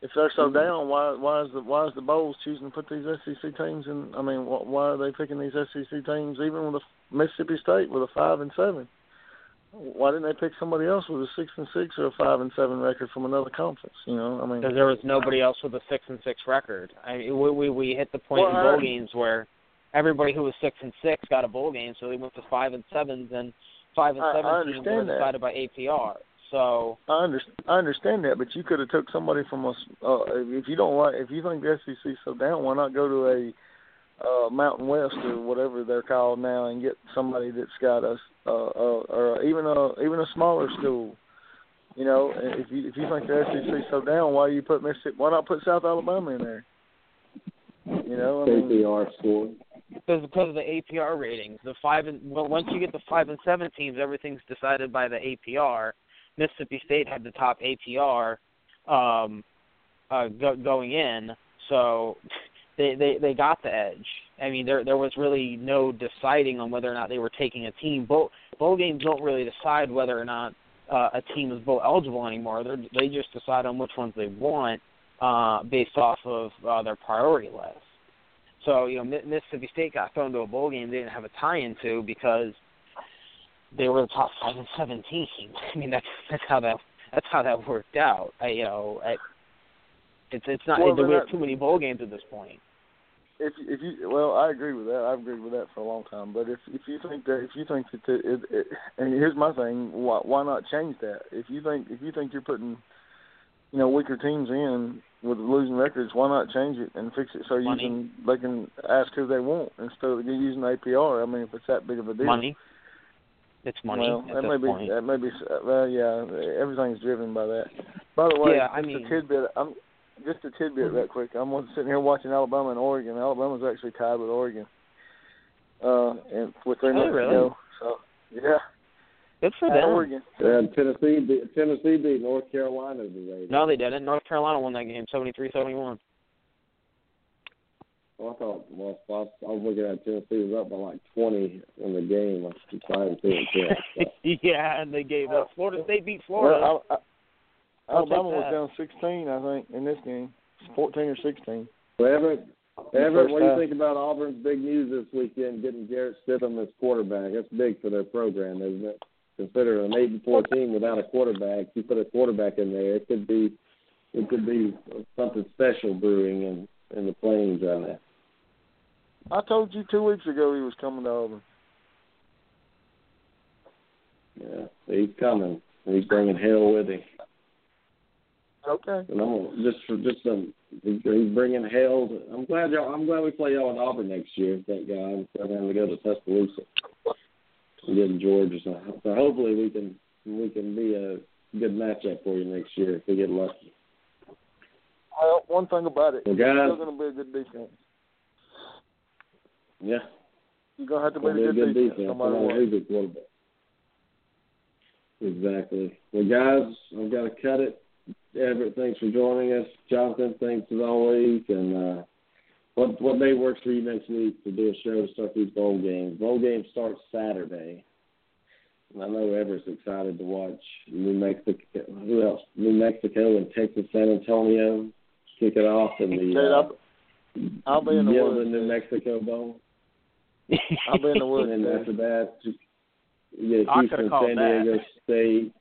D: if they're so down, why why is the why is the bowls choosing to put these SEC teams in? I mean, why are they picking these SEC teams even with a Mississippi State with a five and seven? Why didn't they pick somebody else with a six and six or a five and seven record from another conference? You know, I mean,
C: because there was nobody else with a six and six record. I mean, we we, we hit the point
D: Well,
C: in
D: I-
C: bowl games where everybody who was six and six got a bowl game, so they went to five and sevens, and five and
D: I- I
C: seven teams were
D: that.
C: decided by APR. So
D: I under, I understand that, but you could have took somebody from us. Uh, if you don't like, if you think the SEC's so down, why not go to a uh, Mountain West or whatever they're called now and get somebody that's got a, uh, uh, or even a even a smaller school. You know, if you if you think the SEC's so down, why you put Mississippi? Why not put South Alabama in there? You know, I mean,
B: KPR score.
C: because because of the APR ratings, the five and well, once you get the five and seven teams, everything's decided by the APR. Mississippi State had the top APR um, uh, go, going in, so they, they they got the edge. I mean, there there was really no deciding on whether or not they were taking a team. Bowl bowl games don't really decide whether or not uh, a team is bowl eligible anymore. They're, they just decide on which ones they want uh, based off of uh, their priority list. So you know, Mississippi State got thrown to a bowl game they didn't have a tie-in to because they were the top five and seven team. I mean, that's that's how that that's how that worked out. I, you know, I, it's it's not
D: Well,
C: we
D: but
C: have
D: that-
C: too many bowl games at this point.
D: if if you well, I agree with that. I've agreed with that for a long time. But if if you think that if you think that it, it, it and here's my thing, why why not change that? If you think if you think you're putting you know weaker teams in with losing records, why not change it and fix it so you
C: Money.
D: can they can ask who they want instead of using APR? I mean, if it's that big of a deal.
C: Money. It's money
D: Well,
C: at
D: that may be
C: point.
D: that may be well, yeah. Everything's driven by that. By the way,
C: Yeah, I
D: just
C: mean-
D: a tidbit. I'm just a tidbit, right quick. I'm sitting here watching Alabama and Oregon. Alabama's actually tied with Oregon, uh, and with three
C: Oh,
D: minutes
C: really?
D: to go. So yeah,
C: Good for them.
D: Oregon.
B: And Tennessee beat, Tennessee beat North Carolina today.
C: No, they didn't. North Carolina won that game, seventy-three, seventy-one.
B: Well, I thought well, I was, I was looking at Tennessee was up by like twenty in the game. I was decided to and ten.
C: yeah, and they gave up. Florida State beat Florida.
D: Well, I, I, Alabama was down 16, I think, in this game. 14 or 16.
B: So Everett, Everett, what do you think about Auburn's big news this weekend, getting Jarrett Stidham as quarterback? That's big for their program, isn't it? Consider an eight and four team without a quarterback. You put a quarterback in there, it could be, it could be something special brewing in in the plains right now.
D: I told you two weeks ago he was coming to Auburn.
B: Yeah, he's coming. He's bringing hell with him.
D: Okay.
B: And I'm gonna- just for just some, he's he's bringing hell. To, I'm glad y'all. I'm glad we play y'all in Auburn next year. Thank God. Instead of having to go to Tuscaloosa in Georgia. So, so hopefully we can we can be a good matchup for you next year if we get lucky.
D: Well, one thing about it,
B: Well,
D: it's still going to be a good defense.
B: Yeah,
D: You're going to have to be a
B: a
D: good,
B: good
D: defense,
B: defense.
D: no matter
B: who's at quarterback. Exactly. Well, guys, I've got to cut it. Everett, thanks for joining us. Jonathan, thanks as always. And uh, what what may work for you next week to do a show to start these bowl games? Bowl games start Saturday. And I know Everett's excited to watch New Mexico. Who else? New Mexico and Texas San Antonio kick it off in the
D: Dude,
B: uh,
D: I'll, I'll be in the woods.
B: New Mexico Bowl.
D: I'll be in the woods.
B: And after that, you get Houston, San
C: that.
B: Diego State.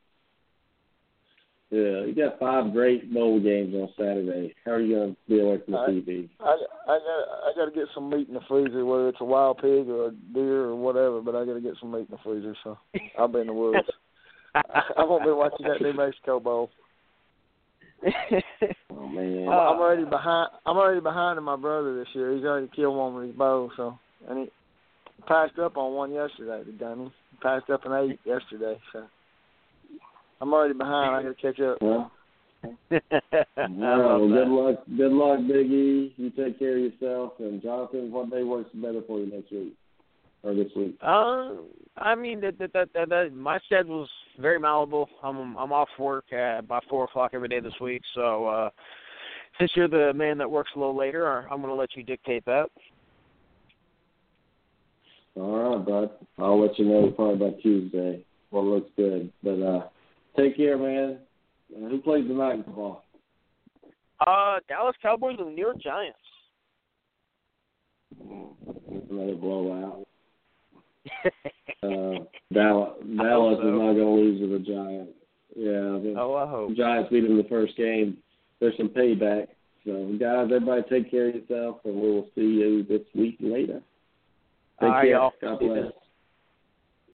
B: Yeah, you got five great bowl games on Saturday. How are you going to be away from the
D: I-
B: TV?
D: I I got I got to get some meat in the freezer, whether it's a wild pig or a deer or whatever. But I got to get some meat in the freezer, so I'll be in the woods. I won't be watching that New Mexico Bowl.
B: Oh man,
D: I'm already behind. I'm already behind in my brother this year. He's already killed one with his bow, so and he passed up on one yesterday. The dummy passed up an eight yesterday, so I'm already behind. I got to catch up.
B: well,
C: I
B: all right,
C: love
B: well,
C: that.
B: good luck, good luck, Big E. You take care of yourself. And Jonathan, what day works better for you next week or this week?
C: Uh, I mean that that that, that, that my schedule's very malleable. I'm I'm off work at by four o'clock every day this week. So uh, since you're the man that works a little later, I'm going to let you dictate that.
B: All right, bud. I'll let you know probably by Tuesday what looks good. But uh take care, man. Uh, who plays tonight in football?
C: Uh, Dallas Cowboys and the New York Giants.
B: Another blowout. Uh, Dallas, Dallas
C: so.
B: is not going to lose to the Giants. Yeah, the
C: Oh, I hope.
B: Giants beat them the first game. There's some payback. So, guys, everybody take care of yourself, and we will see you this week later. Take
C: All right,
B: care.
C: y'all.
B: God bless.